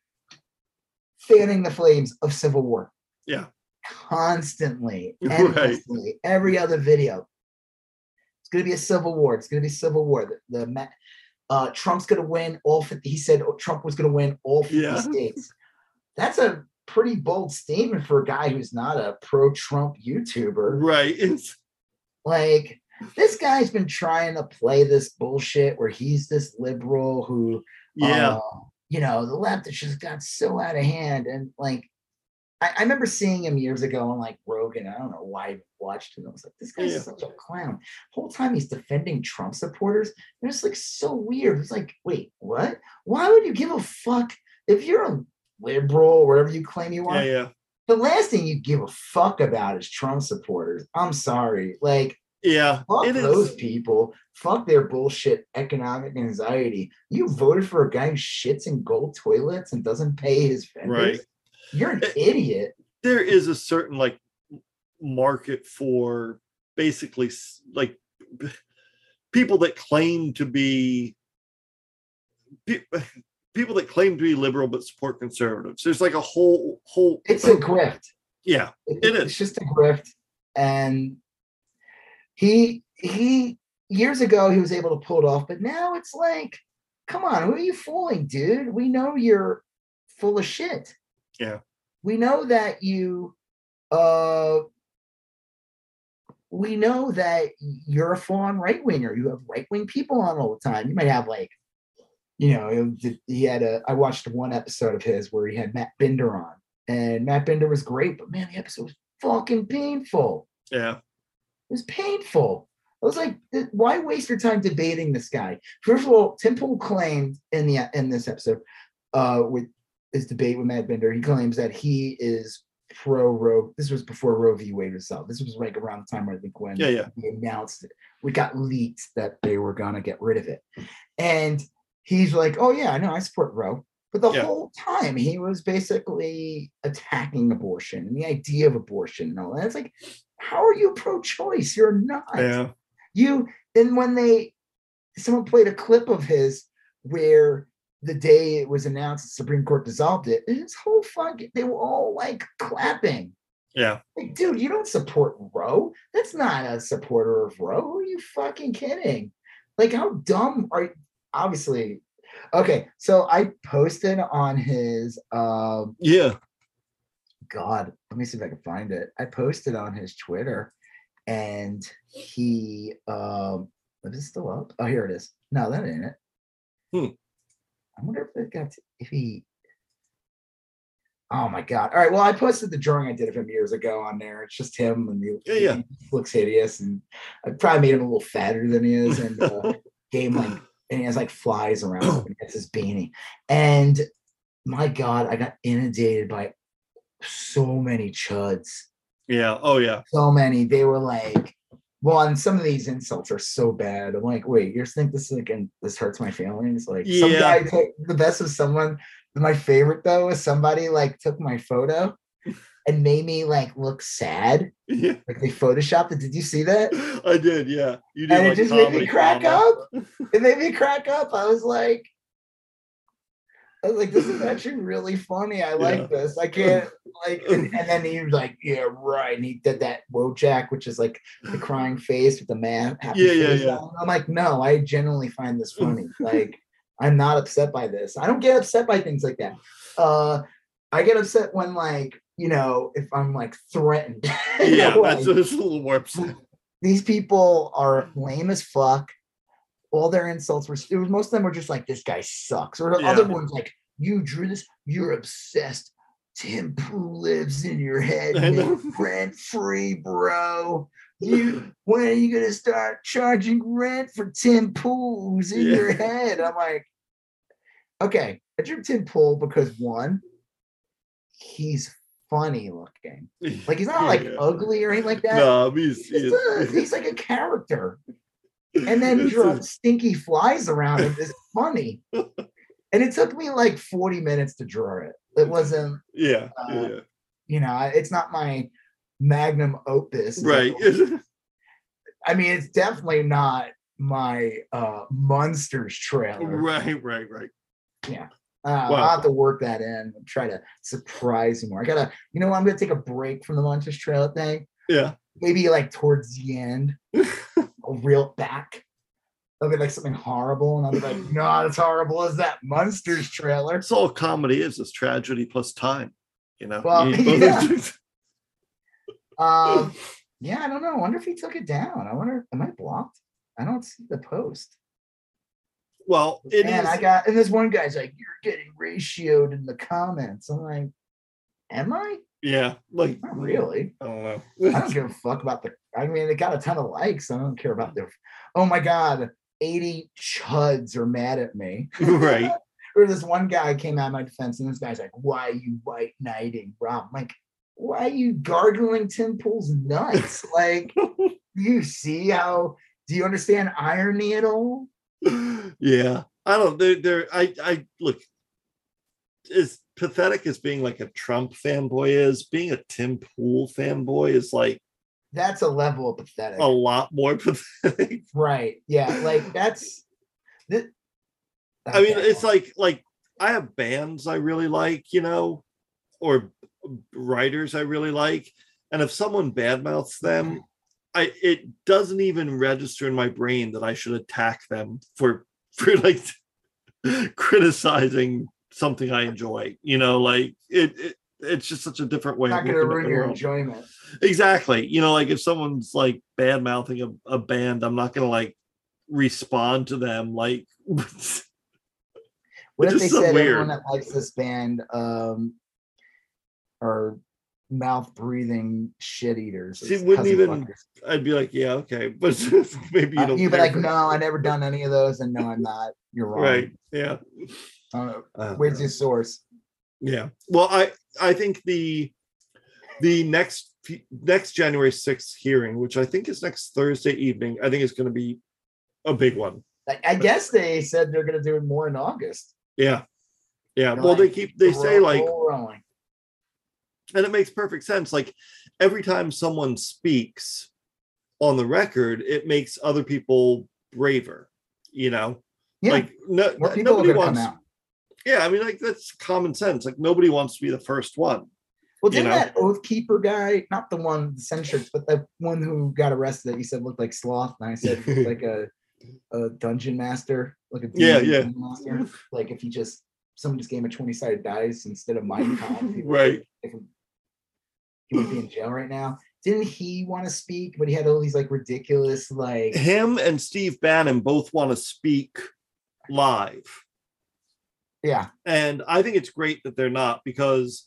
fanning the flames of civil war. Yeah. Constantly, Right. endlessly, every other video. It's gonna be a civil war. It's gonna be a civil war. The, the uh, Trump's gonna win all 50. He said Trump was gonna win all 50 Yeah. states. That's a pretty bold statement for a guy who's not a pro-Trump YouTuber. right. It's Like this guy's been trying to play this bullshit where he's this liberal who yeah, uh, you know, the left has just got so out of hand. And like, I, I remember seeing him years ago on like Rogan. I don't know why I watched him. I was like, this guy's Yeah. such a clown. whole time he's defending Trump supporters. It was like so weird. It's like, wait, what? Why would you give a fuck if you're a liberal or whatever you claim you are? yeah, yeah, The last thing you give a fuck about is Trump supporters. I'm sorry. Like, yeah. Fuck those is. people. Fuck their bullshit economic anxiety. You voted for a guy who shits in gold toilets and doesn't pay his vendors. Right. You're an Eh, idiot. there is a certain like market for basically like people that claim to be people that claim to be liberal but support conservatives there's like a whole whole It's a grift. yeah It- It it's just a grift. And he he years ago he was able to pull it off, but now it's like, come on, who are you fooling, dude? We know you're full of shit. Yeah. We know that you uh we know that you're a full-on right winger. You have right-wing people on all the time. You might have like, you know, he had a. I watched one episode of his where he had Matt Binder on, and Matt Binder was great, but man, the episode was fucking painful. yeah It was painful. I was like, why waste your time debating this guy? First of all, Tim Pool claimed in the in this episode, uh, with his debate with Matt Binder, he claims that he is pro Roe. This was before Roe v. Wade out. This was like around the time I think when yeah yeah announced it. We got leaked that they were gonna get rid of it. And he's like, Oh yeah, I know I support Roe. But the Yeah. whole time he was basically attacking abortion and the idea of abortion and all that. It's like, how are you pro-choice? You're not. yeah You and when they someone played a clip of his where the day it was announced the Supreme Court dissolved it, and his whole fucking they were all like clapping. yeah Like, dude, you don't support Roe. That's not a supporter of Roe. Who are you fucking kidding? Like, how dumb are you? Obviously. Okay, so I posted on his um yeah God, let me see if I can find it. I posted on his Twitter and he um is it still up? Oh, here it is. No, that ain't it. Hmm. I wonder if it got if he Oh my god! All right, well, I posted the drawing I did of him years ago on there. It's just him, and he, Yeah, yeah. he looks hideous, and I probably made him a little fatter than he is, and uh, game like, and he has like flies around him, and it's his beanie. And my god, I got inundated by so many chuds, Yeah. Oh yeah. so many. They were like, well, and some of these insults are so bad. I'm like, wait, you just think this is like, and this hurts my feelings? Like, some guy took the best of someone. My favorite though is somebody like took my photo and made me like look sad. Yeah. Like they photoshopped it. Did you see that? I did. Yeah. You did. And it just made me crack drama. up. It made me crack up. I was like, I was like, this is actually really funny. I like Yeah. this. I can't like, and, and then he was like, yeah, right. And he did that Wojak, which is like the crying face with the man. happy Yeah, yeah, yeah. on. I'm like, no, I genuinely find this funny. like, I'm not upset by this. I don't get upset by things like that. Uh, I get upset when like, you know, if I'm like threatened. Yeah. way That's, that's a little more upset. these people are lame as fuck. All their insults were it was most of them were just like this guy sucks, or the Yeah. other ones like you drew this, you're obsessed. Tim Pool lives in your head, rent free, bro. You when are you gonna start charging rent for Tim Pool's in Yeah. your head? I'm like, okay, I drew Tim Pool because one, he's funny looking. Like he's not like Yeah. ugly or anything like that. No, he's, He's, he's, a- he's like a character. And then draw stinky flies around him is funny. And it took me like 40 minutes to draw it. It wasn't, yeah, uh, yeah, you know, it's not my magnum opus. right. I mean, it's definitely not my uh Munsters trailer. right, right, right. Yeah. Uh, Wow. I'll have to work that in and try to surprise you more. I gotta, you know, what, I'm gonna take a break from the Munsters trailer thing. Yeah. maybe like towards the end, It back. It'll be like something horrible, and I'll be like, not as horrible as that Munsters trailer. It's all comedy is, is tragedy plus time. You know? Well, need Um, yeah, I don't know. I wonder if he took it down. I wonder, am I blocked? I don't see the post. well, it and is- I got, and this one guy's like, you're getting ratioed in the comments. I'm like, am I? Yeah, like Not really. I don't know. I don't give a fuck about the. I mean, it got a ton of likes. I don't care about the. Oh my god, 80 chuds are mad at me. right. or this one guy came out of my defense, and this guy's like, "Why are you white knighting Rob?" I'm like, "Why are you gargling Tim Pool's nuts? like, you see how? Do you understand irony at all?" yeah. I don't there there I I look as pathetic as being like a Trump fanboy is, being a Tim Pool fanboy is like That's a level of pathetic, a lot more pathetic. right? Yeah, like that's. Th- I mean, it's like like I have bands I really like, you know, or writers I really like, and if someone badmouths them, mm-hmm. I it doesn't even register in my brain that I should attack them for for like criticizing something I enjoy. You know, like it. it it's just such a different way. not of going to ruin your world. enjoyment. Exactly. You know, like if someone's like bad mouthing a, a band, I'm not gonna like respond to them like What if they so said weird. everyone that likes this band um, are mouth breathing shit eaters? See, wouldn't even- fuckers? I'd be like, yeah, okay, but maybe you Uh, don't. you'd be like, no, I never done any of those, and no, I'm not. You're wrong. right? Yeah, Uh, where's your source? yeah. Well, I I think the the next next January sixth hearing, which I think is next Thursday evening, I think is going to be a big one. I, I guess they said they're gonna do it more in August. Yeah, yeah. They're Well, they keep they say like rolling. and it makes perfect sense like every time someone speaks on the record it makes other people braver you know Yeah, like no, more people are nobody gonna wants come out. Yeah i mean like that's common sense like nobody wants to be the first one Well, didn't know? that Oath Keeper guy, not the one the censored, but the one who got arrested that you said looked like sloth, and I said like a a dungeon master, like a Yeah, yeah. master. Like if he just someone just gave him a twenty sided dice instead of Kampf, Right. if he would be in jail right now. Didn't he want to speak? But he had all these like ridiculous like him and steve bannon both want to speak live yeah and i think it's great that they're not because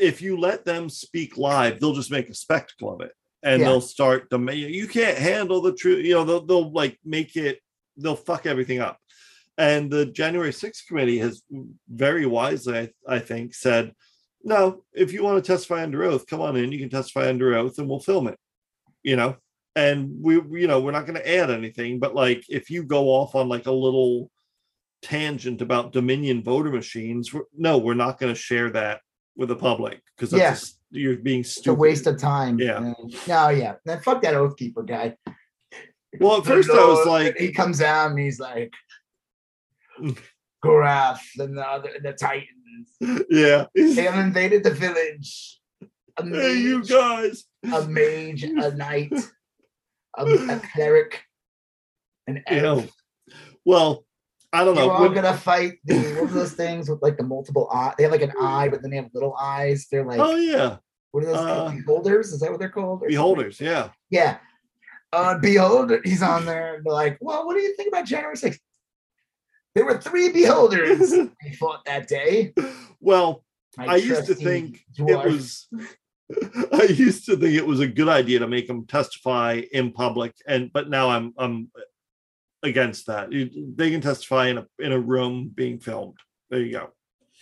if you let them speak live, they'll just make a spectacle of it, and Yeah. they'll start to you can't handle the truth. You know, they'll, they'll like make it. They'll fuck everything up. And the January 6th committee has very wisely, I, I think, said, no, if you want to testify under oath, come on in. You can testify under oath, and we'll film it. You know, and we, we- you know, we're not going to add anything. But like, if you go off on like a little tangent about Dominion voter machines, no, we're not going to share that with the public because that's Yeah. you're being stupid. It's a waste of time. Yeah. And- no, yeah. Then fuck that oath keeper guy. well, at first I was like, he comes out and he's like, Mm. Gorath and the other the Titans. yeah, They have invaded the village. A hey, you guys. a mage, a knight, a, a cleric, an You know, elf. well, I don't know. You're all gonna fight the what are those things with like the multiple eye? They have like an eye, but then they have little eyes. They're like oh yeah, what are those called? uh, beholders? Is that what they're called? or something? beholders. Yeah, Yeah. Uh, Beholder, he's on there. And they're like, well, what do you think about January 6th? There were three beholders they fought that day. well, My I used to think it was. I used to think it was a good idea to make them testify in public, and but now I'm I'm against that. They can testify in a in a room being filmed. There you go.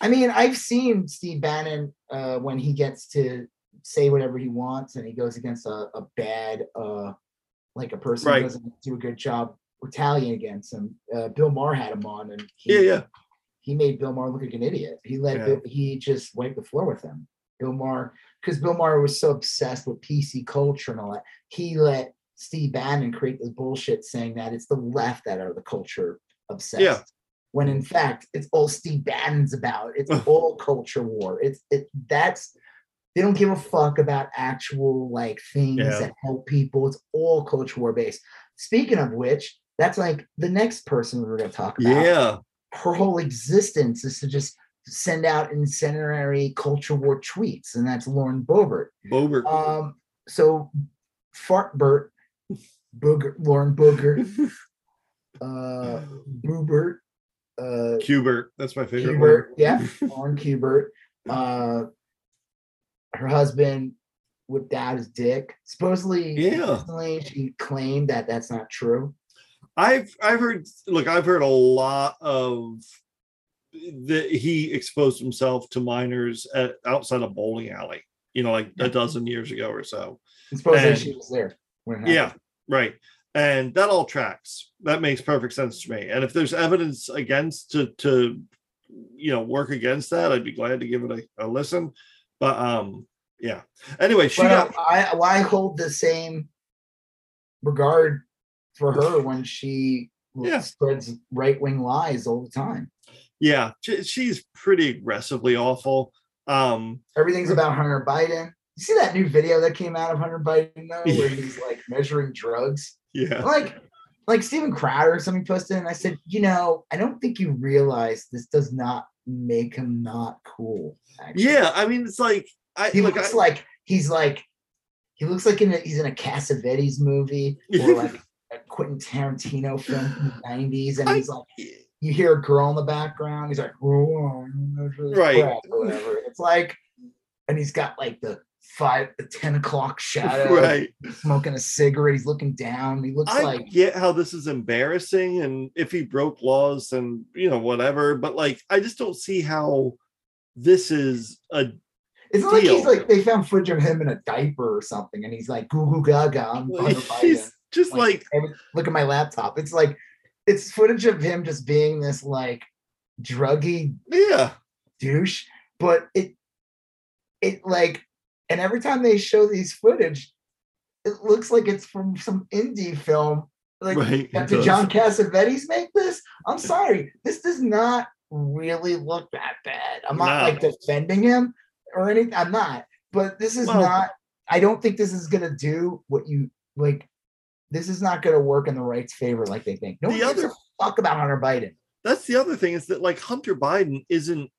I mean, I've seen Steve Bannon uh, when he gets to say whatever he wants and he goes against a, a bad, uh, like a person Right. who doesn't do a good job retaliating against him. Uh, Bill Maher had him on and he, Yeah, yeah. he made Bill Maher look like an idiot. He let Yeah. Bill- he just wiped the floor with him. Bill Maher, because Bill Maher was so obsessed with PC culture and all that, he let Steve Bannon create this bullshit saying that it's the left that are the culture obsessed. Yeah. When in fact it's all Steve Bannon's about. It's all culture war. It's it that's they don't give a fuck about actual like things Yeah. that help people. It's all culture war based. Speaking of which, that's like the next person we're gonna talk about Yeah. her whole existence is to just send out incendiary culture war tweets, and that's Lauren Boebert. Bobert. Um, so Fartbert, Booger, Lauren Booger, uh, Boobert, uh, Cubert. That's my favorite. Hubert, one. yeah, Lauren Cubert. Uh, her husband whipped out his dick. Supposedly, Yeah. she claimed that that's not true. I've I've heard look, I've heard a lot of that he exposed himself to minors at, outside a bowling alley, you know, like a dozen years ago or so. And supposedly And- she was there. Yeah, right. And that all tracks. That makes perfect sense to me. And if there's evidence against to to you know work against that, I'd be glad to give it a, a listen. But um yeah. Anyway, she got uh, I hold the same regard for her when she Yeah. spreads right wing lies all the time. yeah, she, she's pretty aggressively awful. Um Everything's about Hunter Biden. You see that new video that came out of Hunter Biden though, where he's like measuring drugs? yeah. Like, like Steven Crowder or something posted, and I said, you know, I don't think you realize this does not make him not cool. Actually. Yeah, I mean it's like I he look looks I, like he's like he looks like in a, he's in a Cassavetes movie or like a Quentin Tarantino film from the 90s, and I- he's like you hear a girl in the background, he's like, oh, Right. right, whatever. It's like, and he's got like the five, 10 o'clock shadow, right. smoking a cigarette. He's looking down. He looks I like get how this is embarrassing, and if he broke laws, and you know whatever. But like, I just don't see how this is a it's not like he's like they found footage of him in a diaper or something, and he's like, goo goo gaga. I'm he's just Like, like look at my laptop. It's like it's footage of him just being this like druggy yeah douche, but it it like and every time they show these footage, it looks like it's from some indie film. Like right. did does. John Cassavetes make this? I'm sorry, this does not really look that bad. I'm not No. like defending him or anything. I'm not, but this is Well- not. I don't think this is gonna do what you like. This is not gonna work in the right's favor like they think. No The one gives other- a fuck about Hunter Biden. That's the other thing is that like Hunter Biden isn't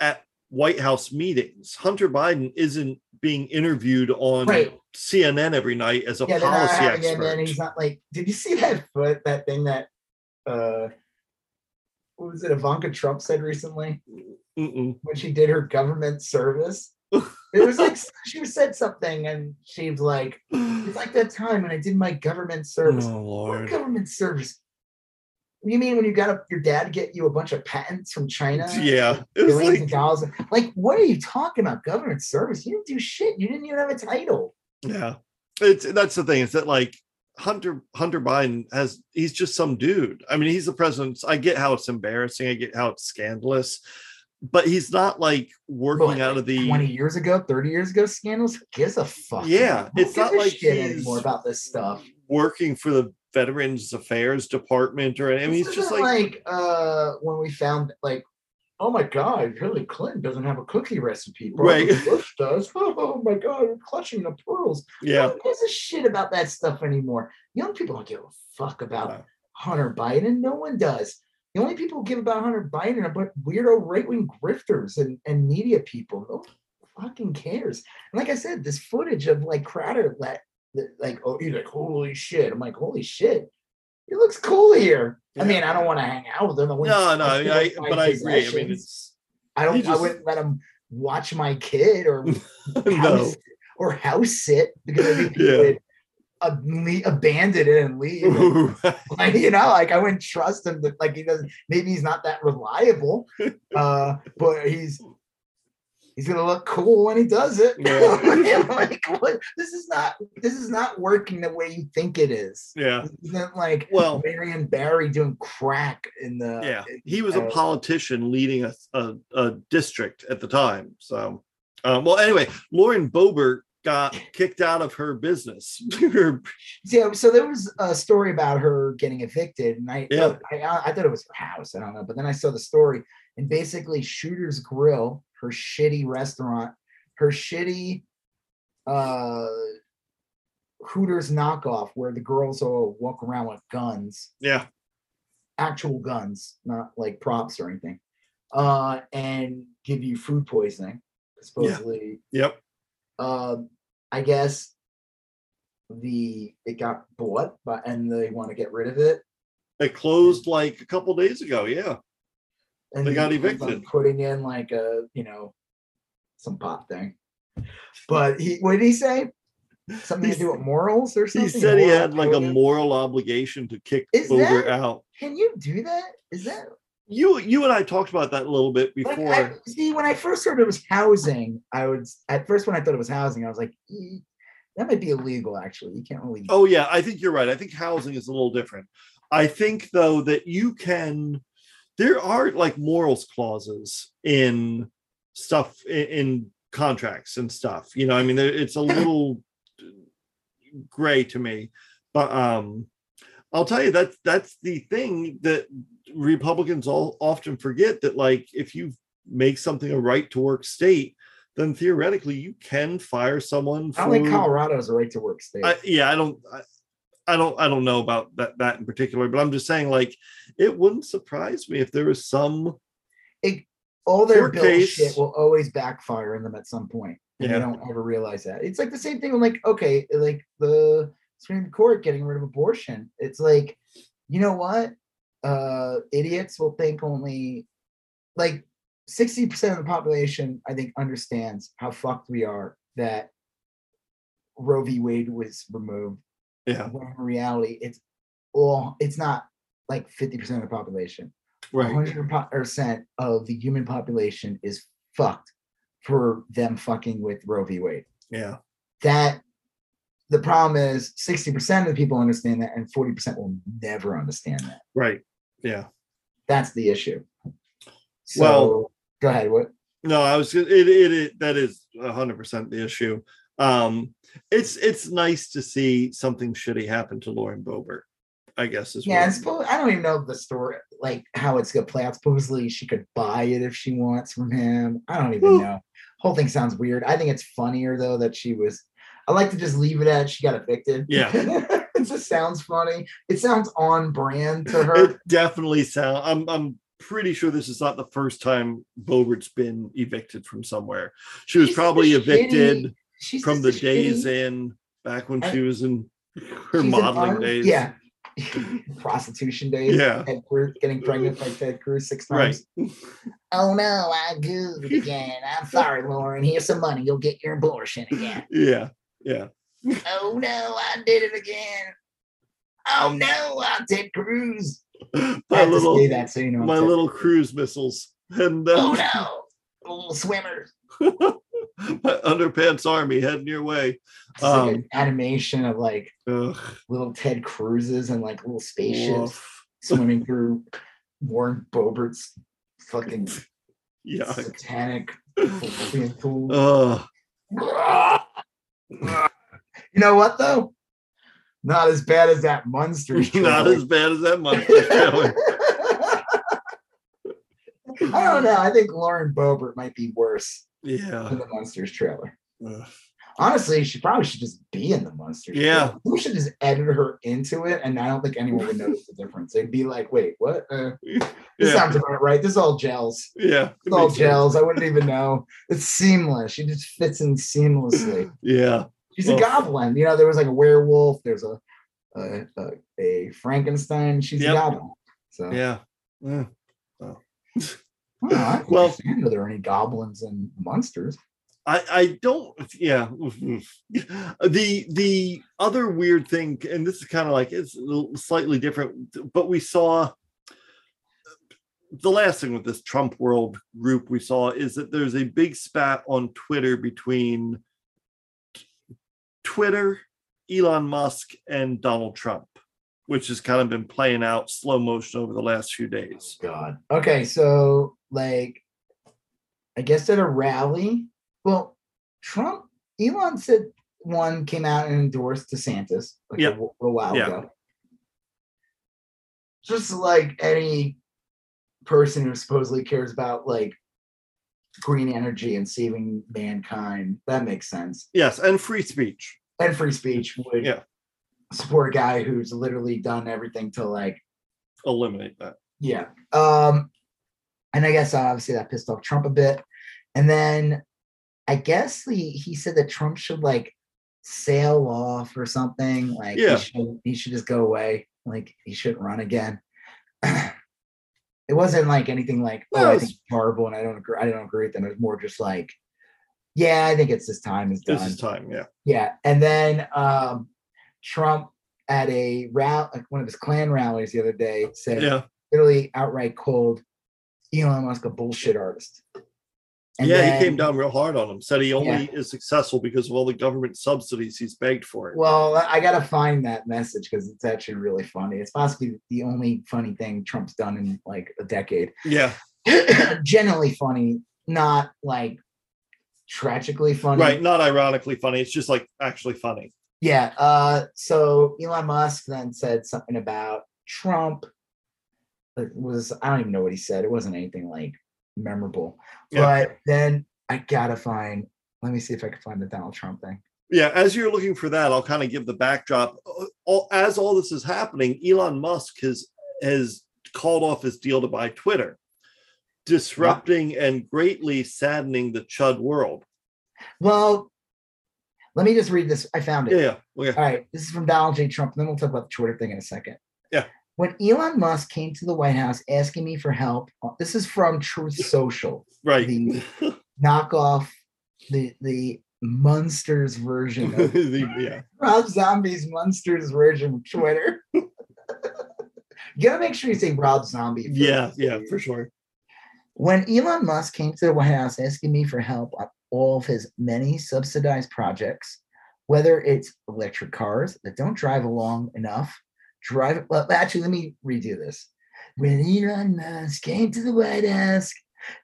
at White House meetings. Hunter Biden isn't being interviewed on Right. CNN every night as a yeah, policy expert. and he's not like. Did you see that foot? That thing that uh, what was it? Ivanka Trump said recently Mm-mm. when she did her government service. It was like she said something, and she was like, "It's like that time when I did my government service." Oh What government service? You mean when you got a, your dad get you a bunch of patents from China? Yeah. It was like dollars. Like, what are you talking about? Government service? You didn't do shit. You didn't even have a title. Yeah, it's that's the thing. Is that like Hunter Hunter Biden has he's just some dude. I mean, he's the president. I get how it's embarrassing. I get how it's scandalous, but he's not like working What, out of the 20 years ago, 30 years ago, scandals. Who gives a fuck? Yeah, it's not like shit he's- anymore about this stuff. Working for the Veterans Affairs Department or I mean, it's just isn't like, uh when we found like, oh my god, Hillary Clinton doesn't have a cookie recipe. Right. Bush does. Oh my god, you're clutching the pearls. yeah, Who gives a shit about that stuff anymore? Young people don't give a fuck about No. Hunter Biden. No one does. The only people who give about Hunter Biden are but weirdo right wing grifters and, and media people. No fucking cares. And like I said, this footage of like Crowder let like oh he's like holy shit. I'm like holy shit. He looks cool here. I mean, I don't want to hang out with him. I no, no, I I, but I agree. I mean, it's I don't. just- I wouldn't let him watch my kid or no, house or house sit because I think he Yeah. would le- abandon it and leave. like, you know, like I wouldn't trust him. That like he doesn't. Maybe he's not that reliable, uh, but he's he's gonna look cool when he does it. Yeah. like what? This is not. This is not working the way you think it is. yeah, This isn't like well, Marion Barry doing crack in the. yeah, he was a uh, politician leading a, a, a district at the time. So, um, well, anyway, Lauren Boebert got kicked out of her business. Yeah, so there was a story about her getting evicted, and I, Yeah. I, I thought it was her house. I don't know, but then I saw the story, and basically, Shooter's Grill, her shitty restaurant, her shitty uh Hooters knockoff, where the girls all walk around with guns, yeah, actual guns, not like props or anything, uh, and give you food poisoning, supposedly. yep, Um, I guess the it got bought, but and they want to get rid of it. it closed like a couple days ago. Yeah, And They he got evicted. Putting in like a you know some pop thing. But he what did he say? Something to do with morals or something. he said he had like a moral obligation to kick Is Boebert that- out. Can you do that? Is that You you and I talked about that a little bit like before. I, see when I first heard it was housing? I would at first when I thought it was housing, I was like, "Eh, that might be illegal. Actually, you can't really. Oh yeah, I think you're right. I think housing is a little different. I think though that you can there are like morals clauses in stuff in, in contracts and stuff. You know, I mean it's a little gray to me. But um I'll tell you that that's the thing that Republicans all often forget that like if you make something a right to work state, then theoretically you can fire someone for I think Colorado is a right to work state. I, yeah, I don't, I, don't, I don't know about that that in particular, but I'm just saying, like, it wouldn't surprise me if there was some. it, all their case- bullshit will always backfire on them at some point, and Yeah. they don't ever realize that. It's like the same thing. with, Like, okay, like the Supreme Court getting rid of abortion. It's like, you know what? Uh, idiots will think only like sixty percent of the population. I think understands how fucked we are that Roe v. Wade was removed. Yeah, When in reality, it's all. It's not like fifty percent of the population right. hundred percent of the human population is fucked for them fucking with Roe v. Wade. Yeah, That the problem is sixty percent of the people understand that, and forty percent will never understand that. right. Yeah. That's the issue. So, Well- go ahead. What? No, I was. It, it, it that is hundred percent the issue. Um, it's it's nice to see something shitty happen to Lauren Boebert. I guess is Yeah, what- I don't even know the story, like how it's gonna play out. Supposedly, she could buy it if she wants from him. I don't even Well- know. Whole thing sounds weird. I think it's funnier though that she was. I like to just leave it at she got evicted. Yeah. it just sounds funny. It sounds on brand to her. it definitely sound. I'm I'm pretty sure this is not the first time Boebert's been evicted from somewhere. She was She's probably evicted. shitty- She's from the days shitty- in back when she was in her modeling days. Yeah, prostitution days. Yeah. Ted Cruz getting pregnant by Ted Cruz six Right. times. Oh no, I gooed again. I'm sorry, Lauren. Here's some money. You'll get your abortion again. Yeah. Yeah. Oh no, I did it again. Oh no, I'm Ted Cruz. My little that so you know. I'm my Ted little Cruz. cruise missiles. And Oh uh, no, little swimmers. My underpants army heading your way. It's like Um, an animation of like Ugh, little Ted Cruises and like little spaceships woof. swimming through Warren Bobert's fucking Yeah. satanic pool. You know what though? Not as bad as that monster. Not as bad as that monster. I don't know. I think Lauren Boebert might be worse Yeah. than the Munsters trailer. Ugh. Honestly, she probably should just be in the Munsters. Yeah. trailer. we should just edit her into it, and I don't think anyone would notice the difference. They'd be like, "Wait, what? Uh, this Yeah. sounds about right. This all gels. Yeah. it all makes sense. gels. I wouldn't even know. It's seamless. She just fits in seamlessly. Yeah. She's a goblin. You know, there was like a werewolf. There's a a, a, a Frankenstein. She's Yep. a goblin. So Yeah. Yeah. I don't Well- understand are there any goblins and monsters? I, I don't yeah the the other weird thing and this is kind of like it's slightly different but we saw the last thing with this Trump world group we saw is that there's a big spat on Twitter between Twitter, Elon Musk, and Donald Trump, which has kind of been playing out slow motion over the last few days. Oh, God. Okay, so like, I guess at a rally. Well, Trump, Elon said one came out and endorsed DeSantis like a, a while Yeah. ago. Just like any person who supposedly cares about like green energy and saving mankind, that makes sense. Yes, and free speech. And free speech would Yeah. support a guy who's literally done everything to like Eliminate that. Yeah. Um, and I guess obviously that pissed off Trump a bit. And then I guess the he said that Trump should like sail off or something. Like Yeah. he should he should just go away. Like he shouldn't run again. it wasn't like anything like, oh, No, I it's- think it's horrible and I don't agree. I don't agree with them. It was more just like, yeah, I think it's this time is done. This is time. Yeah. Yeah, and then um, Trump at a rally, like one of his Klan rallies the other day, said Yeah. literally outright called Elon Musk a bullshit artist. And yeah, then- he came down real hard on him. Said he only Yeah. is successful because of all the government subsidies he's begged for. It. Well, I gotta find that message because it's actually really funny. It's possibly the only funny thing Trump's done in like a decade. yeah, Genuinely funny, not like tragically funny. right. Not ironically funny. It's just like actually funny. Yeah. Uh, so Elon Musk then said something about Trump. It was I don't even know what he said. It wasn't anything like memorable. Yeah. But then I gotta find. Let me see if I can find the Donald Trump thing. Yeah, as you're looking for that, I'll kind of give the backdrop. Uh, All, as all this is happening, Elon Musk has has called off his deal to buy Twitter, disrupting and greatly saddening the Chud world. Well, let me just read this. I found it. Yeah, yeah, okay. All right, this is from Donald J. Trump. Then we'll talk about the Twitter thing in a second. Yeah. When Elon Musk came to the White House asking me for help, uh, this is from Truth Social, right. the knockoff, the the Munsters version of The- yeah, Rob Zombie's Munsters version of Twitter. you gotta make sure you say Rob Zombie. yeah, yeah, for sure. When Elon Musk came to the White House asking me for help on all of his many subsidized projects, whether it's electric cars that don't drive along enough, drive well, actually, let me redo this. When Elon Musk came to the White House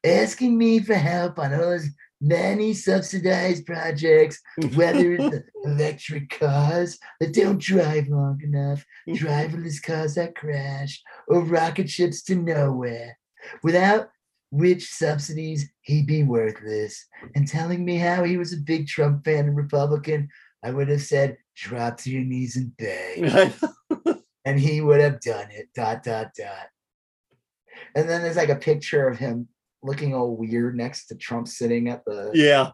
asking me for help on all his many subsidized projects, whether it's electric cars that don't drive long enough, mm. driverless cars that crash, or rocket ships to nowhere, without which subsidies he'd be worthless, and telling me how he was a big Trump fan and Republican, I would have said, drop to your knees and beg. And he would have done it. Dot dot dot. And then there's like a picture of him looking all weird next to Trump sitting at the yeah,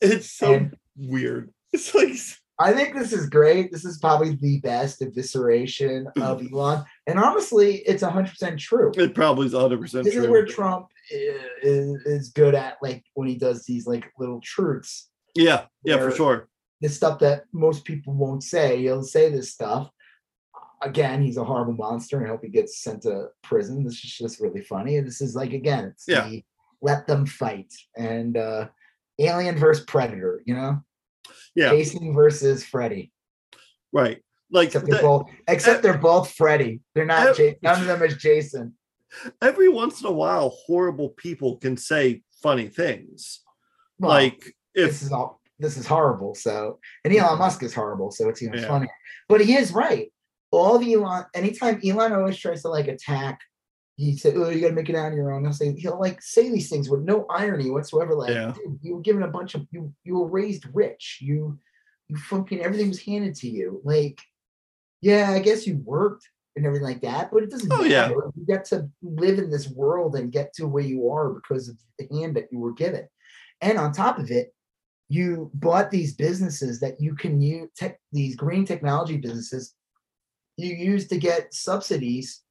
it's so And- weird. It's like I think this is great. This is probably the best evisceration of Elon. And honestly, it's 100% true. It probably is 100 percent This true. is where Trump is, is good at, like when he does these like little truths. yeah, yeah, for sure. The stuff that most people won't say. He'll say this stuff. Again, he's a horrible monster, and I hope he gets sent to prison. This is just really funny. This is like again, it's Yeah. the let them fight and uh Alien versus Predator, you know? Yeah, Jason versus Freddy. right. Like Except they're that- both except they're both Freddy. They're not Ev- Ja- none of them is Jason. every once in a while, horrible people can say funny things. Well, like this is all this is horrible. So and Elon Musk is horrible, so it's even Yeah. funnier. But he is right. All of Elon, anytime Elon always tries to like attack, he said, Oh, you gotta make it out on your own. He'll say he'll like say these things with no irony whatsoever. Like, Yeah. dude, you were given a bunch of you you were raised rich. You you fucking everything was handed to you. Like, yeah, I guess you worked and everything like that, but it doesn't Oh, matter. yeah. You get to live in this world and get to where you are because of the hand that you were given. And on top of it, you bought these businesses that you can use tech, these green technology businesses you use to get subsidies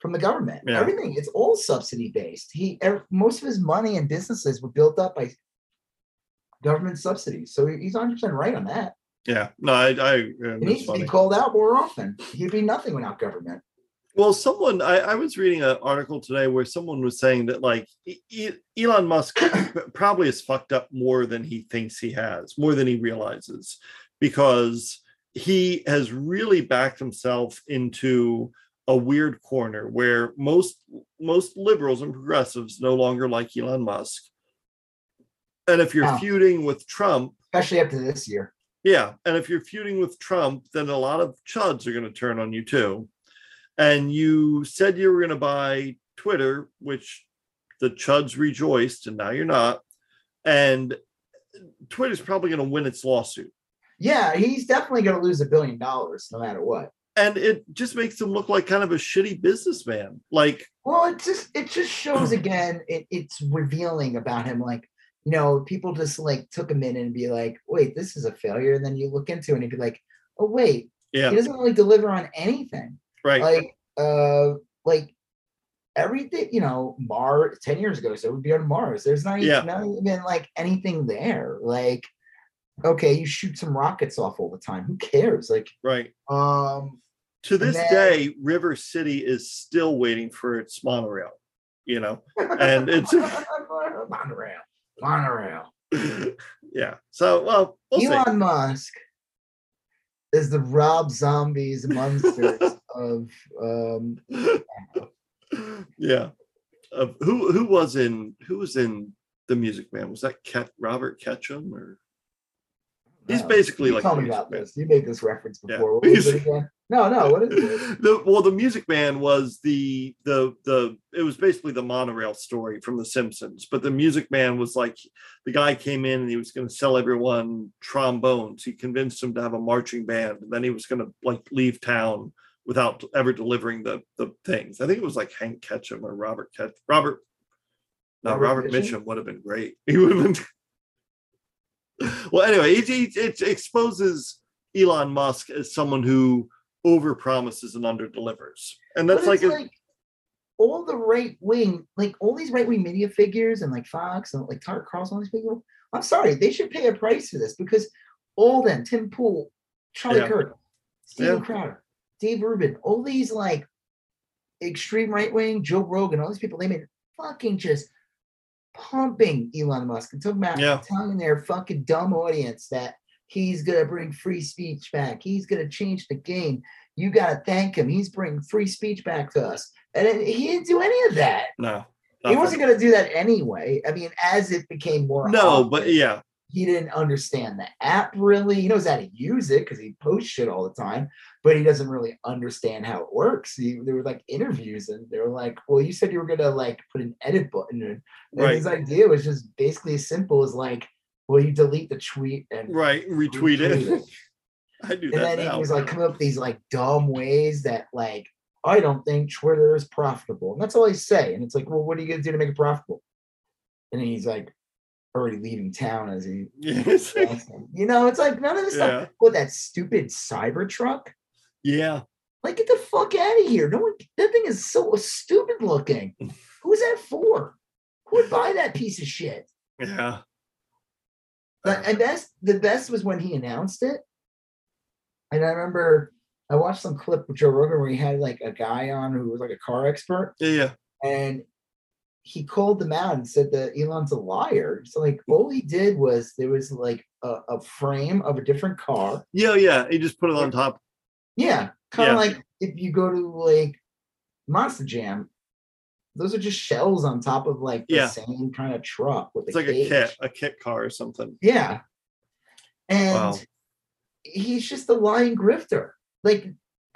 from the government. Yeah. Everything it's all subsidy based. He ev- most of his money and businesses were built up by government subsidies. So he's 100 percent right on that. yeah, no, I, I um, yeah, He that's needs to funny. be called out more often. He'd be nothing without government. Well, someone I, I was reading an article today where someone was saying that like E- Elon Musk probably has fucked up more than he thinks he has, more than he realizes, because he has really backed himself into a weird corner where most most liberals and progressives no longer like Elon Musk. And if you're Wow. feuding with Trump, Especially after this year. yeah, and if you're feuding with Trump, then a lot of chuds are going to turn on you too. And you said you were going to buy Twitter, which the chuds rejoiced, and now you're not. And Twitter's probably going to win its lawsuit. Yeah, he's definitely going to lose a billion dollars no matter what. And it just makes him look like kind of a shitty businessman. Like, Well, it just it just shows again. It, it's revealing about him. Like you know, people just like took a minute and be like, "Wait, this is a failure," and then you look into it and you'd be like, "Oh wait, yeah, he doesn't really deliver on anything." right. Like, uh, like everything. You know, Mars ten years ago, so it would be on Mars. There's not even, Yeah. not even like anything there. Like, okay, you shoot some rockets off all the time. Who cares? Like, right. um, To this then- day, River City is still waiting for its monorail, you know? And it's- monorail, monorail. yeah. So, well, we'll see. Elon Musk is the Rob Zombies Munsters of um yeah. Uh, who who was in who was in the Music Man? Was that Ket, Robert Ketchum or He's no. basically like tell me about Man. this. You made this reference Yeah. before. What was it again? No, no, what is it? the well the Music Man was the the the it was basically the monorail story from The Simpsons, but the Music Man was like the guy came in and he was going to sell everyone trombones. He convinced them to have a marching band, and then he was going to like leave town without ever delivering the the things. I think it was like Hank Ketchum or Robert Ketch Robert. No, Robert Robert, Mitchum? Mitchum would have been great. He would have been. Well, anyway, it, it, it exposes Elon Musk as someone who over promises and under delivers, and that's like, a, like all the right wing, like all these right wing media figures and like Fox and like Tucker Carlson, all these people. I'm sorry, they should pay a price for this because all them, Tim Pool, Charlie Yeah. Kirk, Steven Yeah. Crowder, Dave Rubin, all these like extreme right wing, Joe Rogan, all these people, they made fucking just pumping Elon Musk and talking about Yeah. telling their fucking dumb audience that he's gonna bring free speech back. He's gonna change the game. You gotta thank him. He's bringing free speech back to us, and it- he didn't do any of that. no, He wasn't gonna do that anyway. I mean, as it became more no, but yeah, he didn't understand the app really. He knows how to use it because he posts shit all the time, but he doesn't really understand how it works. He, there were like interviews, and they were like, "Well, you said you were gonna like put an edit button in." And right, his idea was just basically as simple as like, "Well, you delete the tweet and right, retweet retweet it. I do and that then now. he was like coming up with these like dumb ways that like I don't think Twitter is profitable. And that's all he's say. And it's like, well, what are you gonna do to make it profitable? And he's like, already leaving town as he Yes. you know, it's like none of this Yeah. stuff. With that stupid cyber truck yeah. Like, get the fuck out of here. No one that thing is so stupid looking. Who's that for? Who would buy that piece of shit? Yeah. The, and best the best was when he announced it. And I remember I watched some clip with Joe Rogan where he had like a guy on who was like a car expert, Yeah. Yeah. and he called them out and said that Elon's a liar. So like all he did was there was like a, a frame of a different car. Yeah. Yeah. He just put it on top. Yeah, kind of Yeah. like if you go to like Monster Jam, those are just shells on top of like the Yeah. same kind of truck with It's the like a kit, a kit car or something. Yeah. And Wow. he's just a lying grifter. Like,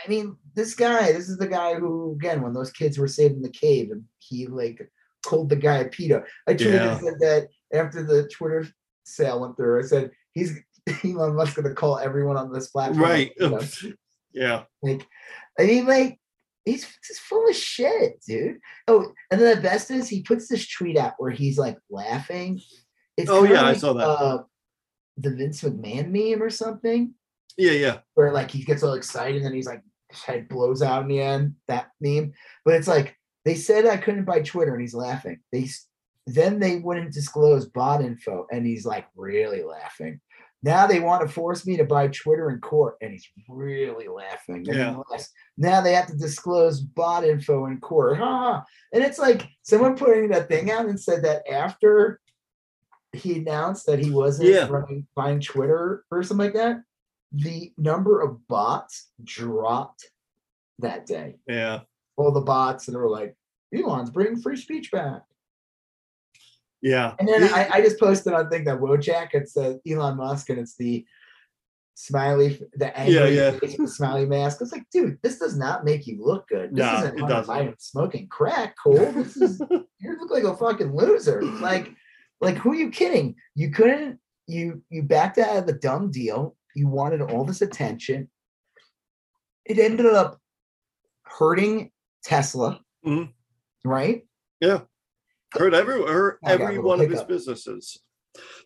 I mean, this guy, this is the guy who, again, when those kids were saved in the cave and he like called the guy a pedo. I tweeted Yeah. said that after the Twitter sale went through. I said, he's Elon Musk gonna call everyone on this platform. Right. pedo. yeah. Like, I mean, like, he's just full of shit, dude. Oh, and then the best is he puts this tweet out where he's like laughing. It's Oh, yeah, I saw that. Uh, the Vince McMahon meme or something, Yeah. Yeah. where like he gets all excited and then he's like his head blows out in the end. That meme, but it's like they said I couldn't buy Twitter and he's laughing. They then they wouldn't disclose bot info and he's like really laughing. Now they want to force me to buy Twitter in court, and he's really laughing. Yeah. Now they have to disclose bot info in court. Ha, ha. And it's like someone putting that thing out and said that after he announced that he wasn't Yeah. running buying Twitter or something like that, the number of bots dropped that day. Yeah. All the bots that were like, Elon's bringing free speech back. Yeah. And then I, I just posted on thing that Wojak, it's says Elon Musk and it's the smiley, the angry Yeah, yeah. smiley mask. It's like, dude, this does not make you look good. This No, isn't it doesn't. Biden smoking crack, cool. This is you look like a fucking loser. Like, like who are you kidding? You couldn't, you you backed out of the dumb deal. You wanted all this attention. It ended up hurting Tesla, Mhm. Right? Yeah. Hurt every hurt I every one of his hiccup. businesses.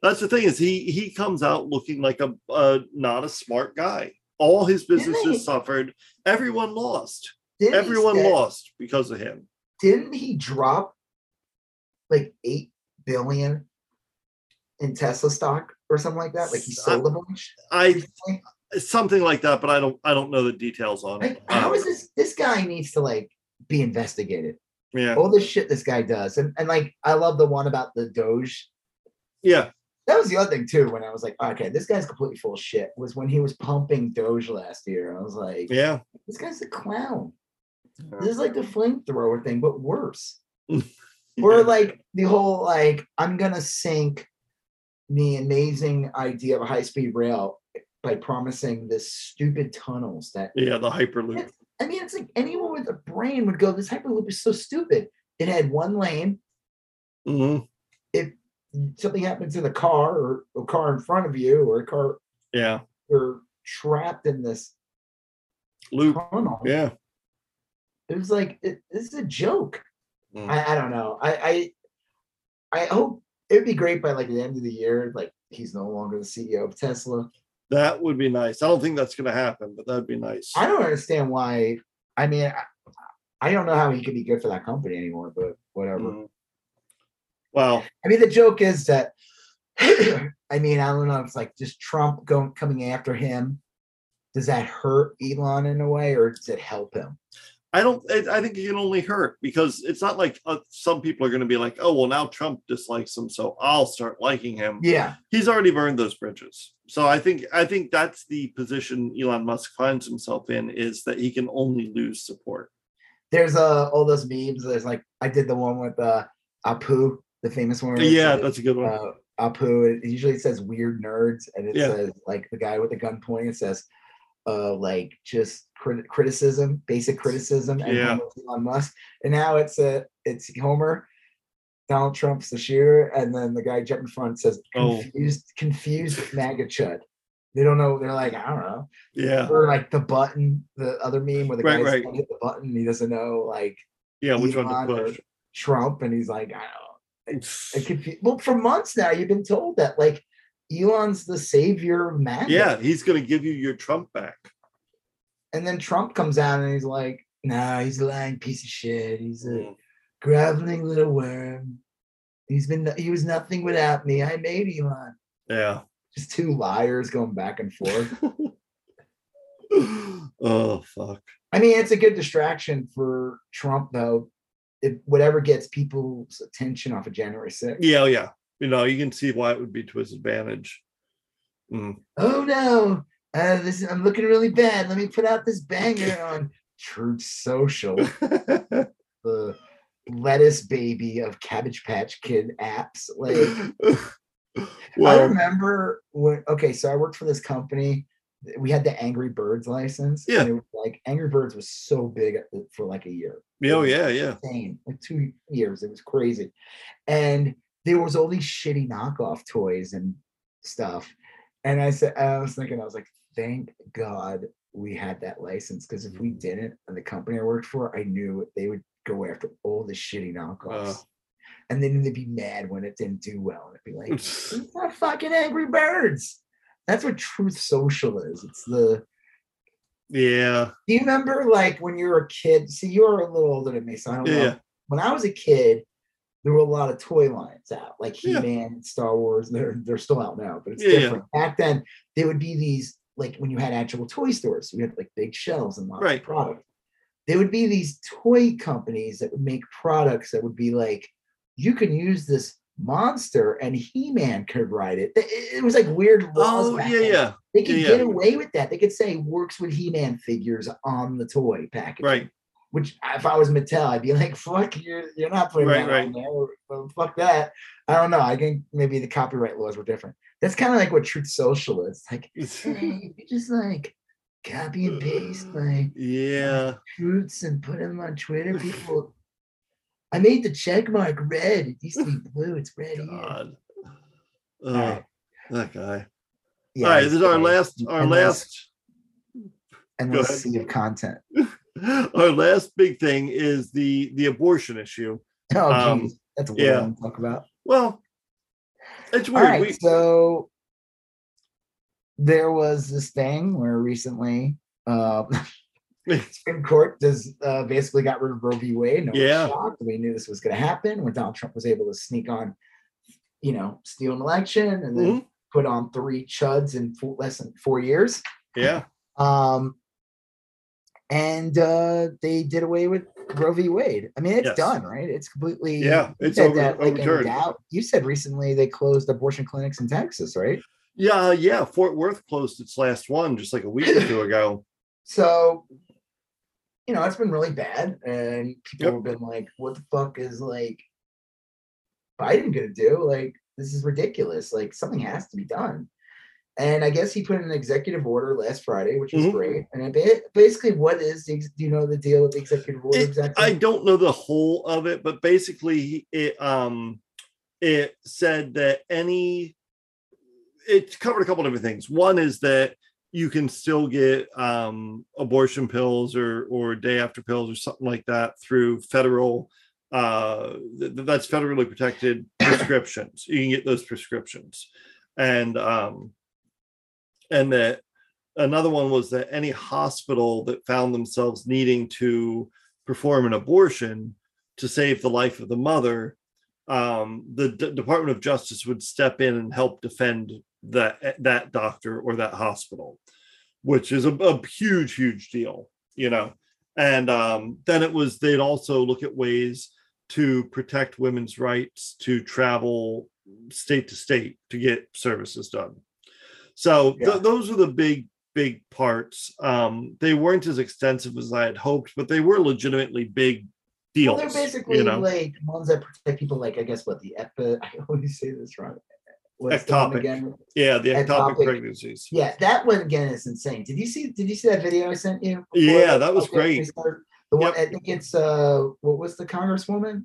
That's the thing is he he comes out looking like a, a not a smart guy. All his businesses suffered. Everyone lost. He Everyone lost because of him. didn't he drop like eight billion in Tesla stock or something like that? Like he sold a bunch. I something like that, but I don't I don't know the details on it. Like, how Um, this? This guy needs to like be investigated. Yeah, All this shit this guy does, and and like I love the one about the Doge. yeah, That was the other thing too. When I was like, okay, this guy's completely full of shit. Was when he was pumping Doge last year. I was like, yeah. this guy's a clown. This is like the flamethrower thing, but worse. or like the whole like i'm gonna sink the amazing idea of a high-speed rail by promising this stupid tunnels that yeah, the hyperloop. I mean it's like anyone with a brain would go this hyperloop is so stupid. It had one lane. Mhm. something happens to the car or a car in front of you or a car Yeah, you're trapped in this loop. tunnel. Yeah, it was like it, this is a joke. Mm. I, I don't know. I, I i hope it'd be great by like the end of the year like he's no longer the ceo of tesla that would be nice. I don't think that's going to happen, but that'd be nice. i don't understand why i mean I, I don't know how he could be good for that company anymore but whatever Mhm. Well, i mean the joke is that i mean i don't know it's like just trump going coming after him does that hurt elon in a way or does it help him I don't. I I think it can only hurt because it's not like uh, some people are going to be like, "Oh, well, now Trump dislikes him, so I'll start liking him." yeah He's already burned those bridges. So I think I think that's the position Elon Musk finds himself in is that he can only lose support. there's uh all those memes there's like i did the one with uh apu the famous one Yeah, says, that's a good one. uh, Apu. It usually says weird nerds, and it Yeah. says like the guy with the gun pointing. It says, uh, like just crit- criticism, basic criticism, and Yeah. Elon Musk. And now it's a it's Homer. Donald Trump's the shooter, and then the guy jumping in front says Oh. confused, confused MAGA chud. They don't know. They're like, I don't know. yeah, Or like the button, the other meme where the Right, guy's right. hit the button, and he doesn't know like yeah. Which one to push? Trump, and he's like, I don't know. It could be, well, for months now, you've been told that like Elon's the savior of man. Yeah, he's going to give you your Trump back. And then Trump comes out and he's like, "Nah, he's a lying piece of shit. He's a Mm. Groveling little worm. He's been he was nothing without me. I made Elon." Yeah. Just two liars going back and forth. oh fuck. I mean, it's a good distraction for Trump, though. If whatever gets people's attention off of January 6th. Yeah, oh, yeah. You know, you can see why it would be to his advantage. Mm. Oh no, uh, this I'm looking really bad. Let me put out this banger on Truth Social, the lettuce baby of Cabbage Patch Kid apps. Like I remember when okay, so I worked for this company. We had the Angry Birds license. and Yeah. it was like Angry Birds was so big for like a year. oh yeah, yeah. insane. Like two years. It was crazy. And there was all these shitty knockoff toys and stuff. And I said, I was thinking, I was like, thank God we had that license. Because if we mm. didn't, and the company I worked for, I knew they would go after all the shitty knockoffs. Uh. and then they'd be mad when it didn't do well. And it'd be like, it's not fucking Angry Birds. That's what Truth Social is. It's the Yeah. do you remember like when you were a kid? See, you are a little older than me, so I don't know. When I was a kid, there were a lot of toy lines out, like He-Man, Star Wars. They're they're still out now, but it's Yeah, yeah. different. Back then, there would be these like when you had actual toy stores, we had like big shelves and lots Right. of product. There would be these toy companies that would make products that would be like, you can use this monster and He-Man could ride it. It, was like weird laws. Oh yeah, then. yeah. They could Yeah, get yeah. away with that. They could say works with He-Man figures on the toy package. Right. Which if I was Mattel, I'd be like, fuck, you're you're not putting Right, that right. on there. Fuck that. I don't know. I think maybe the copyright laws were different. That's kind of like what Truth Social is. Like, hey, you just like copy and paste my yeah. truths and put them on Twitter. People I made the check mark red. It used to be blue. It's red here. God. All Oh, right. that guy. Yeah, All right, this is our last our Endless- last endless ahead. sea of content. our last big thing is the the abortion issue. Oh, Um, geez. That's what yeah. I want to talk about. Well, it's weird. right, we, so there was this thing where recently uh Supreme Court does uh, basically got rid of Roe v. Wade. No Yeah. shocked. We knew this was going to happen when Donald Trump was able to sneak on, you know, steal an election and then Mhm. put on three chuds in four, less than four years. yeah, Um, and uh, they did away with Roe v. Wade. I mean, it's Yes. done, right? It's completely Yeah, it's over- that, like, overturned. doubt. You said recently they closed abortion clinics in Texas, right? Yeah, yeah. Fort Worth closed its last one just like a week or two ago. So, you know, it's been really bad, and people Yep. have been like, "What the fuck is like Biden gonna do? Like, this is ridiculous. Like, something has to be done." And I guess he put in an executive order last Friday, which was Mhm. great. And basically, what is the, do you know the deal with the executive order It- exactly? I don't know the whole of it, but basically it um it said that any it covered a couple different things. One is that you can still get um abortion pills or or day after pills or something like that through federal uh th- th- that's federally protected prescriptions. You can get those prescriptions. And um and that another one was that any hospital that found themselves needing to perform an abortion to save the life of the mother, um, the D- Department of Justice would step in and help defend that that doctor or that hospital, which is a, a huge, huge deal, you know. And um, then it was they'd also look at ways to protect women's rights to travel state to state to get services done. So th- Yeah. those are the big big parts. Um, they weren't as extensive as I had hoped, but they were legitimately big deals. well, they're basically you know, like ones that protect people, like I guess what the epi. I always say this wrong. What's the one Ectopic. again? yeah, the ectopic, ectopic. pregnancies. Yeah, that one again is insane. Did you see? Did you see that video I sent you? Yeah, that was great. we started- The one I think it's uh, what was the congresswoman?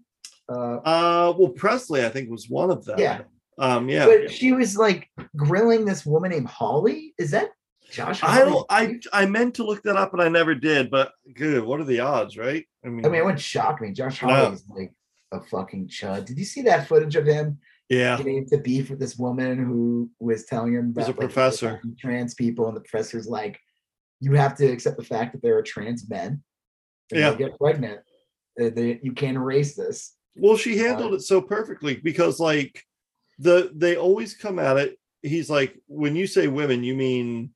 Uh, Uh, well, Pressley, I think, was one of them. Yeah. Um, yeah. but she was like grilling this woman named Hawley. Is that Josh? I Hawley's don't. I? I meant to look that up, and I never did. But good. What are the odds, right? I mean, I mean, it wouldn't shock me. Josh No. Hawley is like a fucking chud. Did you see that footage of him Yeah. getting into beef with this woman who was telling him He's about a like, professor. trans people, and the professor's like, "You have to accept the fact that there are trans men. Yeah. get pregnant. Uh, they- you can't erase this." Well, she handled it so perfectly because like the they always come at it. He's like, when you say women, you mean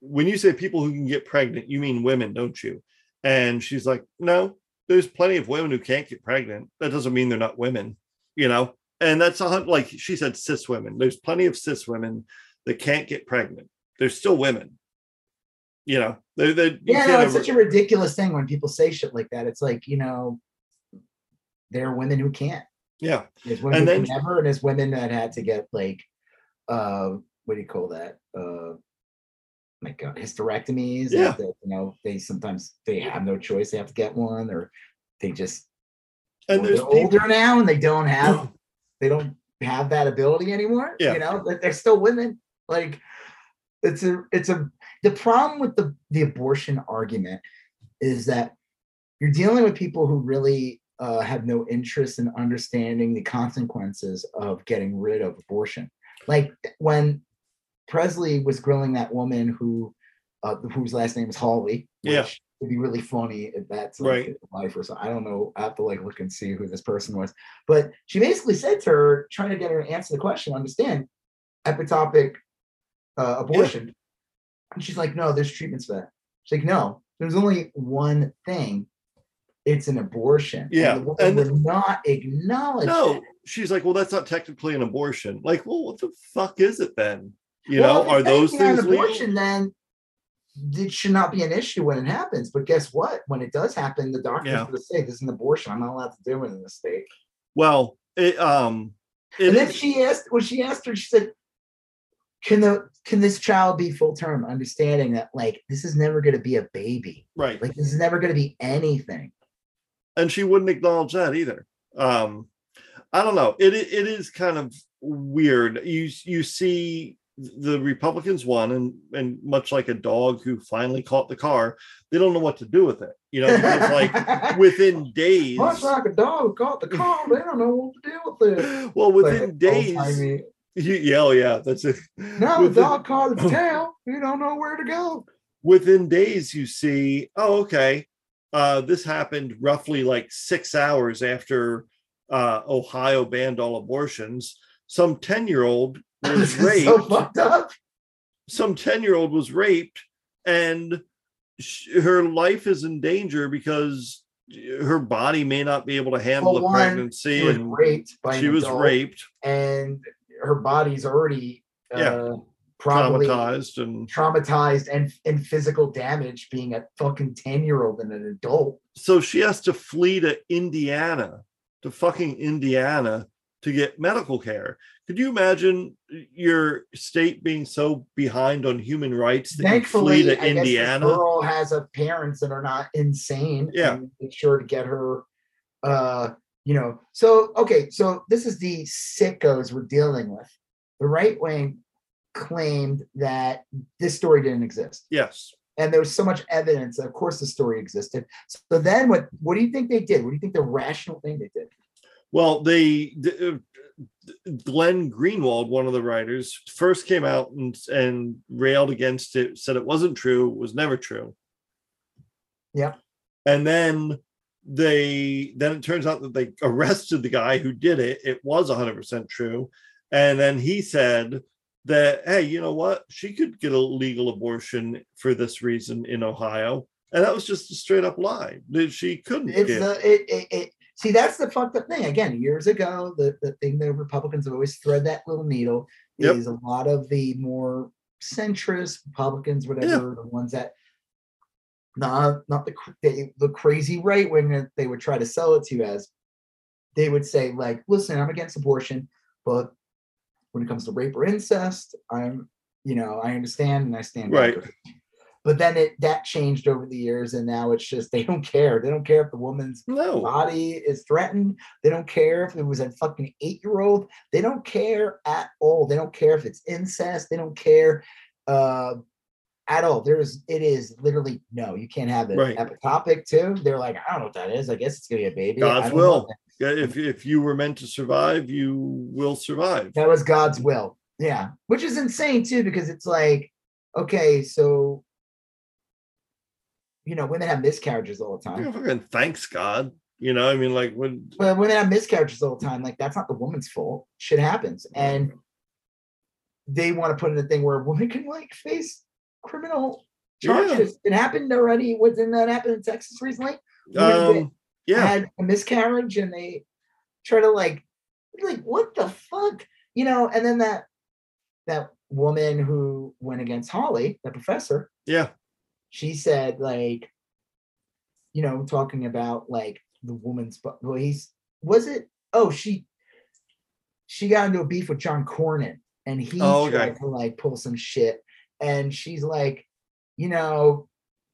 when you say people who can get pregnant, you mean women, don't you? And she's like, no, there's plenty of women who can't get pregnant. That doesn't mean they're not women, you know. And that's a like she said, cis women. There's plenty of cis women that can't get pregnant. They're still women. You know, they're, they're, Yeah, no, it's such a ridiculous thing when people say shit like that. It's like you know, there are women who can't. yeah. There's women And who then- can never, and there's women that had to get like, uh, what do you call that? Uh, my God, hysterectomies. Yeah. That, you know, they sometimes they have no choice; they have to get one, or they just And there's they're people, older now and they don't have they don't have that ability anymore. Yeah. You know, they're still women. Like it's a it's a the problem with the the abortion argument is that you're dealing with people who really uh, have no interest in understanding the consequences of getting rid of abortion. Like when Pressley was grilling that woman who uh, whose last name is Hawley. Yeah. Would be really funny if that's like Right. wife or something. I don't know. I have to like look and see who this person was. But she basically said to her, trying to get her to answer the question, understand epitopic uh, abortion. And she's like, no, there's treatments for that. She's like, no, there's only one thing. It's an abortion. Yeah, And the and woman would not acknowledge no that. she's like well that's not technically an abortion like well what the fuck is it then you Well, know are those things legal? abortion then it should not be an issue when it happens. But guess what? When it does happen, the doctor's Yeah. going to say this is an abortion. I'm not allowed to do it in the state. well it um it and then is- she asked when she asked her, she said, "Can the can this child be full term?" Understanding that like this is never going to be a baby. right Like this is never going to be anything. and she wouldn't acknowledge that either um i don't know it it is kind of weird you you see the republicans won and and much like a dog who finally caught the car they don't know what to do with it you know like within days much like a dog caught the car, they don't know what to do with it. well within Like, days you, yeah, oh yeah that's it Now the dog caught the tail. You don't know where to go. within days you see oh okay uh, this happened roughly like six hours after uh, ohio banned all abortions some 10 year old was raped so fucked up. some 10 year old was raped and sh- her life is in danger because her body may not be able to handle Well, the pregnancy She was and raped by she was raped and her body's already uh, Yeah. traumatized and traumatized and and physical damage being a fucking 10 year old and an adult so she has to flee to Indiana, to fucking Indiana to get medical care. Could you imagine your state being so behind on human rights that you flee thankfully to I guess Indiana? girl has a parents that are not insane Yeah. make sure to get her uh you know so okay so this is the sickos we're dealing with the right wing claimed that this story didn't exist Yes. and there was so much evidence of course the story existed so then what what do you think they did what do you think the rational thing they did Well, they d- uh, Glenn Greenwald, one of the writers, first came out and and railed against it, said it wasn't true, was never true. Yeah. And then they then it turns out that they arrested the guy who did it. It was 100% true. And then he said that hey, you know what? She could get a legal abortion for this reason in Ohio. And that was just a straight up lie. That she couldn't it's get. the it, it, it see that's the fucked up thing again years ago the, the thing that republicans have always thread that little needle Yep. is a lot of the more centrist republicans whatever the ones that not not the they, the crazy right wing that they would try to sell it to you as they would say like listen i'm against abortion but when it comes to rape or incest i'm you know i understand and i stand Right. back. But then it that changed over the years and now it's just they don't care they don't care if the woman's no. body is threatened. They don't care if it was a fucking eight year old. They don't care at all. They don't care if it's incest. They don't care uh, at all. There's, it is literally no, you can't have it. Right. Epitopic too. They're like, I don't know what that is. I guess it's gonna be a baby. God's will. If if you were meant to survive, you will survive. That was God's will. Yeah, which is insane too, because it's like, okay, so you know, women have miscarriages all the time. Yeah, fucking thanks God. You know, I mean, like when But women have miscarriages all the time. Like that's not the woman's fault. Shit happens, and they want to put in a thing where a woman can like face criminal Yeah. charges. It happened already. What didn't that happen in Texas recently? Um yeah, had a miscarriage and they try to like like what the fuck you know and then that that woman who went against Hawley the professor yeah, she said like you know talking about like the woman's well he's was it oh she she got into a beef with john cornyn and he Oh, okay. tried to like pull some shit and she's like you know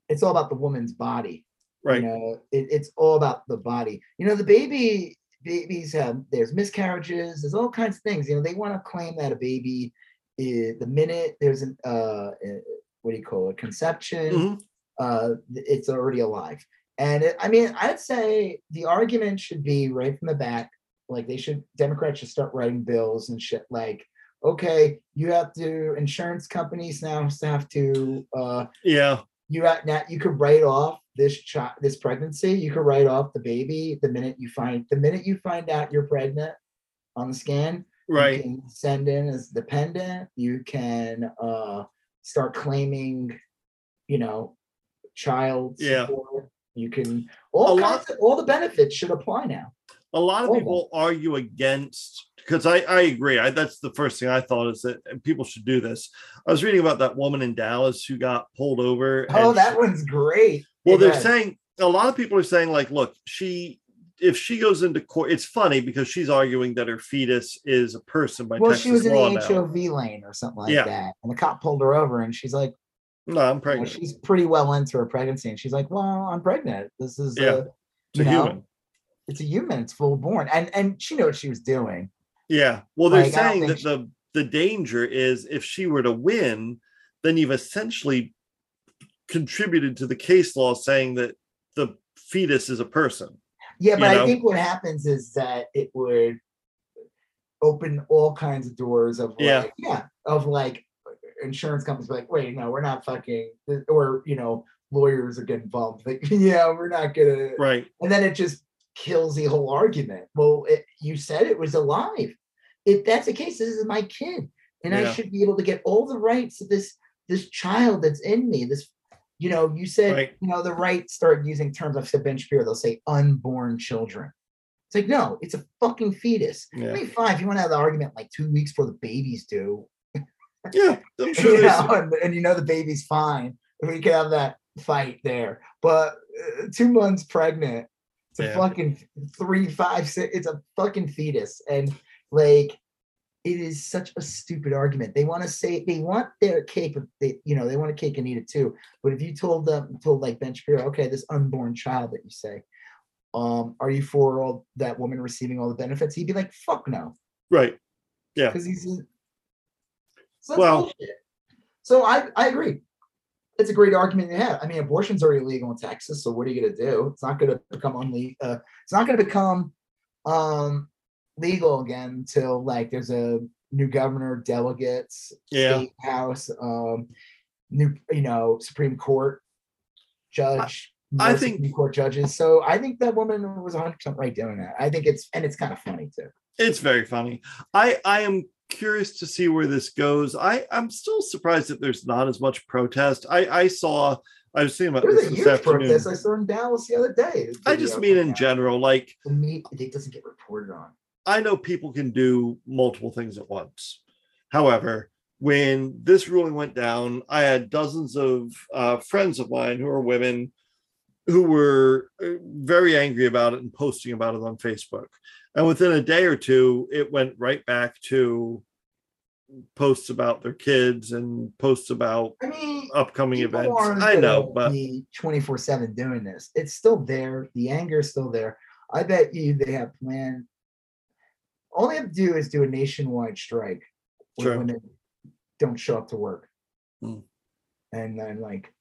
it's all about the woman's body right. you know, it, it's all about the body. You know, the baby babies have there's miscarriages, there's all kinds of things. You know, they want to claim that a baby is the minute there's an uh what do you call it, conception, Mhm. uh, it's already alive. And it, I mean, I'd say the argument should be right from the back. Like they should, Democrats should start writing bills and shit. Like, okay, you have to, insurance companies now have to uh, Yeah, you at now you could write off this child this pregnancy you could write off the baby the minute you find the minute you find out you're pregnant on the scan you right. can send in as dependent you can uh start claiming you know child Yeah. support you can all of, all the benefits should apply now A lot of on. people argue against because I, I agree. I, that's the first thing I thought is that people should do this. I was reading about that woman in Dallas who got pulled over. oh that she- one's great Well, they're saying a lot of people are saying, like, look, she if she goes into court, it's funny because she's arguing that her fetus is a person by well Texas she was in the hov lane or something like Yeah. that and the cop pulled her over and she's like No, I'm pregnant. she's pretty well into her pregnancy and she's like well i'm pregnant this is Yeah. uh, It's a know, human. it's a human it's full born and and she knew what she was doing Yeah. Well, they're Like, saying that think the the danger is if she were to win, then you've essentially contributed to the case law saying that the fetus is a person. Yeah You but know? i think what happens is that it would open all kinds of doors of like Yeah. yeah, of like uh, insurance companies like wait no we're not fucking or you know lawyers are getting involved like yeah we're not gonna Right. and then it just kills the whole argument. Well, it, you said it was alive. If that's the case, this is my kid, and I should be able to get all the rights of this this child that's in me. This, you know, you said Right. you know the right started using terms. I've said Ben Shapiro. They'll say unborn children. It's like no, it's a fucking fetus. I mean, fine if you want to have the argument like two weeks before the baby's due, Yeah. I'm sure you know, and, and you know the baby's fine. We can have that fight there. But uh, two months pregnant, it's a fucking three, five, six. It's a fucking fetus, and like it is such a stupid argument. They want to say they want their cake, they you know they want a cake and eat it too. But if you told them, told like Ben Shapiro, okay, this unborn child that you say, um, are you for all that woman receiving all the benefits? He'd be like, fuck no right. Yeah. because he's so Well- bullshit. so I I agree. It's a great argument to have. I mean, abortion's are illegal in Texas, so what are you gonna do? It's not gonna become unle- uh, It's not gonna become um legal again until like there's a new governor, delegates, Yeah. state house, um, new you know Supreme Court judge. I more think- Supreme Court judges. So I think that woman was 100 percent right doing that. I think it's and it's kind of funny too. It's very funny. I I am curious to see where this goes. I I'm still surprised that there's not as much protest. I I saw I was thinking about There was this a this huge afternoon. protest I saw in Dallas the other day. I just mean in out. general, like The meat it doesn't get reported on. I know people can do multiple things at once. However, when this ruling went down, I had dozens of uh, friends of mine who are women who were uh, very angry about it and posting about it on Facebook. And within a day or two, it went right back to posts about their kids and posts about I mean, upcoming events. I know, but 24 7 doing this. It's still there. The anger is still there. I bet you they have planned. All they have to do is do a nationwide strike where True. women don't show up to work. Hmm. And then, like,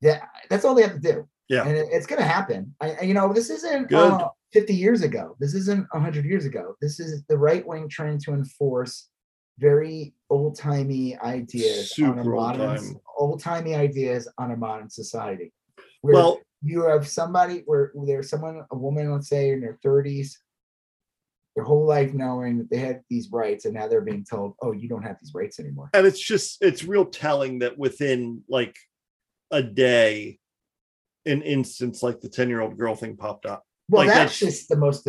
yeah, that's all they have to do. Yeah. And it- it's going to happen. I, you know, this isn't uh, 50 years ago. This isn't 100 years ago. This is the right wing trying to enforce very old timey ideas on a modern, old timey ideas on a modern society. Where Well, you have somebody where there's someone, a woman, let's say in their 30s, their whole life knowing that they had these rights, and now they're being told, "Oh, you don't have these rights anymore." and it's just it's real telling that within like a day, an instance like the 10 year old girl thing popped up. Well, Like, that's, that's- just the most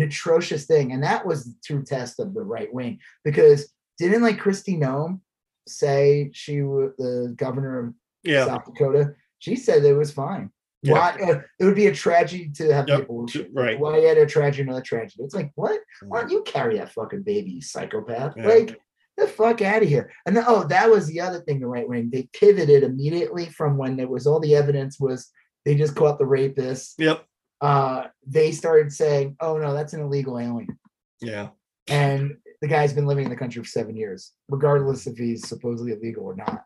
atrocious thing, and that was the true test of the right wing because didn't like Kristi Noem say she was the governor of Yeah. South Dakota? She said it was fine. Yeah. Why uh, it would be a tragedy to have Yep, abortion? right. Why add a tragedy, another tragedy? It's like what? Why don't you carry that fucking baby, you psychopath? Yeah. Like the fuck out of here. And oh, that was the other thing. The right wing they pivoted immediately from when there was all the evidence was they just caught the rapist Yep. uh, they started saying, "Oh no, that's an illegal alien," Yeah. and the guy's been living in the country for seven years, regardless if he's supposedly illegal or not.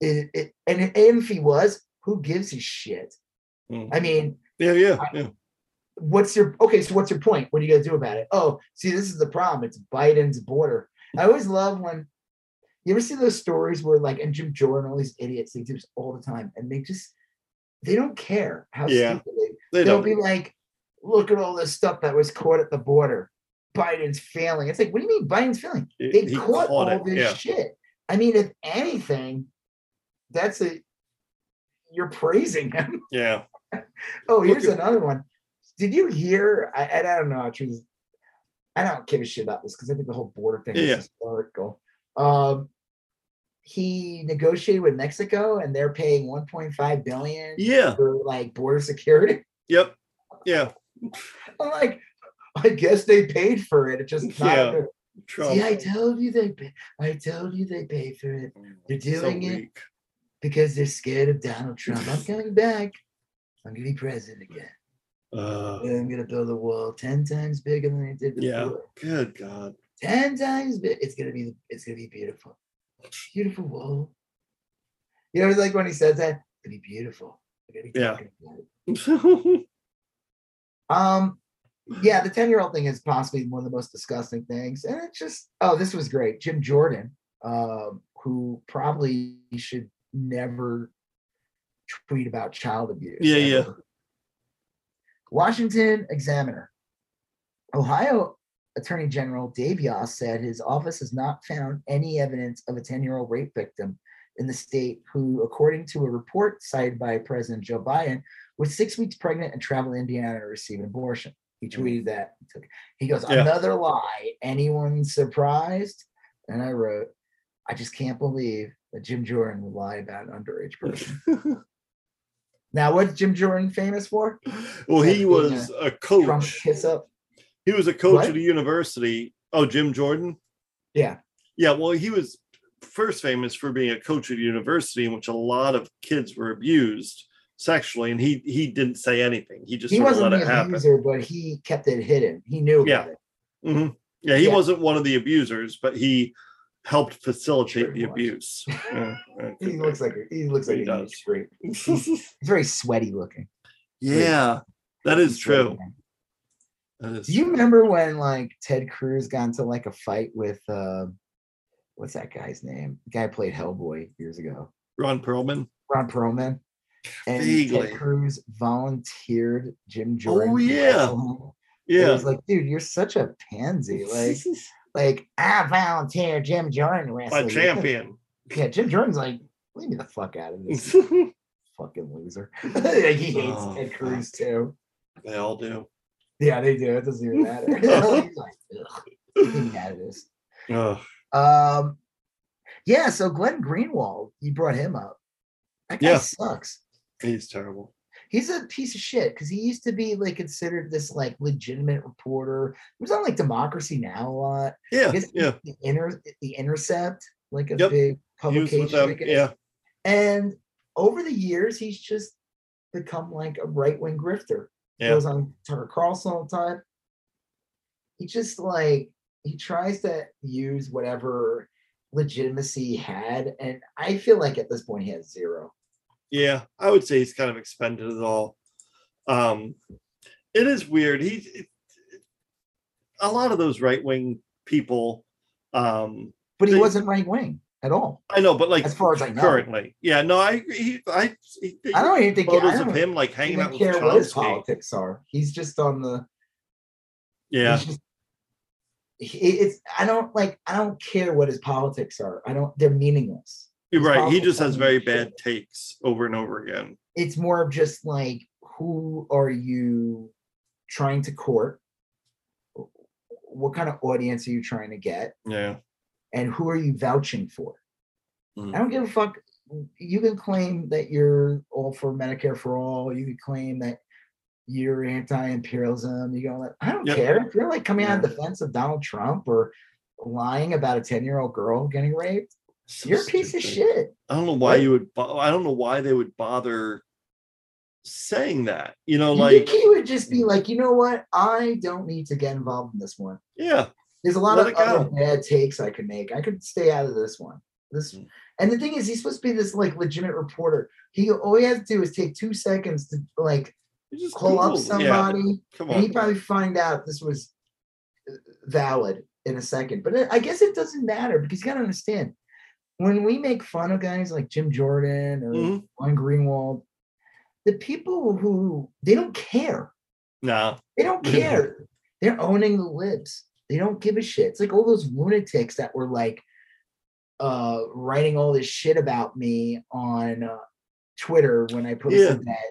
It, it, and, and if he was, who gives a shit? Mm. I mean, Yeah. Yeah. I- Yeah. what's your okay? So what's your point? What are you gonna do about it? Oh, see, this is the problem. It's Biden's border. I always love when you ever see those stories where like and Jim Jordan, all these idiots, they do this all the time, and they just they don't care how Yeah. stupid they They they'll don't. be like, look at all this stuff that was caught at the border. Biden's failing. It's like, what do you mean Biden's failing? They he caught, all it, this Yeah. shit. I mean, if anything, that's a you're praising him. Yeah. Oh, here's another one. Did you hear? I, I don't know. Actually, I don't give a shit about this because I think the whole border thing is Yeah. historical. Um, he negotiated with Mexico, and they're paying 1.5 billion Yeah. for like border security. Yep. Yeah. I'm like, I guess they paid for it. It just not. Yeah. Trump. See, I told you they. Pay, I told you they paid for it They're So doing it because they're scared of Donald Trump. I'm coming back. I'm gonna be president again. Uh, I'm gonna build a wall ten times bigger than I did before. yeah. Good God. Ten times big. It's gonna be. It's gonna be beautiful. Beautiful wall. You know, like when he says that, it's gonna be beautiful. Be Yeah. talking about it. Um, yeah, the 10 year old thing is possibly one of the most disgusting things. And it's just, oh, this was great. Jim Jordan, um, who probably should never tweet about child abuse. Yeah, yeah. Washington Examiner. Ohio Attorney General Dave Yost said his office has not found any evidence of a 10 year old rape victim in the state who, according to a report cited by President Joe Biden, was six weeks pregnant and traveled to Indiana to receive an abortion. He mm. tweeted that. He He goes, Yeah. Another lie. Anyone surprised? And I wrote, I just can't believe that Jim Jordan would lie about an underage person. now, what's Jim Jordan famous for? well, he was a Trump coach. kiss up. He was a coach What? at a university. Oh, Jim Jordan. Yeah. Yeah. Well, he was first famous for being a coach at a university in which a lot of kids were abused sexually, and he he didn't say anything. He just He wasn't let the it happen. abuser, but he kept it hidden. He knew about Yeah. it. Mhm. Yeah, he Yeah. wasn't one of the abusers, but he helped facilitate the abuse. Yeah, yeah, He could looks like a, he looks like He a does. huge freak. be. He's very sweaty looking. yeah, that is true. That is Do you remember when like Ted Cruz got into like a fight with uh what's that guy's name? The guy played Hellboy years ago. Ron Perlman? Ron Perlman. And Vaguely. Ted Cruz volunteered Jim Jordan. Oh, to yeah. wrestle. It Yeah. was like, dude, you're such a pansy. Like, like I volunteer Jim Jordan wrestle. My champion. Yeah, Jim Jordan's like, leave me the fuck out of this fucking loser. like, he hates Oh, Ted Cruz too. they all do. Yeah, they do. It doesn't even matter. He's like, out of this. Ugh. Um, yeah. So Glenn Greenwald, you brought him up. That guy Yeah. sucks. he's terrible. He's a piece of shit because he used to be like considered this like legitimate reporter. He was on like Democracy Now a lot. Yeah, yeah. the inter the Intercept, like a Yep. big publication. them. Yeah, And over the years, he's just become like a right wing grifter. Yeah. Goes on Tucker Carlson all the time. He just like he tries to use whatever legitimacy he had, and I feel like at this point he has zero. Yeah. I would say he's kind of expended it all. Um, It is weird. He, it- a lot of those right wing people. Um, But he They- wasn't right wing at all. I know, but like As far as I know. currently, yeah, no, I. He, I, he, I don't even think I photos don't of him like hanging out with care what his politics are. He's just on the. Yeah, just- it's I don't like I don't care what his politics are. I don't. They're meaningless. Right. He just has very bad takes over and over again. It's more of just like who are you trying to court? What kind of audience are you trying to get? Yeah, and who are you vouching for? Mm. I don't give a fuck. You can claim that you're all for Medicare for all. You can claim that you're anti-imperialism. You go, like, I don't Yep. care if you're like coming out Yeah. in defense of Donald Trump or lying about a ten-year-old girl getting raped. So You're a piece of shit. I don't know why What? you would. bo- I don't know why they would bother saying that. You know, You like think he would just be like, you know what? I don't need to get involved in this one. yeah, There's a lot Let of go. other bad takes I could make. I could stay out of this one. This Mm. and the thing is, he's supposed to be this like legitimate reporter. He all he has to do is take two seconds to like just call up somebody, Yeah, come and he probably find out this was uh, valid in a second. But I- I guess it doesn't matter because you gotta understand when we make fun of guys like Jim Jordan or. Glenn Greenwald, the people who they don't care. No, They don't care. They're owning the libs. They don't give a shit. It's like all those lunatics that were like uh writing all this shit about me on uh, Twitter when I posted Yeah. that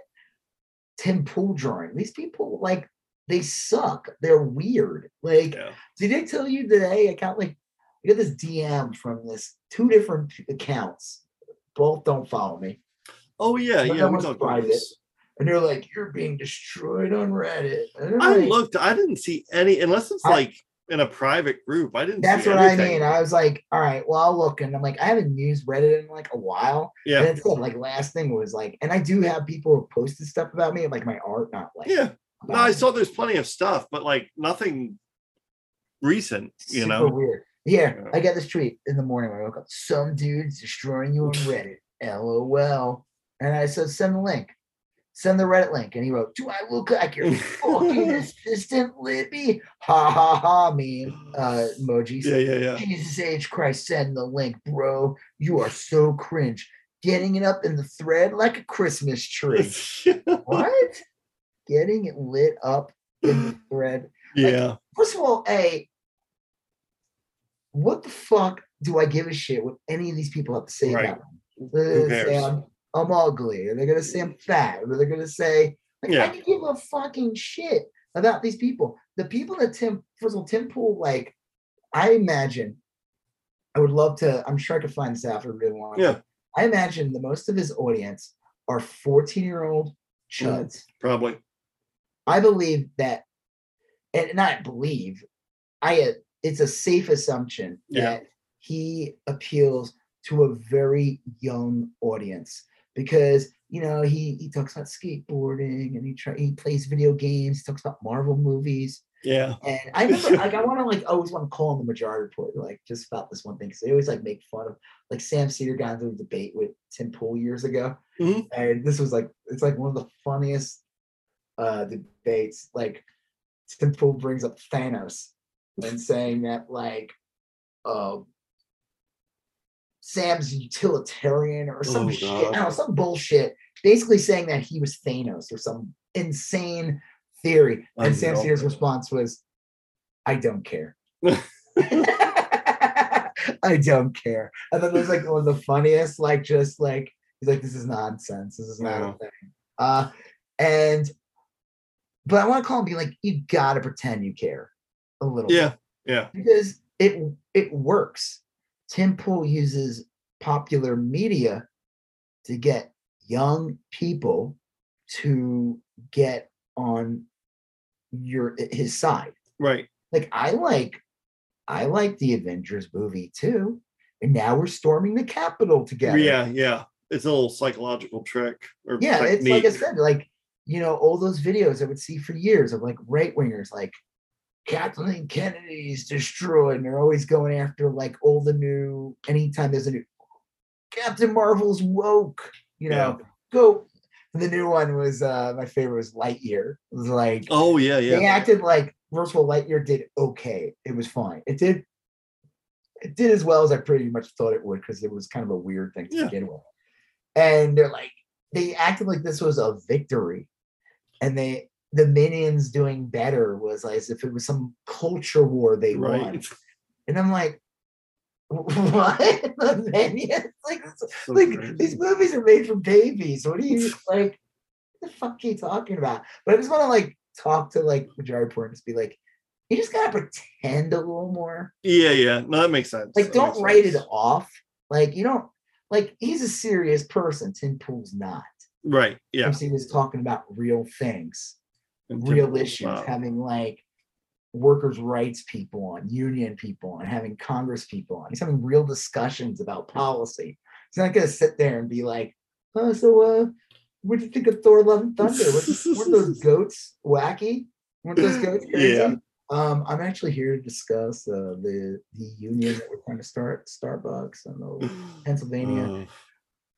Tim Pool drawing. These people like they suck. They're weird. Like, yeah, did I tell you today? I got like I get this DM from this two different accounts. Both don't follow me. oh yeah, But yeah. We talked private. this. And they're like, you're being destroyed on Reddit. I like, looked. I didn't see any unless it's I- like in a private group. I didn't. That's what I mean. I was like, all right, well, I'll look. And I'm like, I haven't used Reddit in like a while. yeah, And it's. Like last thing was like, and I do have people who posted stuff about me, like my art, not like yeah. No, I saw there's plenty of stuff, but like nothing recent. You Super know. weird. Here, Yeah. I got this tweet in the morning when I woke up. Some dude's destroying you on Reddit. LOL. And I said, send the link. Send the Reddit link. And he wrote, Do I look like your fucking assistant, Libby? Ha ha ha meme uh emojis. Yeah, yeah, yeah. Jesus H. Christ, send the link, bro. You are so cringe. Getting it up in the thread like a Christmas tree. what? Getting it lit up in the thread. yeah. First of all, A, what the fuck do I give a shit what any of these people have to say Right. about me? They're gonna say? I'm, I'm ugly, or they're gonna say I'm fat, or they're gonna say, like, Yeah. I can give a fucking shit about these people. The people that Tim, first of all, Tim Pool, like, I imagine, I would love to, I'm sure I could find this out if I really want. Yeah. I imagine the most of his audience are 14 year old Mm. chuds. Probably. I believe that, and not believe, I it's a safe assumption Yeah. that he appeals to a very young audience because you know he he talks about skateboarding and he try he plays video games. He talks about Marvel movies. Yeah. And I remember, like, I want to, like, always want to call him the majority report, like, just about this one thing. Because they always, like, make fun of, like, Sam Seder got into a debate with Tim Pool years ago. Mhm. And this was, like, it's, like, one of the funniest uh debates. Like, Tim Pool brings up Thanos and saying that, like, uh, Sam's utilitarian or some Oh, shit, I don't know, some bullshit. Basically saying that he was Thanos or some insane theory. I And Sam know. Seder's response was, I don't care. I don't care. And then there's like one of the funniest, like just like he's like, this is nonsense. This is not Yeah. a thing. Uh and but I want to call him be like, you gotta pretend you care a little bit Yeah. Yeah. because it it works. Tim Pool uses popular media to get young people to get on your his side. Right. Like I like I like the Avengers movie too. And now we're storming the Capitol together. Yeah. Yeah. It's a little psychological trick or Yeah, it's like I said, like you know, all those videos I would see for years of like right wingers, like Kathleen Kennedy's destroyed, and they're always going after like all the new. Anytime there's a new Captain Marvel's woke, you know, go. the new one was uh my favorite was Lightyear. It was like Oh yeah, yeah. they acted like first of all, Lightyear did okay. It was fine. It did it did as well as I pretty much thought it would because it was kind of a weird thing to Yeah. begin with. And they're like they acted like this was a victory. And they the minions doing better was like as if it was some culture war they won. And I'm like, what? The minions? Like, So like crazy. these movies are made for babies. What are you like? What the fuck are you talking about? But I just want to like talk to like Majority Report and just be like, you just gotta pretend a little more. Yeah, yeah. No, that makes sense. Like, That don't write it off. Like, you don't like he's a serious person. Tim Pool's not. Right. Yeah. He was talking about real things, real issues, style. having like workers' rights people on, union people on, having Congress people on. He's having real discussions about policy. He's not gonna sit there and be like, oh, so uh, what do you think of Thor Love and Thunder? Weren't, those goats wacky? Weren't those goats crazy? Yeah. Um, I'm actually here to discuss uh, the the union that we're trying to start Starbucks and uh, Pennsylvania.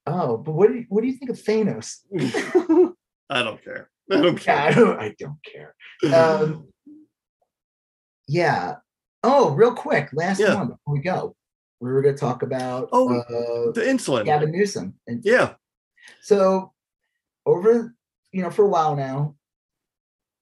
Oh, but what do you, what do you think of Thanos? Uh, I don't care. I don't Yeah, I don't, I don't care. Um, yeah. Oh, real quick, last Yeah. one before we go. We were going to talk about Oh, uh, the insulin. Gavin Newsom, and Yeah. so over you know for a while now,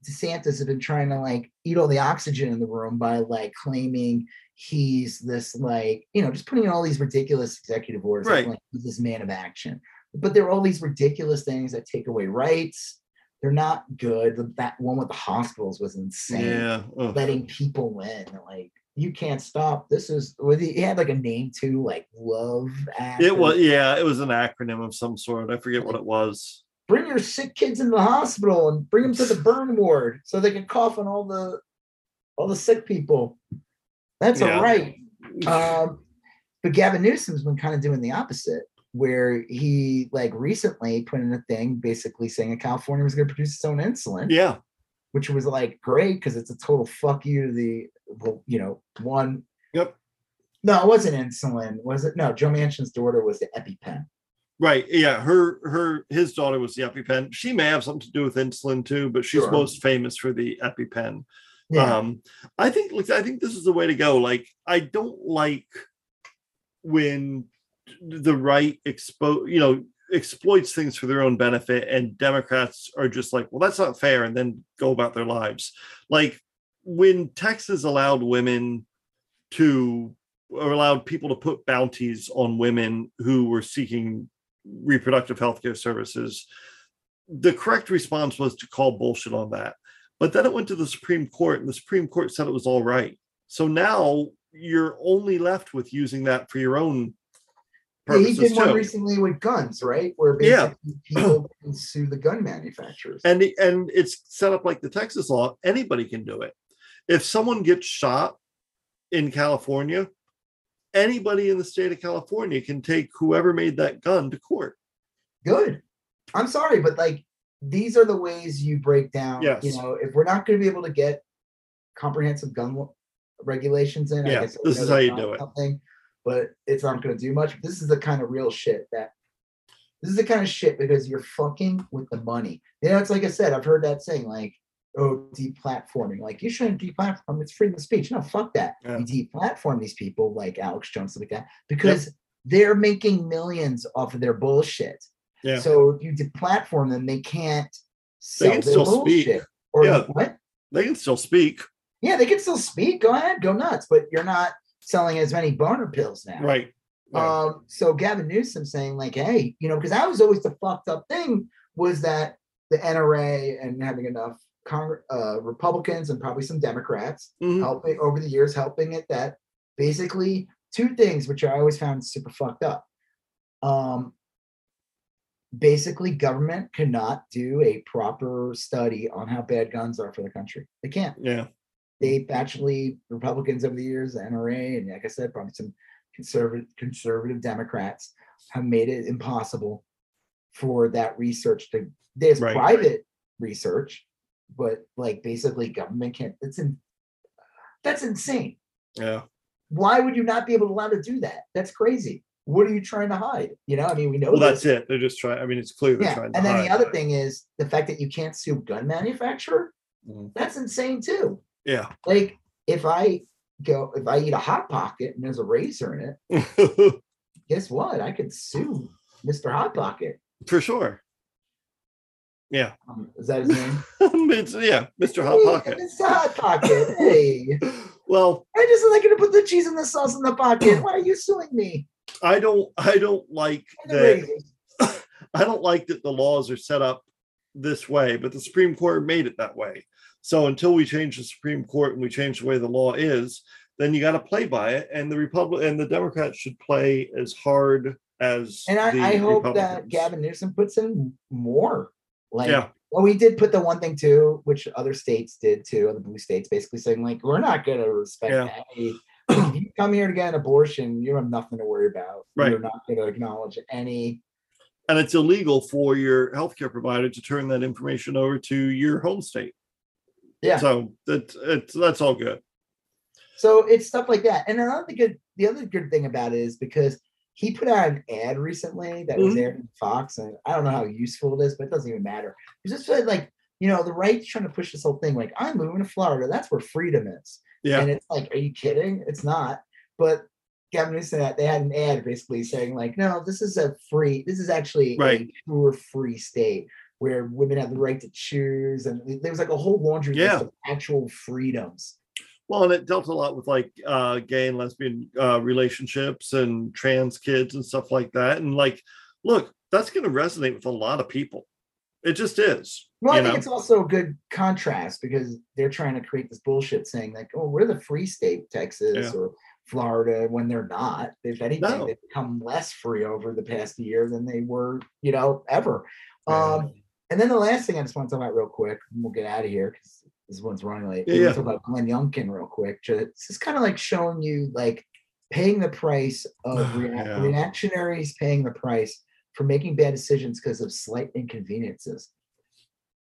DeSantis has been trying to like eat all the oxygen in the room by like claiming he's this like you know just putting in all these ridiculous executive orders like, Right. like he's this man of action. But there are all these ridiculous things that take away rights. They're not good. That one with the hospitals was insane Yeah. Ugh. letting people in. Like you can't stop. This is with he had like a name too, like Love Act. It was yeah, it was an acronym of some sort. I forget what it was. Bring your sick kids into the hospital and bring them to the burn ward so they can cough on all the all the sick people. That's Yeah. all right. Um, but Gavin Newsom's been kind of doing the opposite, where he like recently put in a thing basically saying that California was going to produce its own insulin. yeah. which was like great because it's a total fuck you to the well, you know one Yep. no it wasn't insulin was it no joe manchin's daughter was the epipen Right. Yeah. Her her his daughter was the EpiPen. She may have something to do with insulin too, but she's Sure. most famous for the EpiPen. yeah Um, I think I think this is the way to go. Like, I don't like when the right expo you know exploits things for their own benefit and Democrats are just like, well, that's not fair, and then go about their lives. Like when Texas allowed women to or allowed people to put bounties on women who were seeking reproductive health care services, the correct response was to call bullshit on that. But then it went to the Supreme Court, and the Supreme Court said it was all right. So now you're only left with using that for your own Yeah, he did one recently with guns right where Yeah. people can sue the gun manufacturers and the- and it's set up like the Texas law. Anybody can do it. If someone gets shot in California, anybody in the state of California can take whoever made that gun to court. good i'm sorry but like these are the ways you break down you know if we're not going to be able to get comprehensive gun regulations in Yeah, I guess this is how you do it. something but it's not going to do much this is the kind of real shit that this is the kind of shit because you're fucking with the money you know it's like i said i've heard that saying like oh deplatforming like you shouldn't deplatform it's freedom of speech no fuck that Yeah. you deplatform these people like alex jones like that because they're making millions off of their bullshit Yeah. so if you deplatform them, they can't sell can their still speak. bullshit. Or Yeah. what? They can still speak. Yeah, they can still speak. Go ahead, go nuts. But you're not selling as many boner pills now. Right. Yeah. Um, so Gavin Newsom saying, like, hey, you know, because that was always the fucked up thing was that the NRA and having enough Congre- uh, Republicans and probably some Democrats Mhm. helping over the years, helping it that basically two things which I always found super fucked up. Um, basically, government cannot do a proper study on how bad guns are for the country. They can't. Yeah. They actually Republicans over the years, the NRA, and like I said, probably some conservative conservative Democrats have made it impossible for that research to. There's Right. private research, but like basically government can't. It's in. That's insane. Yeah. Why would you not be able to allow to do that? That's crazy. what are you trying to hide? You know, I mean, we know Well, this. that's it. They're just trying. I mean, it's clear they're yeah. trying. To And then the other that. thing is the fact that you can't sue gun manufacturer. Mm. That's insane too. Yeah. Like if I go, if I eat a hot pocket and there's a razor in it, guess what? I could sue Mr. Hot Pocket. For sure. Yeah. Um, is that his name? it's, yeah, Mr. Hot Hey, Pocket. Mr. Hot Pocket. Hey, Well, I just like to put the cheese and the sauce in the pocket. Why are you suing me? I don't. I don't like that. I don't like that the laws are set up this way, but the Supreme Court made it that way. So until we change the Supreme Court and we change the way the law is, then you got to play by it. And the Republic and the Democrats should play as hard as. And I, I hope that Gavin Newsom puts in more. Like, Yeah. well, we did put the one thing too, which other states did too, the blue states, basically saying like, we're not going to respect Yeah. that. If you come here to get an abortion, you have nothing to worry about. Right. You're not going to acknowledge any. and it's illegal for your healthcare provider to turn that information over to your home state. Yeah. So that it's that's all good. So it's stuff like that. And another good, the other good thing about it is because he put out an ad recently that was Mhm. aired on Fox, and I don't know how useful it is, but it doesn't even matter. He just said like, you know, the right's trying to push this whole thing. Like, I'm moving to Florida. That's where freedom is. Yeah. And it's like, are you kidding? It's not. But Gavin Newsom, that they had an ad basically saying like, no, this is a free. This is actually Right. a pure free state where women have the right to choose, and there was like a whole laundry Yeah. list of actual freedoms. Well, and it dealt a lot with like uh, gay and lesbian uh, relationships and trans kids and stuff like that. And like, look, that's going to resonate with a lot of people. It just is. Well, I think know? it's also a good contrast because they're trying to create this bullshit saying like, oh, we're the free state, Texas Yeah. or Florida, when they're not. If anything, No. they've become less free over the past year than they were, you know, ever. Yeah. Um, and then the last thing I just want to talk about real quick, and we'll get out of here because this one's running late. Yeah. Talk about Glenn Youngkin real quick. It's just kind of like showing you like paying the price of rea- Yeah. reactionaries paying the price for making bad decisions because of slight inconveniences.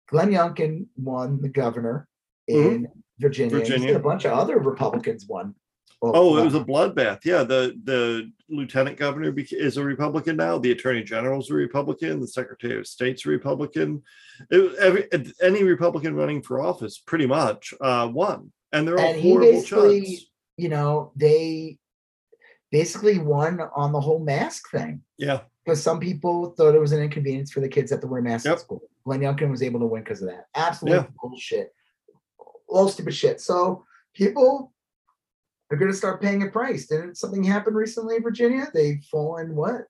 Glenn Youngkin won the governor mm-hmm. in Virginia. He's got Virginia. a bunch of other Republicans won. Well, Oh, it was a bloodbath. Yeah, the the lieutenant governor is a Republican now. The attorney general is a Republican. The secretary of state's a Republican. It, every any Republican running for office pretty much uh, won, and they're all And he horrible chuds. you know, they basically won on the whole mask thing. Yeah, because some people thought it was an inconvenience for the kids that to wear masks Yep. at school. Glenn Youngkin was able to win because of that. Absolute Yeah. bullshit. All stupid shit. So people are going to start paying a price. Didn't something happen recently in Virginia? They've fallen what?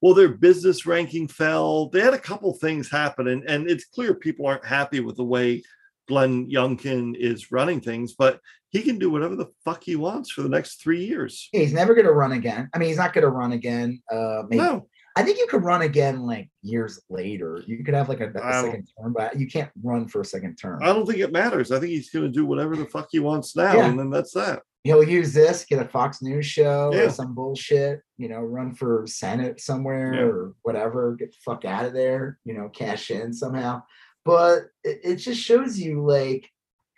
well, their business ranking fell. They had a couple things happen, and, and it's clear people aren't happy with the way Glenn Youngkin is running things, but he can do whatever the fuck he wants for the next three years. He's never going to run again. I mean, he's not going to run again. Uh, maybe. No, I think you could run again like years later. You could have like a, don't- second term, but you can't run for a second term. I don't think it matters. I think he's going to do whatever the fuck he wants now, Yeah. and then that's that. He'll use this, get a Fox News show Yeah. or some bullshit, you know, run for Senate somewhere Yeah. or whatever, get the fuck out of there, you know, cash in somehow. But it, it just shows you like,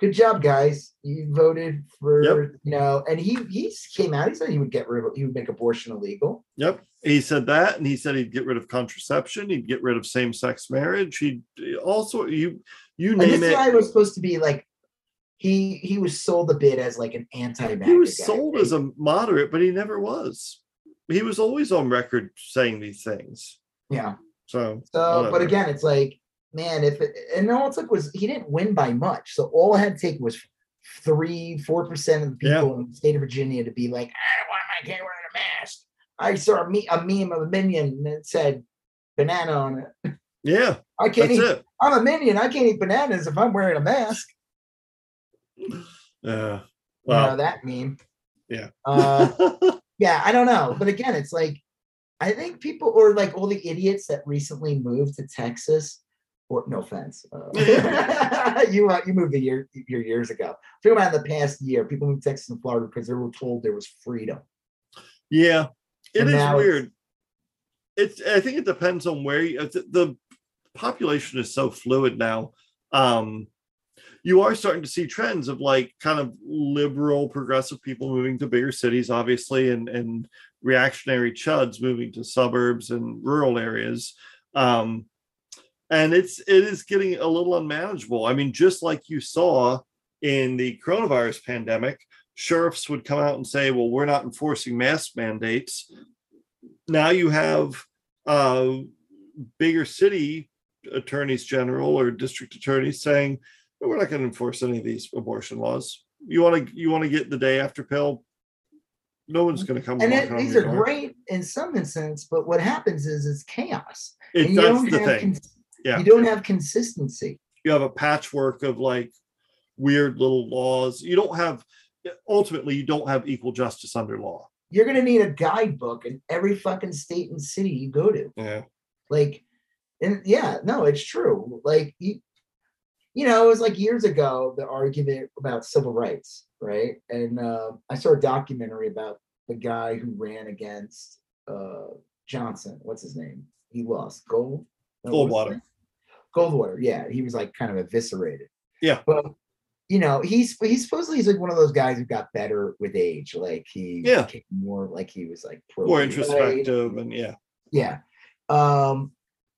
good job, guys. You voted for, Yep. you know, and he he came out, he said he would get rid of he would make abortion illegal. Yep. He said that, and he said he'd get rid of contraception. He'd get rid of same-sex marriage. He'd also you you And this name it. guy was supposed to be like he he was sold a bit as like an anti He was sold as a moderate, but he never was. He was always on record saying these things. yeah. So, So, but again, it's like, man, if it, and all it took was he didn't win by much. So all I had to take was three, four percent of the Yeah. people in the state of Virginia to be like, I don't want my kid wearing a mask. I saw a, me- a meme of a minion that said banana on it. yeah, I can't eat. it. I'm a minion. I can't eat bananas if I'm wearing a mask. Yeah. you know that meme. Yeah. Uh, yeah, I don't know, but again, it's like I think people or like all the idiots that recently moved to Texas. Or no offense, uh, you uh, you moved a year your years ago. Think about in the past year, people moved to Texas and Florida because they were told there was freedom. yeah, it And is now it's- weird. It's. I think it depends on where you, the, the population is so fluid now. Um, you are starting to see trends of like kind of liberal, progressive people moving to bigger cities, obviously, and and reactionary chuds moving to suburbs and rural areas. Um, and it's it is getting a little unmanageable. I mean, just like you saw in the coronavirus pandemic, sheriffs would come out and say, "Well, we're not enforcing mask mandates." Now you have uh, bigger city attorneys general or district attorneys saying, "We're not going to enforce any of these abortion laws. You want to you want to get the day after pill? No one's going to come. And it, these are door." great in some instance, but what happens is it's chaos. It, And you that's don't the have thing. cons- Yeah. You don't have consistency. you have a patchwork of like weird little laws. You don't have ultimately you don't have equal justice under law. You're gonna need a guidebook in every fucking state and city you go to. Yeah. Like, and yeah, no, it's true. Like you, you know, it was like years ago the argument about civil rights, right? And uh, I saw a documentary about the guy who ran against uh, Johnson. What's his name? He lost Gold. no, Goldwater. Goldwater. Yeah, he was like kind of eviscerated. Yeah. but you know, he's he's supposedly he's like one of those guys who got better with age. Like he Yeah. became more like he was like More introspective and yeah. Yeah. Um,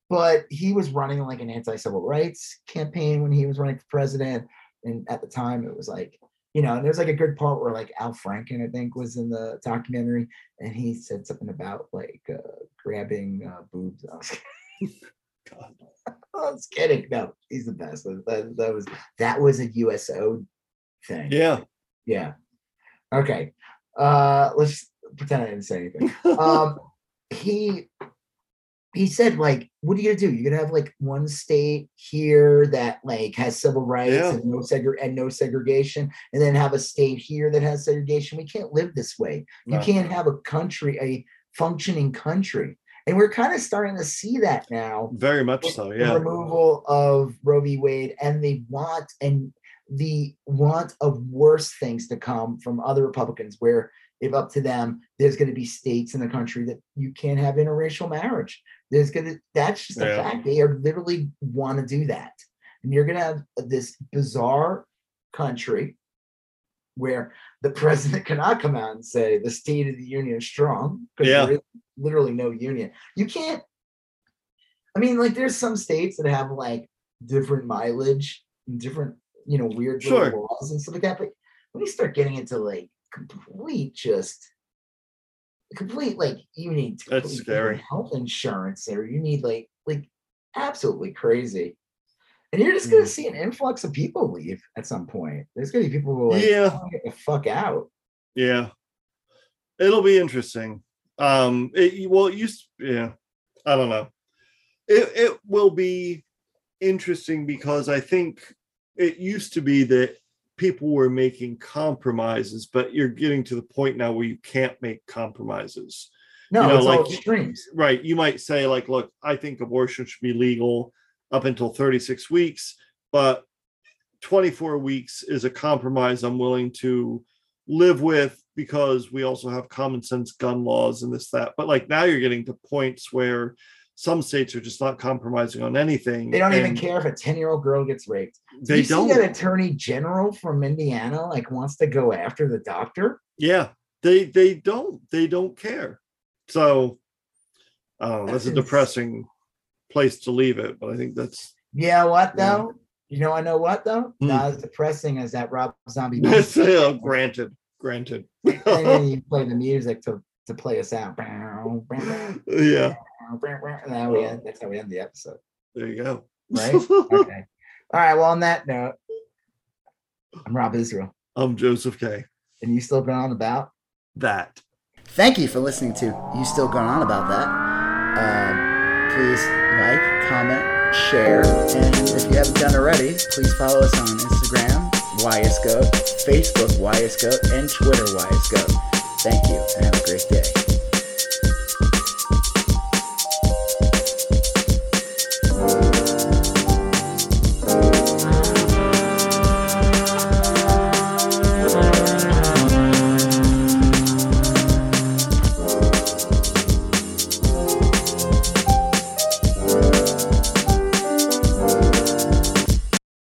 but he was running like an anti-civil rights campaign when he was running for president. And at the time it was like, you know, and there's like a good part where like Al Franken, I think, was in the documentary, and he said something about like uh, grabbing uh, boobs. I was, God. I was kidding. No, he's the best. That, that was that was a USO thing. Yeah. Yeah. Okay. Uh let's pretend I didn't say anything. Um he he said like what are you gonna do? You're gonna have like one state here that like has civil rights Yeah. and no segre- and no segregation, and then have a state here that has segregation. We can't live this way. You No. can't have a country, a functioning country. And we're kind of starting to see that now Very much so. Yeah the removal of Roe v. Wade and the want and the want of worse things to come from other Republicans, where if up to them, there's going to be states in the country that you can't have interracial marriage. There's going to that's just a fact. They are literally want to do that, and you're going to have uh, this bizarre country where the president cannot come out and say the state of the union is strong because Yeah. there is literally no union. You can't. I mean, like there's some states that have like different mileage and different, you know, weird Sure. laws and stuff like that. But when you start getting into like complete just complete like you need That's scary. health insurance or you need like like absolutely crazy. And you're just gonna Mm. see an influx of people leave at some point. There's gonna be people who like, Yeah. "I get the fuck out. Yeah. It'll be interesting. Um it well it used yeah. I don't know. It it will be interesting because I think it used to be that people were making compromises, but you're getting to the point now where you can't make compromises. No, You know, it's all extremes. Right. You might say, like, look, I think abortion should be legal up until 36 weeks, but 24 weeks is a compromise I'm willing to live with because we also have common sense gun laws and this, that. But like now you're getting to points where some states are just not compromising on anything. They don't even care if a 10 year old girl gets raped. Do They you don't. see that attorney general from Indiana like wants to go after the doctor? Yeah, they they don't they don't care. So, I. That's, That's a ins- depressing place to leave it, but I think that's Yeah, what Yeah. though? You know, I know what though? Hmm. Not as depressing as that Rob Zombie. Yeah, granted, granted. and then you play the music to to play us out. yeah, And now we end, that's how we end the episode, there you go. right? Okay. All right. Well, on that note, I'm Rob Israel, I'm Joseph K. and you still going on about? That. Thank you for listening to You Still Going On About That. Um, please like, comment, share, and if you haven't done already, please follow us on Instagram, YSGoat, Facebook, YSGoat, and Twitter, YSGoat. Thank you, and have a great day.